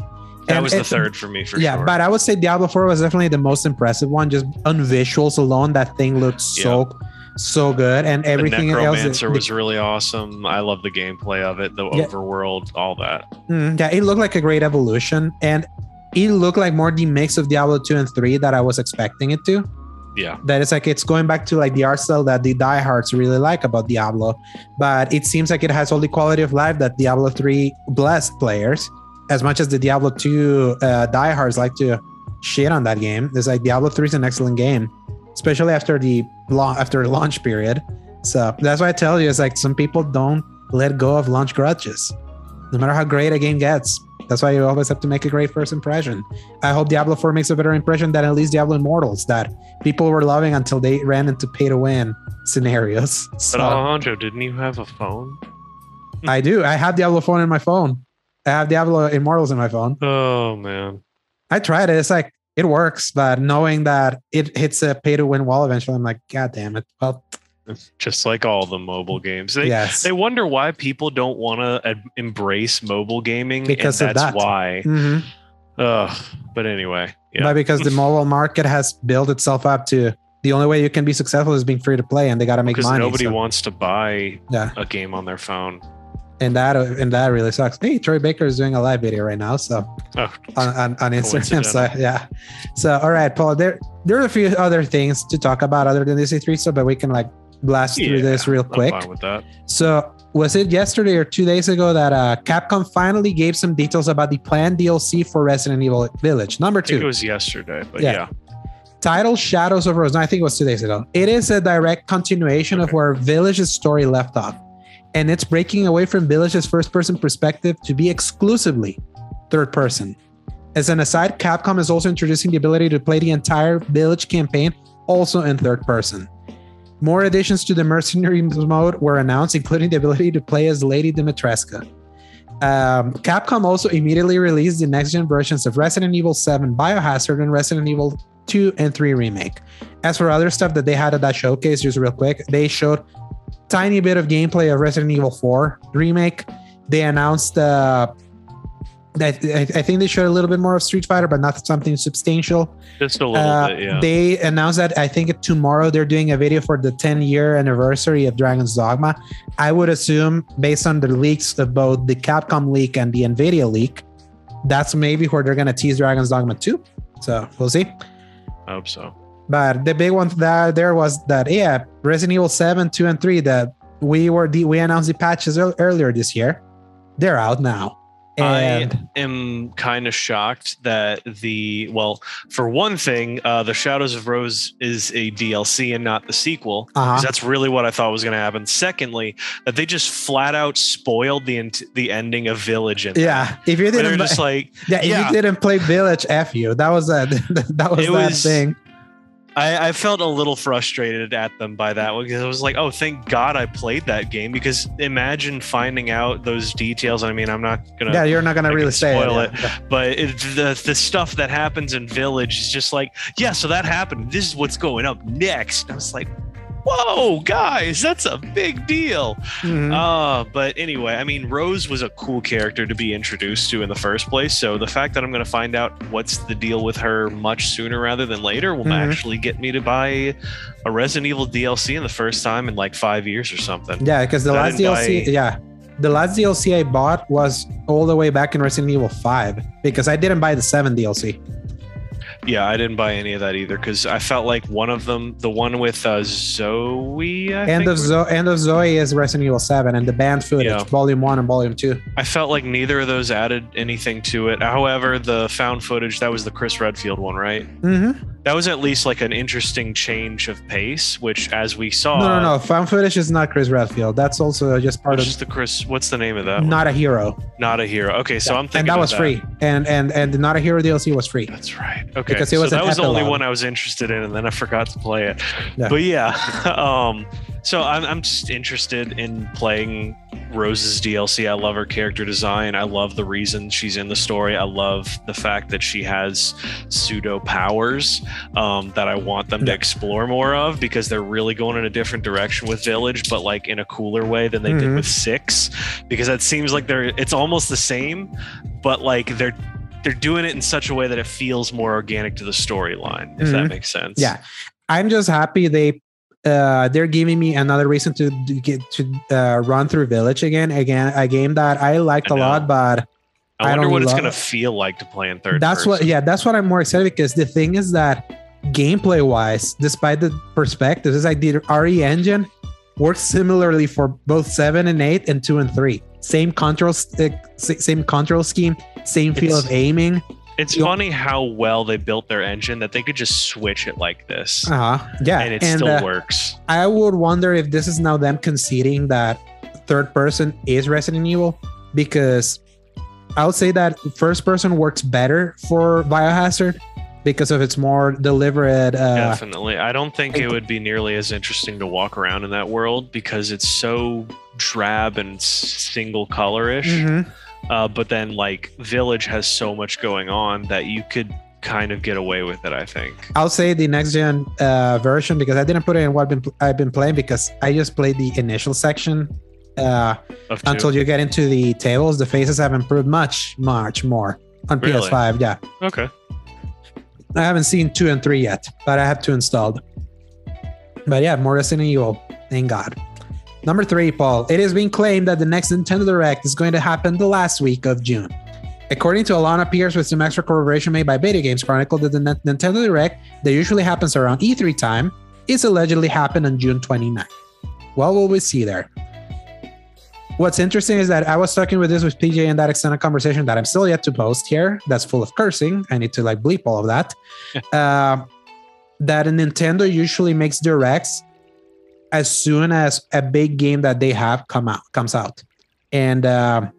that And was the third for me for yeah, sure. but I would say Diablo 4 was definitely the most impressive one. Just on visuals alone, that thing looked so so good, and the everything else. The- was really awesome. I love the gameplay of it, the Yeah. overworld, all that. Mm, yeah, it looked like a great evolution, and it looked like more the mix of Diablo 2 and 3 that I was expecting it to. Yeah, That it's like it's going back to like the art style that the diehards really like about Diablo, but it seems like it has all the quality of life that Diablo 3 blessed players. As much as the Diablo 2 uh, diehards like to shit on that game, it's like Diablo 3 is an excellent game, especially after the long after the launch period. So that's why I tell you, it's like some people don't let go of launch grudges, no matter how great a game gets. That's why you always have to make a great first impression. I hope Diablo 4 makes a better impression than at least Diablo Immortals that people were loving until they ran into pay to win scenarios. but So Alejandro, didn't you have a phone? I do. I have Diablo phone in my phone. I have Diablo Immortals in my phone. Oh man, I tried it. It's like it works, but knowing that it hits a pay to win wall eventually, I'm like, God damn it. Well, just like all the mobile games. They, yes. They wonder why people don't want to embrace mobile gaming, Because that's that. why. Mhm. Ugh. But anyway, yeah. But because the mobile market has built itself up to the only way you can be successful is being free to play, and they got to make because money. nobody so- wants to buy Yeah. a game on their phone. and that and that really sucks. Hey, Troy Baker is doing a live video right now, so Oh, on, on, on Instagram. So yeah. So all right, Paul. There there are a few other things to talk about other than this E3 so but we can like blast through this real quick. with that. So was it yesterday or two days ago that uh, Capcom finally gave some details about the planned DLC for Resident Evil Village? Number I think two. it was yesterday, but Yeah. yeah. title Shadows of Rose. No, I think it was two days ago. It is a direct continuation of where Village's story left off. And it's breaking away from Village's first person perspective to be exclusively third person. As an aside, Capcom is also introducing the ability to play the entire Village campaign also in third person. More additions to the mercenary mode were announced, including the ability to play as Lady Dimitrescu. Um, Capcom also immediately released the next gen versions of Resident Evil 7 Biohazard and Resident Evil 2 and 3 Remake. As for other stuff that they had at that showcase, just real quick, they showed tiny bit of gameplay of Resident Evil 4 Remake. They announced uh, I, I think they showed a little bit more of Street Fighter, but not something substantial. Just a little Uh, bit, yeah. They announced that I think tomorrow they're doing a video for the 10 year anniversary of Dragon's Dogma. I would assume, based on the leaks of both the Capcom leak and the Nvidia leak, that's maybe where they're going to tease Dragon's Dogma 2. So we'll see. I hope so. But the big one that there was that yeah, Resident Evil 7, 2, and 3 that we were the we announced the patches earlier this year. They're out now. And I am kind of shocked that the well, for one thing, uh, the Shadows of Rose is a DLC and not the sequel. uh-huh. That's really what I thought was going to happen. Secondly, that they just flat out spoiled the the ending of Village. In yeah, if you that. didn't just like yeah, if yeah. you didn't play Village F you, that was that that was It that was- thing. I, I felt a little frustrated at them by that one because I was like, oh, thank God I played that game because imagine finding out those details. I mean, I'm not gonna Yeah, you're not gonna I really say spoil it. it. yeah. but it, the the stuff that happens in Village is just like, yeah, so that happened. This is what's going up next. I was like, whoa, guys, that's a big deal. Mhm. Uh, but anyway, I mean, Rose was a cool character to be introduced to in the first place. So the fact that I'm going to find out what's the deal with her much sooner rather than later will Mhm. actually get me to buy a Resident Evil DLC in the first time in like five years or something. Yeah, because the last DLC, buy- yeah, the last DLC I bought was all the way back in Resident Evil 5 because I didn't buy the 7 DLC. Yeah, I didn't buy any of that either because I felt like one of them, the one with uh, Zoe, I End think, of Zo- End of Zoe is Resident Evil 7 and the banned footage, Yeah. volume 1 and volume 2. I felt like neither of those added anything to it. However, the found footage, that was the Chris Redfield one, right? Mm-hmm. That was at least like an interesting change of pace, which as we saw, no, no, no. Found footage is not Chris Redfield. That's also just part of is the Chris? What's the name of that? one? Not a Hero. Not a hero. Okay, so Yeah. I'm thinking and that was free. And and and the Not a Hero DLC was free. That's right. Okay, Because it was so that was the only one I was interested in, and then I forgot to play it. Yeah. But yeah, um, so I'm I'm just interested in playing Rose's DLC. I love her character design. I love the reason she's in the story. I love the fact that she has pseudo powers um, that I want them to explore more of because they're really going in a different direction with Village, but like in a cooler way than they did Mhm. with Six. Because it seems like they're it's almost the same, but like they're they're doing it in such a way that it feels more organic to the storyline. If that Mhm. makes sense. Yeah. I'm just happy they uh they're giving me another reason to get to uh, run through Village again. Again, a game that I liked I a lot, but I I wonder don't what it's gonna feel like to play in third. that's what yeah, that's what I'm more excited because the thing is that gameplay wise, despite the perspectives, is like the RE engine works similarly for both seven and eight and two and three. Same control stick, same control scheme, same feel It's- of aiming. It's you- funny how well they built their engine that they could just switch it like this, Uh-huh. Yeah. and it still uh, works. I would wonder if this is now them conceding that third person is Resident Evil because I would say that first person works better for Biohazard because of its more deliberate. Uh, Definitely. I don't think it would be nearly as interesting to walk around in that world because it's so drab and single colorish. mhm. Uh, but then, like, Village has so much going on that you could kind of get away with it. I think. I'll say the next gen uh, version because I didn't put it in what I've been, I've been playing because I just played the initial section. Uh, until you get into the tables, the faces have improved much, much more on Really? PS5. Yeah. okay. I haven't seen two and three yet, but I have two installed. But yeah, more Resident Evil. Thank God. Number three, Paul. It is being claimed that the next Nintendo Direct is going to happen the last week of June. According to Alana Pierce with some extra corroboration made by Video Games Chronicle, that the Nintendo Direct that usually happens around E3 time is allegedly happen on June 29th. What will we see there? What's interesting is that I was talking with this with PJ in that extended conversation that I'm still yet to post here. That's full of cursing. I need to like bleep all of that. uh, that a Nintendo usually makes directs as soon as a big game that they have come out comes out, and uh,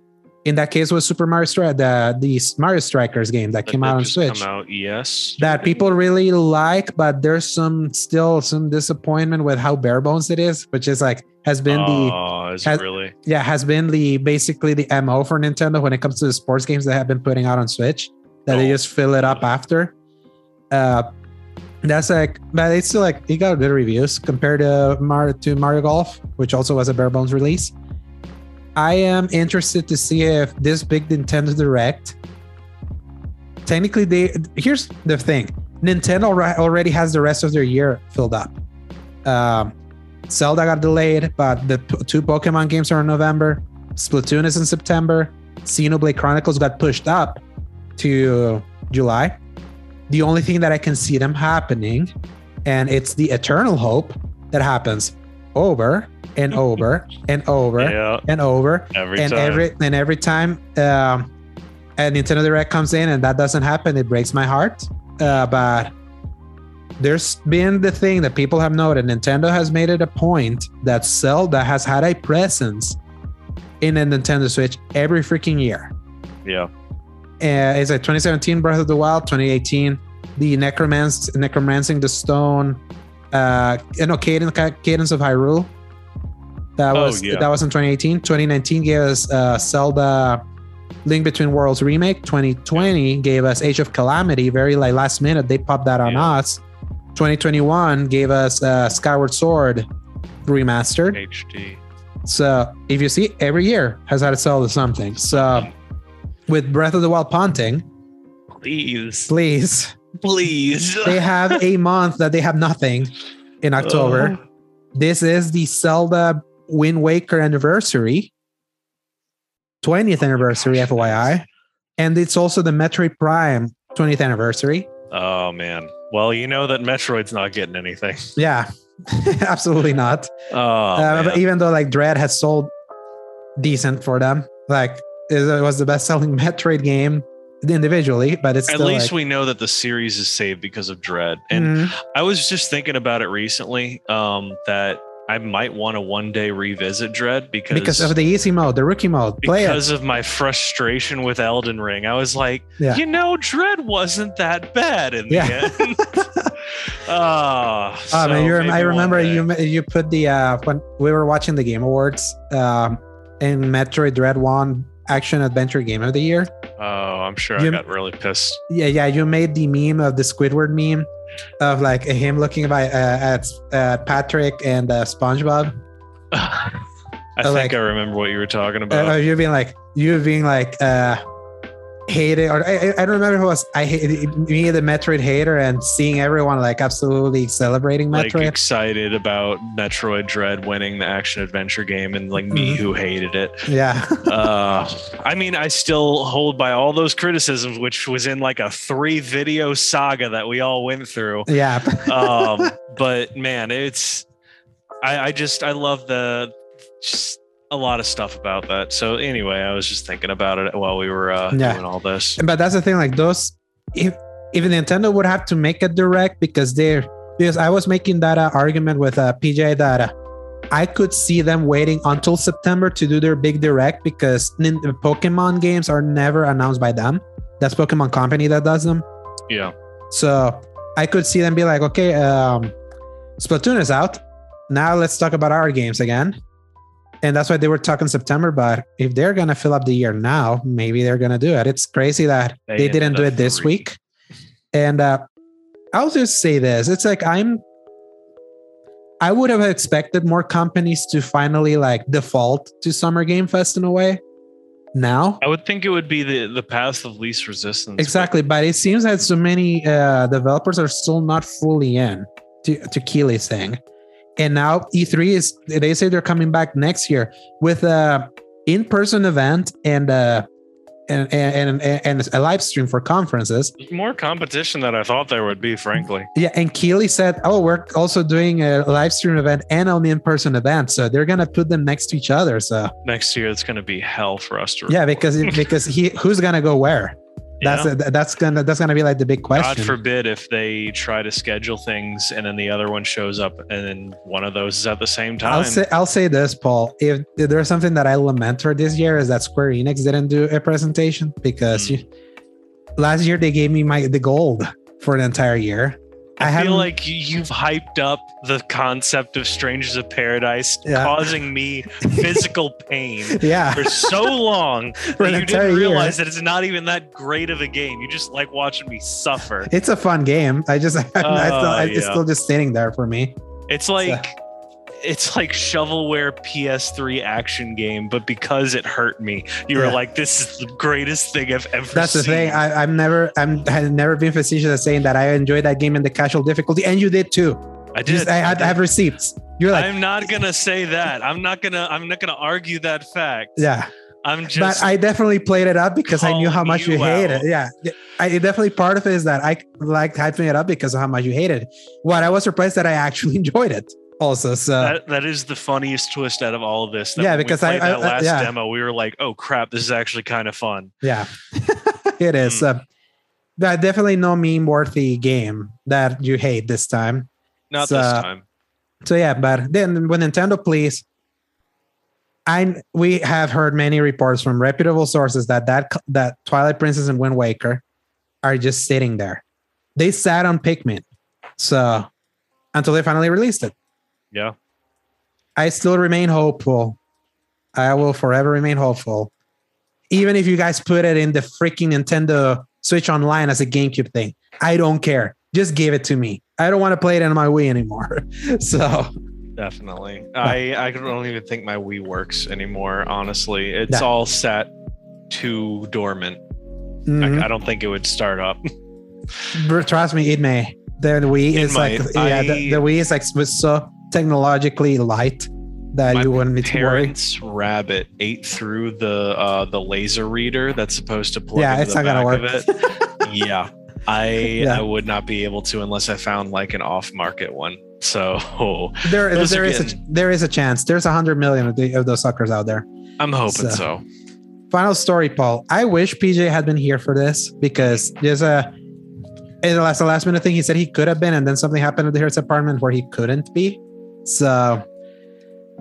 in that case was Super Mario Strike, the the Mario Strikers game that That came out on Switch out, yes. that people really like, but there's some still some disappointment with how bare bones it is, which is like has been the Oh, is has- it really? yeah has been the basically the mo for nintendo when it comes to the sports games they have been putting out on switch that they Oh. just fill it up after uh that's like but it's still like it got good reviews compared to mario to mario golf which also was a bare bones release i am interested to see if this big nintendo direct technically they here's the thing nintendo already has the rest of their year filled up um Zelda got delayed, but the two Pokemon games are in November. Splatoon is in September. Xenoblade Chronicles got pushed up to July. The only thing that I can see them happening, and it's the eternal hope that happens over and over and over Yeah, and over every and time. every and every time um, a Nintendo Direct comes in and that doesn't happen, it breaks my heart. Uh, but there's been the thing that people have noted. Nintendo has made it a point that Zelda has had a presence in a Nintendo Switch every freaking year. yeah, Uh, it's like 2017 Breath of the Wild, 2018 the Necromance, Necromancing the Stone, uh, you know, Cadence, Cadence of Hyrule. That Oh, was yeah. that was in 2018. 2019 gave us uh, Zelda Link Between Worlds remake. 2020 gave us Age of Calamity. Very like last minute, they popped that on Yeah. us. 2021 gave us uh, Skyward Sword remastered. HD. So if you see, every year has had a Zelda something. So with Breath of the Wild Ponting, Please, please, please. they have a month that they have nothing in October. This is the Zelda Wind Waker anniversary, 20th anniversary, gosh, FYI. And it's also the Metroid Prime 20th anniversary. Oh man. Well, you know that Metroid's not getting anything. Yeah, absolutely not. Oh, Uh, even though like Dread has sold decent for them, like it was the best selling Metroid game individually, but it's at least like, we know that the series is saved because of Dread. And Mhm. I was just thinking about it recently. Um, that I might want to one day revisit Dread because because of the easy mode, the rookie mode. Play it. because of my frustration with Elden Ring. I was like, Yeah. you know, Dread wasn't that bad in the Yeah. end. oh, Oh man, you rem- I remember you you put the uh when we were watching the Game Awards, um, and Metroid Dread won Action Adventure Game of the Year. Oh, I'm sure You- I got really pissed. Yeah, yeah, you made the meme of the Squidward meme of like him looking by uh, at uh, Patrick and uh, SpongeBob. I Uh, think like- I remember what you were talking Uh, about. uh, you being like you being like uh hated or I, I- don't remember who was I hated me the Metroid hater and seeing everyone like absolutely celebrating like Metroid. excited about Metroid Dread winning the action adventure game, and like me Mhm. who hated it. yeah. uh, I mean, I still hold by all those criticisms, which was in like a three video saga that we all went through. yeah. Um, but man, it's I, I just I love the just a lot of stuff about that. So anyway, I was just thinking about it while we were uh, Yeah. doing all this. but that's the thing like those if if nintendo would have to make a direct because they're because i was making that uh, argument with uh, pj that uh, i could see them waiting until september to do their big direct because nin- pokemon games are never announced by them that's pokemon company that does them Yeah. so i could see them be like okay um splatoon is out now let's talk about our games again and that's why they were talking September. But if they're gonna fill up the year now, maybe they're gonna do it. It's crazy that They they, didn't do it this week. And uh, I'll just say this: it's like I'm. I would have expected more companies to finally like default to Summer Game Fest in a way. Now, I would think it would be the the path of least resistance. exactly, but it seems that so many uh, developers are still not fully in to to Keighley's thing. And now E3 is they say they're coming back next year with a in-person event and uh and and and, and a live stream for conferences. More competition than I thought there would be, frankly. Yeah, and Keighley said, "Oh, we're also doing a live stream event and an in-person event, so they're gonna put them next to each other." So Next year, it's going to be hell for us to. yeah, because because he who's gonna go where? That's Yeah. that's gonna that's gonna be like the big question. God forbid if they try to schedule things and then the other one shows up and then one of those is at the same time. I'll say I'll say this, Paul. If, if there's something that I lament for this year is that Square Enix didn't do a presentation because Hmm. you, last year they gave me my the gold for an entire year. I, haven't- feel like you- you've hyped up the concept of Strangers of Paradise, Yeah. causing me physical pain yeah, for so long For that you didn't year. realize that it's not even that great of a game. You just like watching me suffer. it's a fun game. I just I still, I, oh, it's still just sitting there for me. It's like it's like shovelware PS3 action game, but because it hurt me, you were Yeah. like, "This is the greatest thing I've ever." That's the thing. I, I'm never I'm I've never been facetious at saying that I enjoyed that game in the casual difficulty, and you did too. I did. Just, I, had, did. I have receipts. You're like, I'm not gonna say that. I'm not gonna. I'm not gonna argue that fact. yeah, I'm just. but I definitely played it up because I knew how much you, you hate it. Yeah, I definitely part of it is that I liked hyping it up because of how much you hated it. What I was surprised that I actually enjoyed it. Also, so that, that is the funniest twist out of all of this. that Yeah, when we because I- I- that I- last yeah. demo, we were like, "Oh crap, this is actually kind of fun." yeah, it is. Hmm. Uh, but definitely no meme worthy game that you hate this time. Not So- this time. So yeah, but then when Nintendo please, I we have heard many reports from reputable sources that that that Twilight Princess and Wind Waker are just sitting there. They sat on Pikmin, so until they finally released it. Yeah. I still remain hopeful. I will forever remain hopeful, even if you guys put it in the freaking Nintendo Switch Online as a GameCube thing. I don't care. Just give it to me. I don't want to play it on my Wii anymore. so Definitely. I I don't even think my Wii works anymore. Honestly, it's Yeah. all set to dormant. mhm. I, I don't think it would start up. Trust me, it may. The Wii It is like might. yeah, the, I- the Wii is like was so technologically light that My you wouldn't need to worry. Parents' rabbit ate through the uh, the laser reader that's supposed to plug Yeah, it's not gonna work. yeah, I Yeah. I would not be able to unless I found like an off market one. So There, there is a there is a chance. There's a hundred million of, the, of those suckers out there. I'm hoping So- so. Final story, Paul. I wish PJ had been here for this because there's a in the last the last minute thing he said he could have been, and then something happened at the his apartment where he couldn't be. So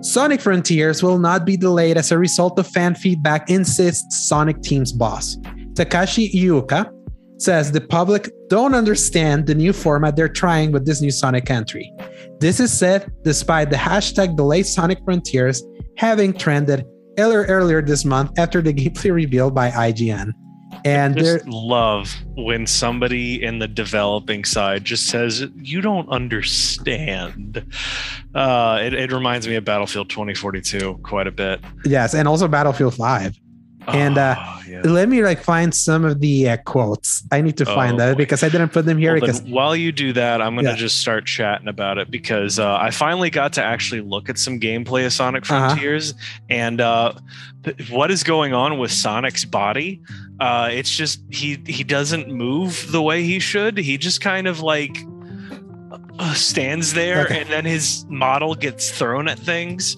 Sonic Frontiers will not be delayed as a result of fan feedback, insists Sonic Team's boss. Takashi Iizuka says the public don't understand the new format they're trying with this new Sonic entry. This is said despite the hashtag delay Sonic Frontiers having trended earlier, earlier this month after the gameplay revealed by IGN. And there, just love when somebody in the developing side just says you don't understand uh it, it reminds me of battlefield 2042 quite a bit yes, and also Battlefield 5. And, uh, Oh, yeah. Let me like find some of the uh, quotes. I need to find Oh, that boy. because I didn't put them here Well, because while you do that, I'm going to Yeah. just start chatting about it because uh, I finally got to actually look at some gameplay of Sonic Uh-huh. Frontiers and uh, what is going on with Sonic's body. Uh, it's just he he doesn't move the way he should. He just kind of like uh, stands there, Okay. and then his model gets thrown at things.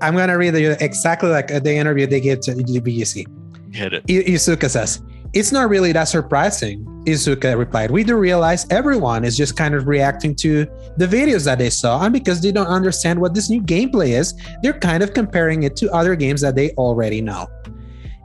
I'm gonna read the, exactly like the interview they gave to VGC. Hit it. I- Iizuka says, It's not really that surprising. Iizuka replied, We do realize everyone is just kind of reacting to the videos that they saw, and because they don't understand what this new gameplay is, they're kind of comparing it to other games that they already know.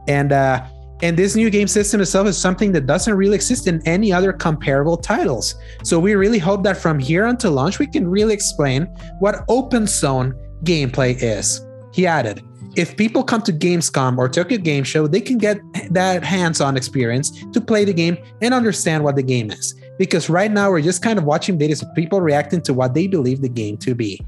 And uh and this new game system itself is something that doesn't really exist in any other comparable titles. So we really hope that from here until launch, we can really explain what open zone gameplay is. He added, if people come to Gamescom or Tokyo Game Show, they can get that hands on experience to play the game and understand what the game is. Because right now, we're just kind of watching videos of people reacting to what they believe the game to be.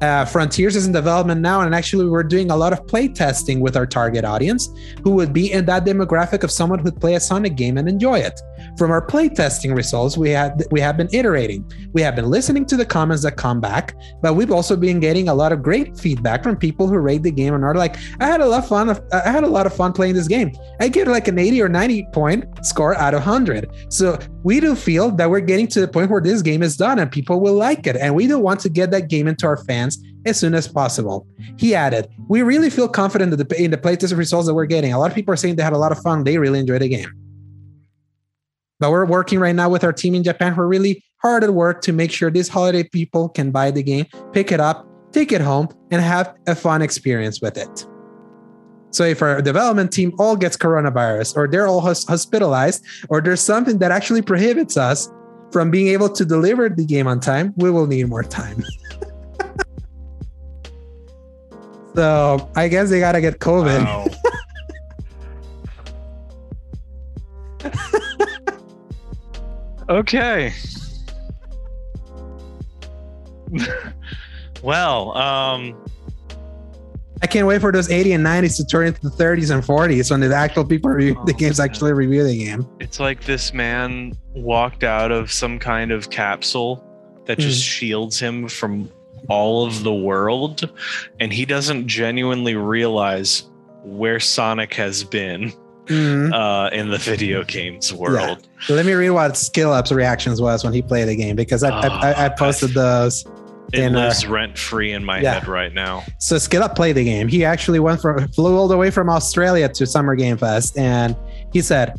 Uh, Frontiers is in development now, and actually, we're doing a lot of play testing with our target audience who would be in that demographic of someone who'd play a Sonic game and enjoy it. From our play testing results, we had we have been iterating. We have been listening to the comments that come back, but we've also been getting a lot of great feedback from people who rate the game and are like, "I had a lot of fun. I had a lot of fun playing this game. I give it like an 80 or 90 point score out of 100." So we do feel that we're getting to the point where this game is done and people will like it, and we do want to get that game into our fans as soon as possible. He added, "We really feel confident the, in the playtest results that we're getting. A lot of people are saying they had a lot of fun. They really enjoyed the game." But we're working right now with our team in Japan. We're really hard at work to make sure these holiday people can buy the game, pick it up, take it home, and have a fun experience with it. So if our development team all gets coronavirus, or they're all hospitalized, or there's something that actually prohibits us from being able to deliver the game on time, we will need more time. so I guess they gotta get COVID. Wow. okay. well, um, I can't wait for those 80 and 90s to turn into the 30s and 40s when the actual people review the Oh, games man. actually review the game. it's like this man walked out of some kind of capsule that just shields him from all of the world, and he doesn't genuinely realize where Sonic has been Mhm. uh, in the video games world. Let me read what Skill Up's reactions was when he played the game because I, I, I, I posted those. It And, uh, lives rent free in my yeah. head right now. So Skill Up played the game. He actually went from flew all the way from Australia to Summer Game Fest, and he said,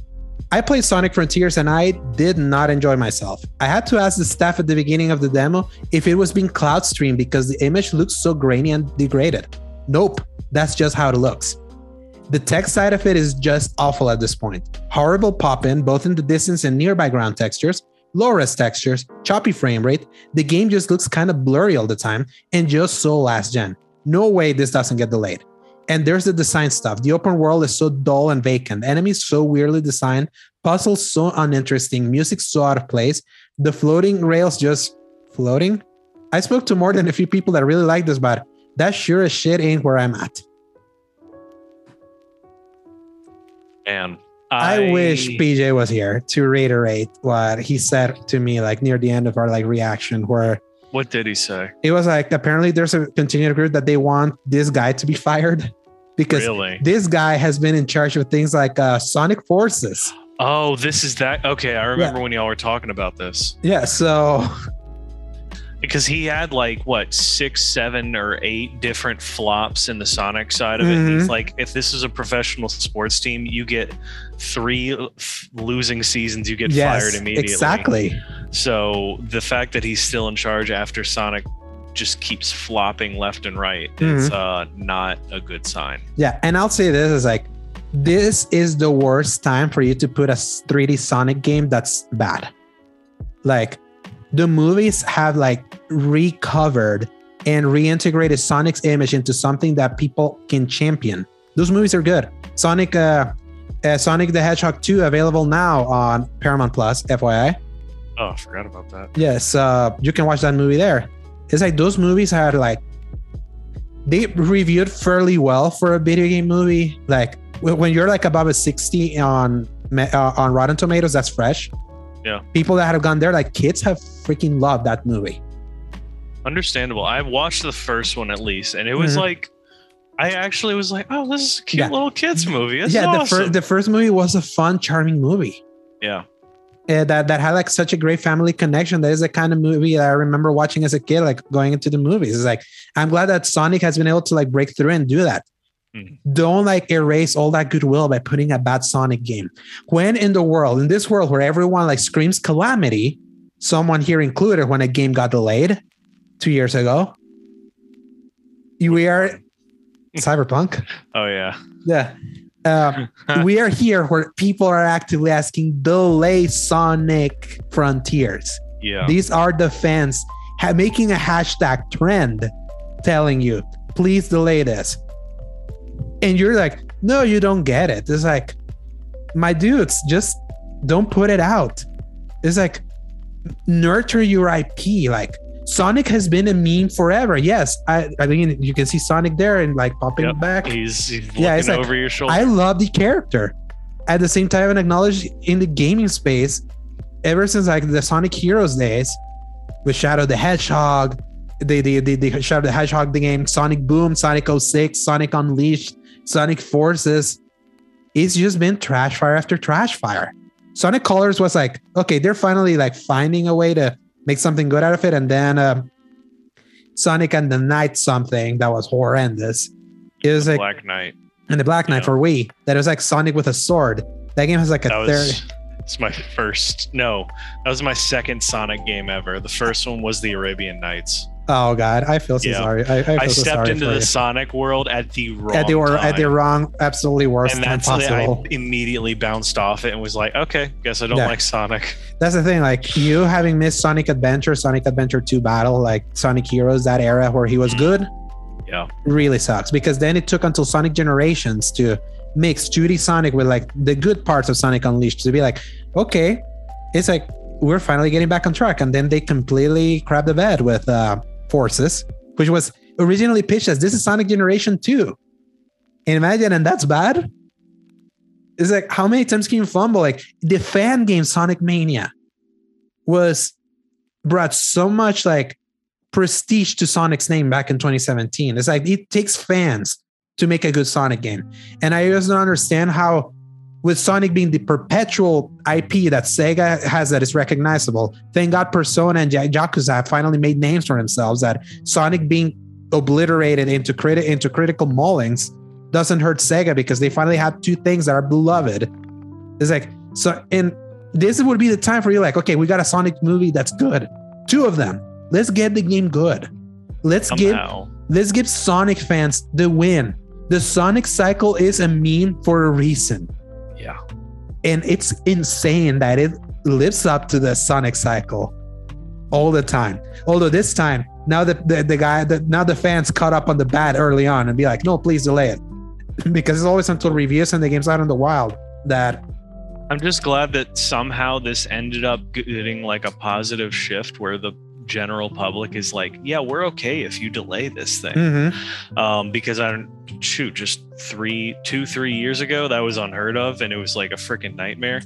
"I played Sonic Frontiers and I did not enjoy myself. I had to ask the staff at the beginning of the demo if it was being cloud streamed because the image looks so grainy and degraded. Nope, that's just how it looks." The tech side of it is just awful at this point. Horrible pop in, both in the distance and nearby ground textures, low res textures, choppy frame rate. The game just looks kind of blurry all the time and just so last gen. No way this doesn't get delayed. And there's the design stuff. The open world is so dull and vacant, enemies so weirdly designed, puzzles so uninteresting, music so out of place, the floating rails just floating. I spoke to more than a few people that really like this, but that sure as shit ain't where I'm at. And I, wish PJ was here to reiterate what he said to me like near the end of our like reaction where What did he say? it was like apparently there's a continued group that they want this guy to be fired because Really? this guy has been in charge of things like uh, Sonic Forces. Oh, this is that. Okay, I remember when y'all were talking about this Yeah, so because he had like what six, seven, or eight different flops in the Sonic side of it. Mhm. He's like, if this is a professional sports team, you get three f- losing seasons, you get yes, fired immediately. exactly. So the fact that he's still in charge after Sonic just keeps flopping left and right It's uh, not a good sign. Yeah, and I'll say this is like this is the worst time for you to put a 3D Sonic game that's bad. Like the movies have like recovered and reintegrated Sonic's image into something that people can champion. Those movies are good. Sonic uh, uh Sonic the Hedgehog 2 available now on Paramount Plus, FYI. Oh, I forgot about that. Yes, uh, you can watch that movie there. It's like those movies are like they reviewed fairly well for a video game movie. Like when you're like above a 60 on uh, on Rotten Tomatoes, that's fresh. Yeah. People that have gone there, like kids, have freaking loved that movie. Understandable. I watched the first one at least, and it was Mhm. like, I actually was like, oh, this is a cute Yeah. little kids movie. It's yeah, the awesome. first the first movie was a fun, charming movie. yeah. Uh, that that had like such a great family connection. That is the kind of movie that I remember watching as a kid, like going into the movies. It's like I'm glad that Sonic has been able to like break through and do that. Mhm. Don't like erase all that goodwill by putting a bad Sonic game. When in the world, in this world where everyone like screams calamity, someone here included, when a game got delayed two years ago, we are cyberpunk. Oh yeah. Yeah. Um, we are here where people are actively asking delay Sonic Frontiers. Yeah. These are the fans ha- making a hashtag trend telling you, please delay this. And you're like, no, you don't get it. It's like, my dudes, just don't put it out. It's like, nurture your IP. Like, Sonic has been a meme forever. Yes, I, I mean, you can see Sonic there and like popping Yep. back. He's, he's looking Yeah, it's like, over your shoulder. I love the character. At the same time, and acknowledge in the gaming space, ever since like the Sonic Heroes days, with Shadow the Hedgehog, the the the, the Shadow the Hedgehog the game, Sonic Boom, Sonic 06, Sonic Unleashed, Sonic Forces, it's just been trash fire after trash fire. Sonic Colors was like, okay, they're finally like finding a way to make something good out of it, and then um, Sonic and the Knight something that was horrendous. It was like Black Knight. and the Black Knight Yeah. for Wii that was like Sonic with a sword. That game has like a That third. it's my first. No, that was my second Sonic game ever. The first one was the Arabian Nights. Oh god, I feel so Yeah. sorry. I, I feel I so stepped into the you. Sonic world at the wrong at the or, time. at the wrong, absolutely worst and time that's. I possible. immediately bounced off it and was like, okay, guess I don't Yeah. like Sonic. That's the thing. Like you having missed Sonic Adventure, Sonic Adventure 2 Battle, like Sonic Heroes, that era where he was good, Yeah. really sucks because then it took until Sonic Generations to mix 2D Sonic with like the good parts of Sonic Unleashed to be like, okay, it's like we're finally getting back on track. And then they completely crap the bed with uh, Forces, which was originally pitched as this is Sonic Generation 2. And imagine, and that's bad. It's like, how many times can you fumble? Like the fan game Sonic Mania was brought so much like prestige to Sonic's name back in 2017. It's like it takes fans to make a good Sonic game. And I just don't understand how, with Sonic being the perpetual IP that Sega has that is recognizable, thank God Persona and Yakuza have finally made names for themselves. That Sonic being obliterated into criti- into critical maulings doesn't hurt Sega because they finally have two things that are beloved. It's like so, and this would be the time for you, like, okay, we got a Sonic movie that's good, two of them. Let's get the game good. Let's Somehow. give let's give Sonic fans the win. The Sonic cycle is a meme for a reason, Yeah. and it's insane that it lives up to the Sonic cycle all the time. Although this time, now the the, the guy, the, now the fans caught up on the bat early on and be like, no, please delay it, because it's always until reviews and the game's out in the wild that I'm just glad that somehow this ended up getting like a positive shift where the general public is like, yeah, we're okay if you delay this thing. Mhm. Um, because I don't shoot, just three, two, three years ago, that was unheard of and it was like a freaking nightmare.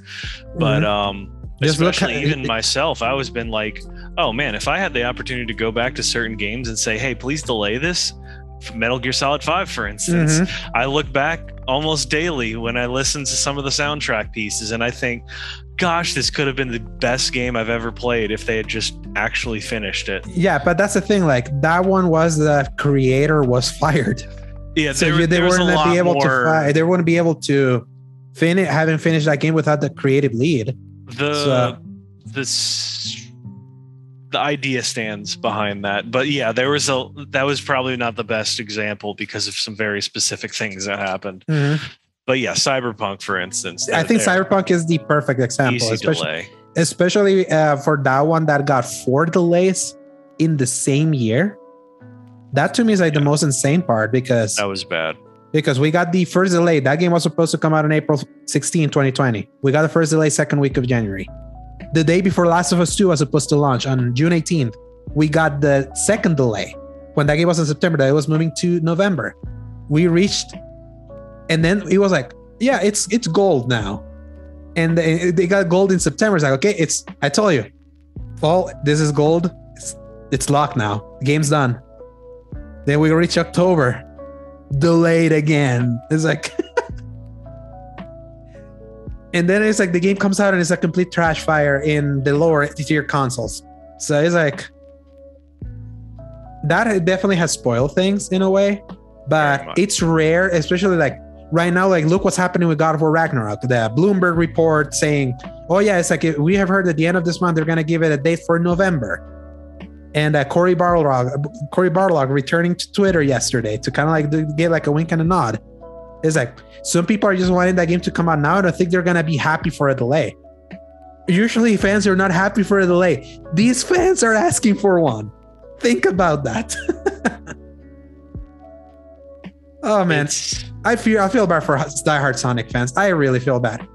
But um Mm-hmm. Just look especially even myself, I was been like, oh man, if I had the opportunity to go back to certain games and say, hey, please delay this. Metal Gear Solid 5, for instance, Mhm. I look back almost daily when I listen to some of the soundtrack pieces and I think, gosh, this could have been the best game I've ever played if they had just actually finished it. Yeah, but that's the thing. Like that one was the creator was fired, Yeah, so there, they weren't be able more. to. Fi- they wouldn't be able to finish having finished that game without the creative lead. the So- this the idea stands behind that but yeah there was a that was probably not the best example because of some very specific things that happened mm-hmm. But yeah cyberpunk for instance I think Cyberpunk is the perfect example, easy especially delay especially uh, for that one that got four delays in the same year. That to me is like the most insane part because that was bad because we got the first delay. That game was supposed to come out on April 16, 2020. We got the first delay second week of January. The day before Last of Us 2 was supposed to launch on June 18th. We got the second delay when that game was in September, that it was moving to November. We reached, and then he was like, yeah, it's it's gold now. And they, they got gold in September. It's like, okay, it's I told you, fall, this is gold. It's, it's locked now. The game's done. Then we reach October delayed again. It's like, and then it's like the game comes out and it's a complete trash fire in the lower tier consoles. So it's like that definitely has spoiled things in a way, but it's rare, especially like right now. Like, look what's happening with God of War Ragnarok. The Bloomberg report saying, "Oh yeah, it's like we have heard at the end of this month they're gonna give it a date for November." and uh, Cory Barlog, Cory Barlog returning to Twitter yesterday to kind of like get like a wink and a nod. It's like some people are just wanting that game to come out now, and I think they're gonna be happy for a delay. Usually, fans are not happy for a delay. These fans are asking for one. Think about that. oh man, It's- I feel I feel bad for diehard Sonic fans. I really feel bad.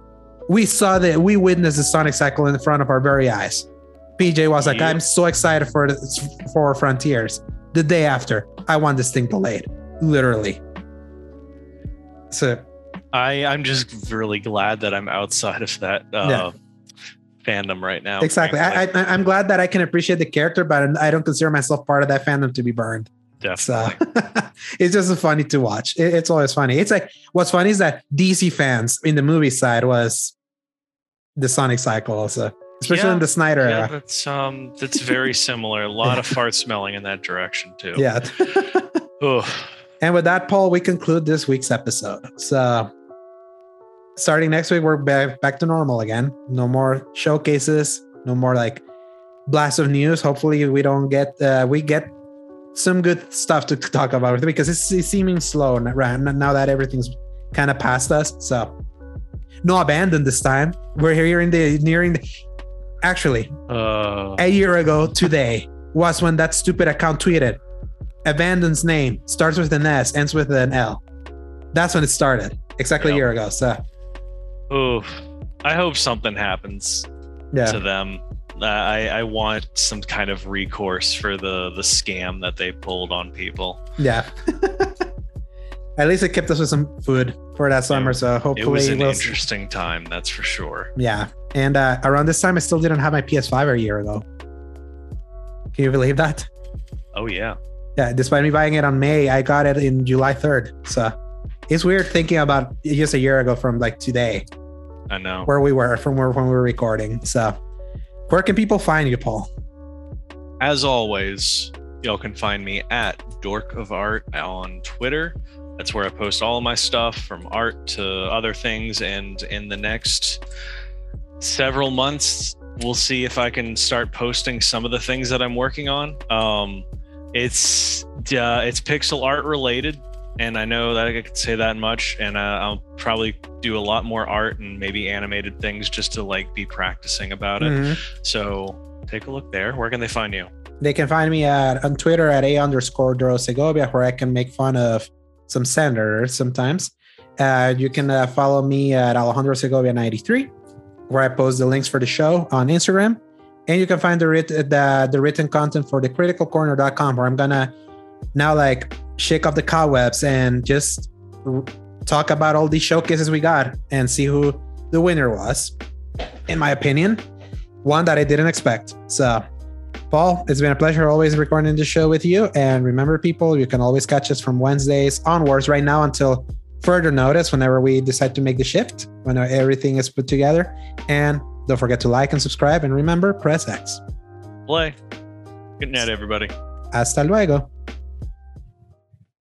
We saw that we witnessed the Sonic cycle in front of our very eyes. PJ was like, Yep. "I'm so excited for for Frontiers." The day after, I want this thing delayed, literally. So I I'm just really glad that I'm outside of that uh, Yeah. fandom right now. exactly, I, frankly. I, I'm glad that I can appreciate the character, but I don't consider myself part of that fandom to be burned. So it's just funny to watch. It- it's always funny. It's like what's funny is that DC fans in the movie side was the Sonic cycle also, especially Yeah. in the Snyder yeah, era. that's um that's very similar. A lot of fart smelling in that direction too. Yeah. And with that, Paul, we conclude this week's episode. So starting next week, we're back back to normal again. No more showcases. No more like blast of news. Hopefully, we don't get uh, we get some good stuff to talk about because it's, it's seeming slow right now that everything's kind of past us. So no abandon this time. We're here in the nearing. The, actually, Uh, a year ago today was when that stupid account tweeted abandon's name starts with an s ends with an l that's when it started exactly a year ago so oof. I hope something happens yeah to them. I I want some kind of recourse for the the scam that they pulled on people. yeah at least it kept us with some food for that summer so hopefully, It was an we'll interesting time, that's for sure. yeah and uh, around this time i still didn't have my ps5 a year ago can you believe that Oh yeah. yeah despite me buying it on may i got it in july 3rd so it's weird thinking about just a year ago from like today I know. where we were from where when we were recording. So, where can people find you, Paul? As always, y'all can find me at Dork of Art on Twitter. That's where I post all of my stuff from art to other things. And in the next several months, we'll see if I can start posting some of the things that I'm working on. Um, it's uh, it's pixel art related, and I know that I could say that much. And uh, I'll probably do a lot more art and maybe animated things just to like be practicing about it. Mhm. So take a look there. Where can they find you? They can find me at on Twitter at a underscore Doro Segovia, where I can make fun of some senators sometimes. Uh, you can uh, follow me at Alejandro Segovia 93, where I post the links for the show on Instagram. And you can find the, writ- the, the written content for the criticalcorner.com, where I'm going to now like shake off the cobwebs and just talk about all these showcases we got and see who the winner was. In my opinion, one that I didn't expect. So, Paul, it's been a pleasure always recording the show with you. And remember, people, you can always catch us from Wednesdays onwards right now until further notice whenever we decide to make the shift, when everything is put together. And don't forget to like and subscribe. And remember, press X. Play. Good night, everybody. Hasta luego.